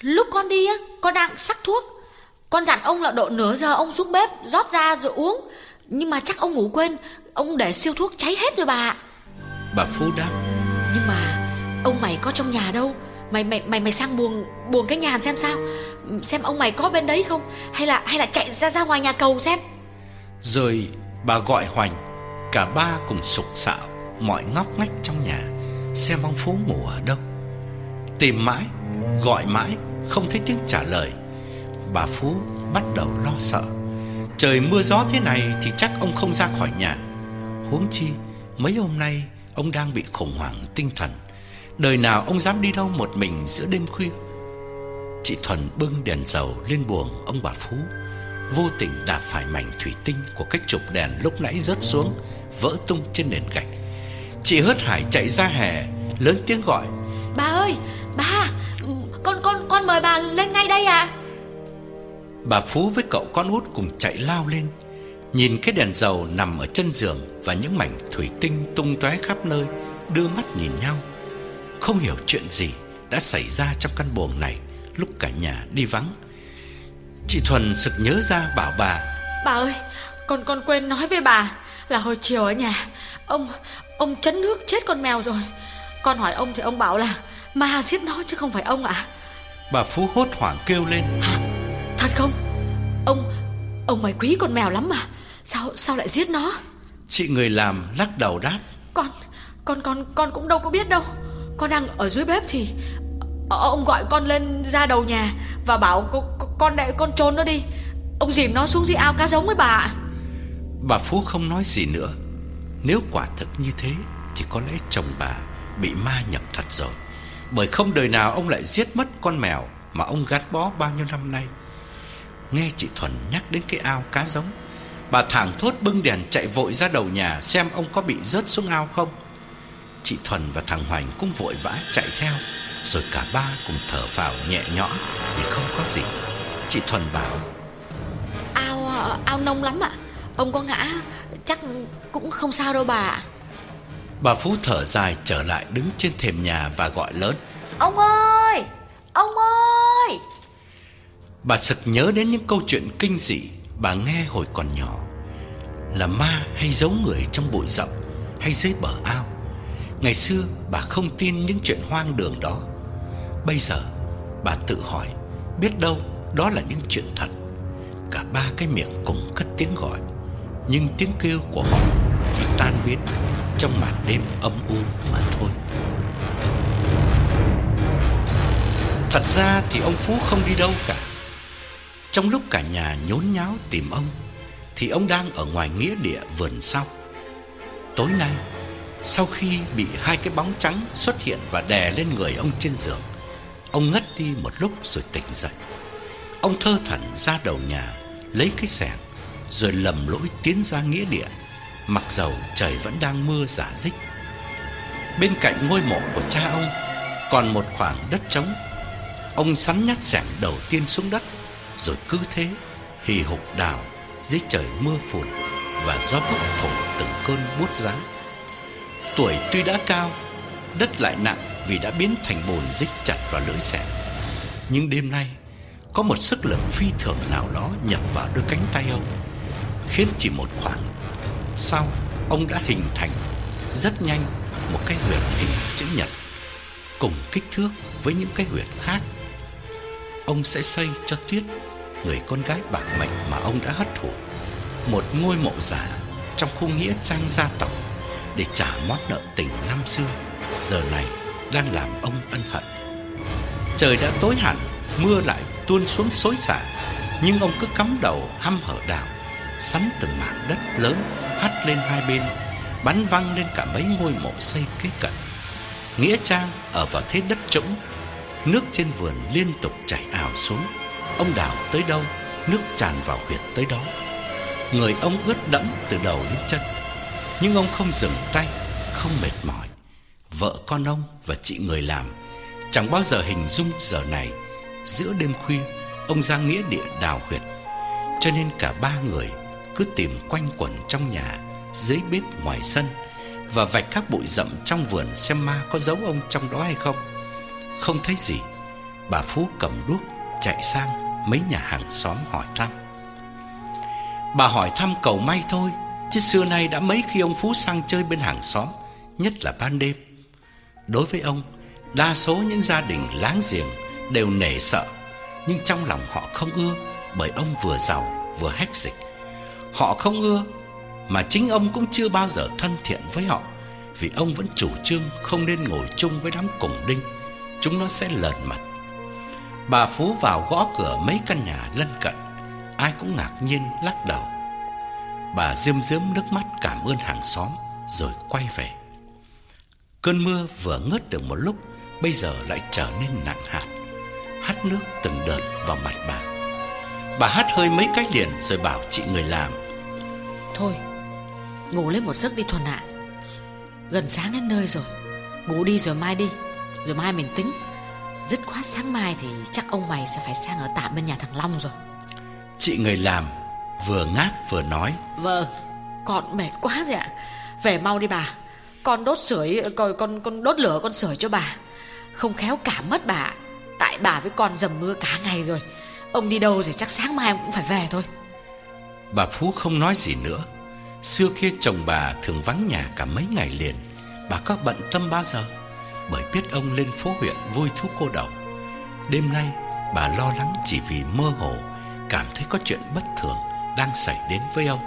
Lúc con đi á Con đang sắc thuốc. Con dặn ông là độ nửa giờ ông xuống bếp rót ra rồi uống. Nhưng mà chắc ông ngủ quên Ông để siêu thuốc cháy hết rồi bà Bà Phú đáp. Nhưng mà Ông mày có trong nhà đâu? Mày mày mày mày sang buồng buồng cái nhà xem sao? Xem ông mày có bên đấy không? Hay là hay là chạy ra ra ngoài nhà cầu xem? Rồi bà gọi Hoành Cả ba cùng sục sạo Mọi ngóc ngách trong nhà Xem ông Phú ngủ ở đâu. Tìm mãi Gọi mãi không thấy tiếng trả lời. Bà Phú bắt đầu lo sợ. Trời mưa gió thế này Thì chắc ông không ra khỏi nhà. Huống chi, Mấy hôm nay, Ông đang bị khủng hoảng tinh thần. Đời nào ông dám đi đâu một mình giữa đêm khuya? Chị Thuần bưng đèn dầu lên buồng ông bà Phú. Vô tình đạp phải mảnh thủy tinh của cái chụp đèn lúc nãy rớt xuống, Vỡ tung trên nền gạch. Chị hớt hải chạy ra hè, Lớn tiếng gọi. Bà ơi Bà con con con mời bà lên ngay đây à Bà Phú với cậu con út cùng chạy lao lên Nhìn cái đèn dầu nằm ở chân giường Và những mảnh thủy tinh tung tóe khắp nơi Đưa mắt nhìn nhau. Không hiểu chuyện gì đã xảy ra trong căn buồng này Lúc cả nhà đi vắng. Chị Thuần sực nhớ ra bảo bà Bà ơi Con con quên nói với bà Là hồi chiều ở nhà Ông ông chấn nước chết con mèo rồi. Con hỏi ông thì ông bảo là Ma giết nó chứ không phải ông ạ. Bà Phú hốt hoảng kêu lên. Hả? Thật không? Ông Ông mày quý con mèo lắm mà. Sao sao lại giết nó? Chị người làm lắc đầu đáp. Con Con con con cũng đâu có biết đâu. Con đang ở dưới bếp thì Ông gọi con lên ra đầu nhà Và bảo con, con để con trôn nó đi. Ông dìm nó xuống dưới ao cá giống với bà Bà Phú không nói gì nữa. Nếu quả thực như thế Thì có lẽ chồng bà bị ma nhập thật rồi bởi không đời nào ông lại giết mất con mèo Mà ông gắn bó bao nhiêu năm nay. Nghe chị Thuần nhắc đến cái ao cá giống, Bà thẳng thốt bưng đèn chạy vội ra đầu nhà Xem ông có bị rớt xuống ao không. Chị Thuần và thằng Hoành cũng vội vã chạy theo, Rồi cả ba cùng thở phào nhẹ nhõm Vì không có gì. Chị Thuần bảo, Ao ao nông lắm ạ. Ông có ngã, Chắc cũng không sao đâu bà Bà Phú thở dài trở lại đứng trên thềm nhà và gọi lớn. Ông ơi! Ông ơi! Bà sực nhớ đến những câu chuyện kinh dị Bà nghe hồi còn nhỏ. Là ma hay giấu người trong bụi rậm Hay dưới bờ ao. Ngày xưa bà không tin những chuyện hoang đường đó. Bây giờ bà tự hỏi Biết đâu đó là những chuyện thật. Cả ba cái miệng cùng cất tiếng gọi Nhưng tiếng kêu của họ chỉ tan biến trong màn đêm âm u mà thôi. Thật ra thì ông Phú không đi đâu cả. Trong lúc cả nhà nhốn nháo tìm ông, Thì ông đang ở ngoài nghĩa địa vườn sau. Tối nay, Sau khi bị hai cái bóng trắng xuất hiện và đè lên người ông trên giường, Ông ngất đi một lúc rồi tỉnh dậy. Ông thơ thẩn ra đầu nhà, Lấy cái xẻng Rồi lầm lỗi tiến ra nghĩa địa. Mặc dầu trời vẫn đang mưa giả dích, Bên cạnh ngôi mộ của cha ông Còn một khoảng đất trống. Ông sắn nhát sẻng đầu tiên xuống đất, Rồi cứ thế Hì hục đào Dưới trời mưa phùn Và gió bốc thổi từng cơn buốt giá Tuổi tuy đã cao, Đất lại nặng vì đã biến thành bùn dích chặt vào lưỡi xẻng. Nhưng đêm nay, Có một sức lực phi thường nào đó nhập vào đôi cánh tay ông, Khiến chỉ một khoảng sau, ông đã hình thành Rất nhanh một cái huyệt hình chữ nhật Cùng kích thước với những cái huyệt khác. Ông sẽ xây cho Tuyết, Người con gái bạc mệnh mà ông đã hất thủ Một ngôi mộ giả Trong khu nghĩa trang gia tộc Để trả món nợ tình năm xưa. Giờ này đang làm ông ân hận. Trời đã tối hẳn, Mưa lại tuôn xuống xối xả, Nhưng ông cứ cắm đầu hăm hở đào, Sắn từng mảng đất lớn Hắt lên hai bên, Bắn văng lên cả mấy ngôi mộ xây kế cận. Nghĩa trang ở vào thế đất trũng, Nước trên vườn liên tục chảy ảo xuống. Ông đào tới đâu, Nước tràn vào huyệt tới đó. Người ông ướt đẫm từ đầu đến chân, Nhưng ông không dừng tay, Không mệt mỏi. Vợ con ông và chị người làm, Chẳng bao giờ hình dung giờ này. Giữa đêm khuya, Ông ra nghĩa địa đào huyệt, Cho nên cả ba người cứ tìm quanh quẩn trong nhà, Dưới bếp ngoài sân, Và vạch các bụi rậm trong vườn Xem ma có giấu ông trong đó hay không. Không thấy gì, Bà Phú cầm đuốc chạy sang mấy nhà hàng xóm hỏi thăm. Bà hỏi thăm cầu may thôi, Chứ xưa nay đã mấy khi ông Phú sang chơi bên hàng xóm, Nhất là ban đêm. Đối với ông, Đa số những gia đình láng giềng Đều nể sợ, Nhưng trong lòng họ không ưa Bởi ông vừa giàu vừa hách dịch. Họ không ưa, Mà chính ông cũng chưa bao giờ thân thiện với họ, Vì ông vẫn chủ trương Không nên ngồi chung với đám củng đinh. Chúng nó sẽ lờn mặt. Bà Phú vào gõ cửa mấy căn nhà lân cận. Ai cũng ngạc nhiên, lắc đầu. Bà diêm diếm nước mắt cảm ơn hàng xóm, Rồi quay về. Cơn mưa vừa ngớt được một lúc, Bây giờ lại trở nên nặng hạt. Hắt nước từng đợt vào mặt bà. Bà hắt hơi mấy cái liền Rồi bảo chị người làm Thôi Ngủ lên một giấc đi Thuần ạ. Gần sáng đến nơi rồi Ngủ đi rồi mai đi Rồi mai mình tính. Dứt khoát sáng mai thì chắc ông mày sẽ phải sang ở tạm bên nhà thằng Long rồi. Chị người làm Vừa ngáp vừa nói. Vâng Con mệt quá rồi ạ. Về mau đi bà. Con đốt sưởi con, con, con đốt lửa con sưởi cho bà. Không khéo cả mất bà. Tại bà với con dầm mưa cả ngày rồi. Ông đi đâu rồi chắc sáng mai cũng phải về thôi Bà Phú không nói gì nữa. Xưa kia chồng bà thường vắng nhà cả mấy ngày liền. Bà có bận tâm bao giờ? Bởi biết ông lên phố huyện vui thú cô độc. Đêm nay, bà lo lắng chỉ vì mơ hồ, Cảm thấy có chuyện bất thường đang xảy đến với ông.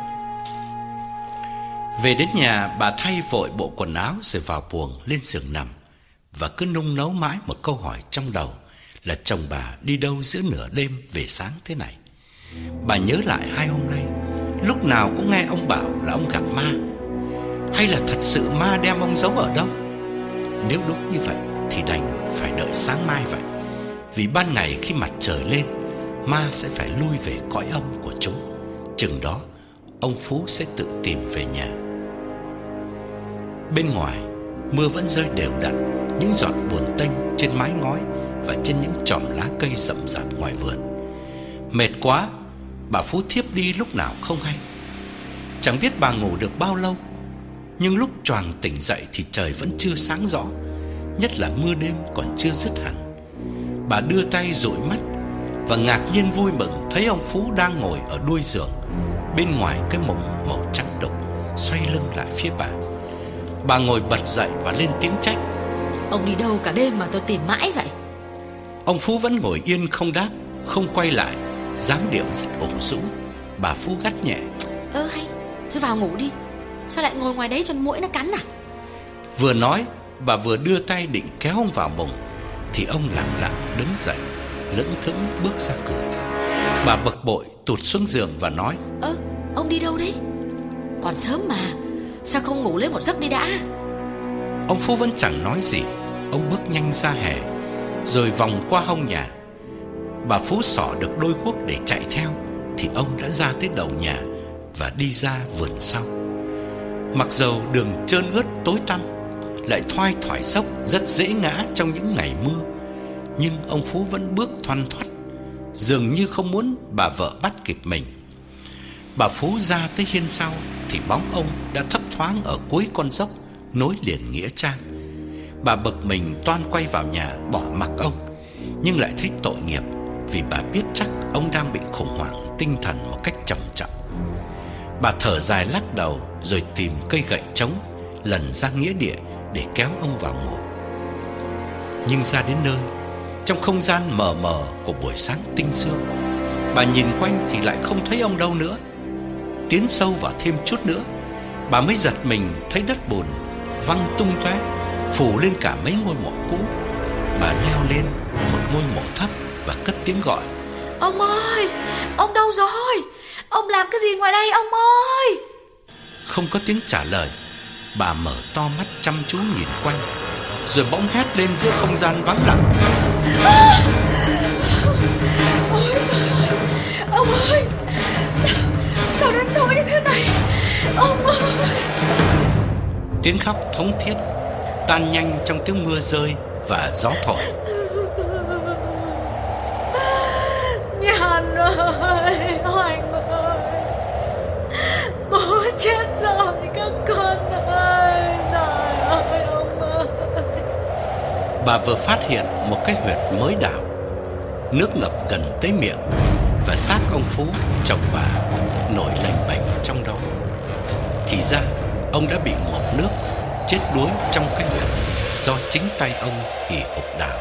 Về đến nhà, bà thay vội bộ quần áo rồi vào buồng lên giường nằm Và cứ nung nấu mãi một câu hỏi trong đầu Là chồng bà đi đâu giữa nửa đêm về sáng thế này. Bà nhớ lại hai hôm nay, Lúc nào cũng nghe ông bảo là ông gặp ma. Hay là thật sự ma đem ông giấu ở đâu? Nếu đúng như vậy Thì đành phải đợi sáng mai vậy. Vì ban ngày khi mặt trời lên, Ma sẽ phải lui về cõi âm của chúng. Chừng đó, Ông Phú sẽ tự tìm về nhà. Bên ngoài, Mưa vẫn rơi đều đặn, Những giọt buồn tênh trên mái ngói Và trên những chòm lá cây rậm rạp ngoài vườn. Mệt quá Bà Phú thiếp đi lúc nào không hay. Chẳng biết bà ngủ được bao lâu Nhưng lúc choàng tỉnh dậy thì trời vẫn chưa sáng rõ Nhất là mưa đêm còn chưa dứt hẳn. Bà đưa tay dụi mắt Và ngạc nhiên vui mừng Thấy ông Phú đang ngồi ở đuôi giường Bên ngoài cái mùng màu trắng đục Xoay lưng lại phía bà. Bà ngồi bật dậy và lên tiếng trách. Ông đi đâu cả đêm mà tôi tìm mãi vậy? Ông Phú vẫn ngồi yên không đáp Không quay lại dáng điệu rất ủ rũ. Bà Phú gắt nhẹ. Ơ hay Thôi vào ngủ đi. Sao lại ngồi ngoài đấy cho mũi nó cắn à? Vừa nói Bà vừa đưa tay định kéo ông vào mùng Thì ông lặng lặng đứng dậy Lững thững bước ra cửa. Bà bực bội tụt xuống giường và nói Ơ ông đi đâu đấy? Còn sớm mà Sao không ngủ lấy một giấc đi đã? Ông Phú vẫn chẳng nói gì. Ông bước nhanh ra hè Rồi vòng qua hông nhà Bà Phú sỏ được đôi guốc để chạy theo, Thì ông đã ra tới đầu nhà Và đi ra vườn sau. Mặc dầu đường trơn ướt tối tăm, Lại thoai thoải dốc Rất dễ ngã trong những ngày mưa, Nhưng ông Phú vẫn bước thoăn thoắt, Dường như không muốn bà vợ bắt kịp mình. Bà Phú ra tới hiên sau, Thì bóng ông đã thấp thoáng ở cuối con dốc, Nối liền Nghĩa Trang. Bà bực mình toan quay vào nhà bỏ mặc ông, Nhưng lại thấy tội nghiệp. Vì bà biết chắc ông đang bị khủng hoảng tinh thần một cách trầm trọng Bà thở dài lắc đầu Rồi tìm cây gậy trống, Lần ra nghĩa địa để kéo ông vào ngủ Nhưng ra đến nơi, Trong không gian mờ mờ của buổi sáng tinh sương, Bà nhìn quanh thì lại không thấy ông đâu nữa. Tiến sâu vào thêm chút nữa, Bà mới giật mình thấy đất bùn Văng tung tóe, Phủ lên cả mấy ngôi mộ cũ. Bà leo lên một ngôi mộ thấp. Và cất tiếng gọi. Ông ơi Ông đâu rồi? Ông làm cái gì ngoài đây ông ơi? Không có tiếng trả lời Bà mở to mắt chăm chú nhìn quanh Rồi bỗng hét lên giữa không gian vắng lặng. À! Ôi trời Ông ơi Sao Sao đến nỗi như thế này? Ông ơi. Tiếng khóc thống thiết Tan nhanh trong tiếng mưa rơi Và gió thổi Nhàn ơi Hoàng ơi. Bố chết rồi, các con ơi. Trời ơi, ông ơi. Bà vừa phát hiện một cái huyệt mới đào. Nước ngập gần tới miệng Và xác ông Phú, Chồng bà, Nổi lành bệnh trong đó. Thì ra, ông đã bị ngộp nước, Chết đuối trong cái huyệt Do chính tay ông hì hục đào.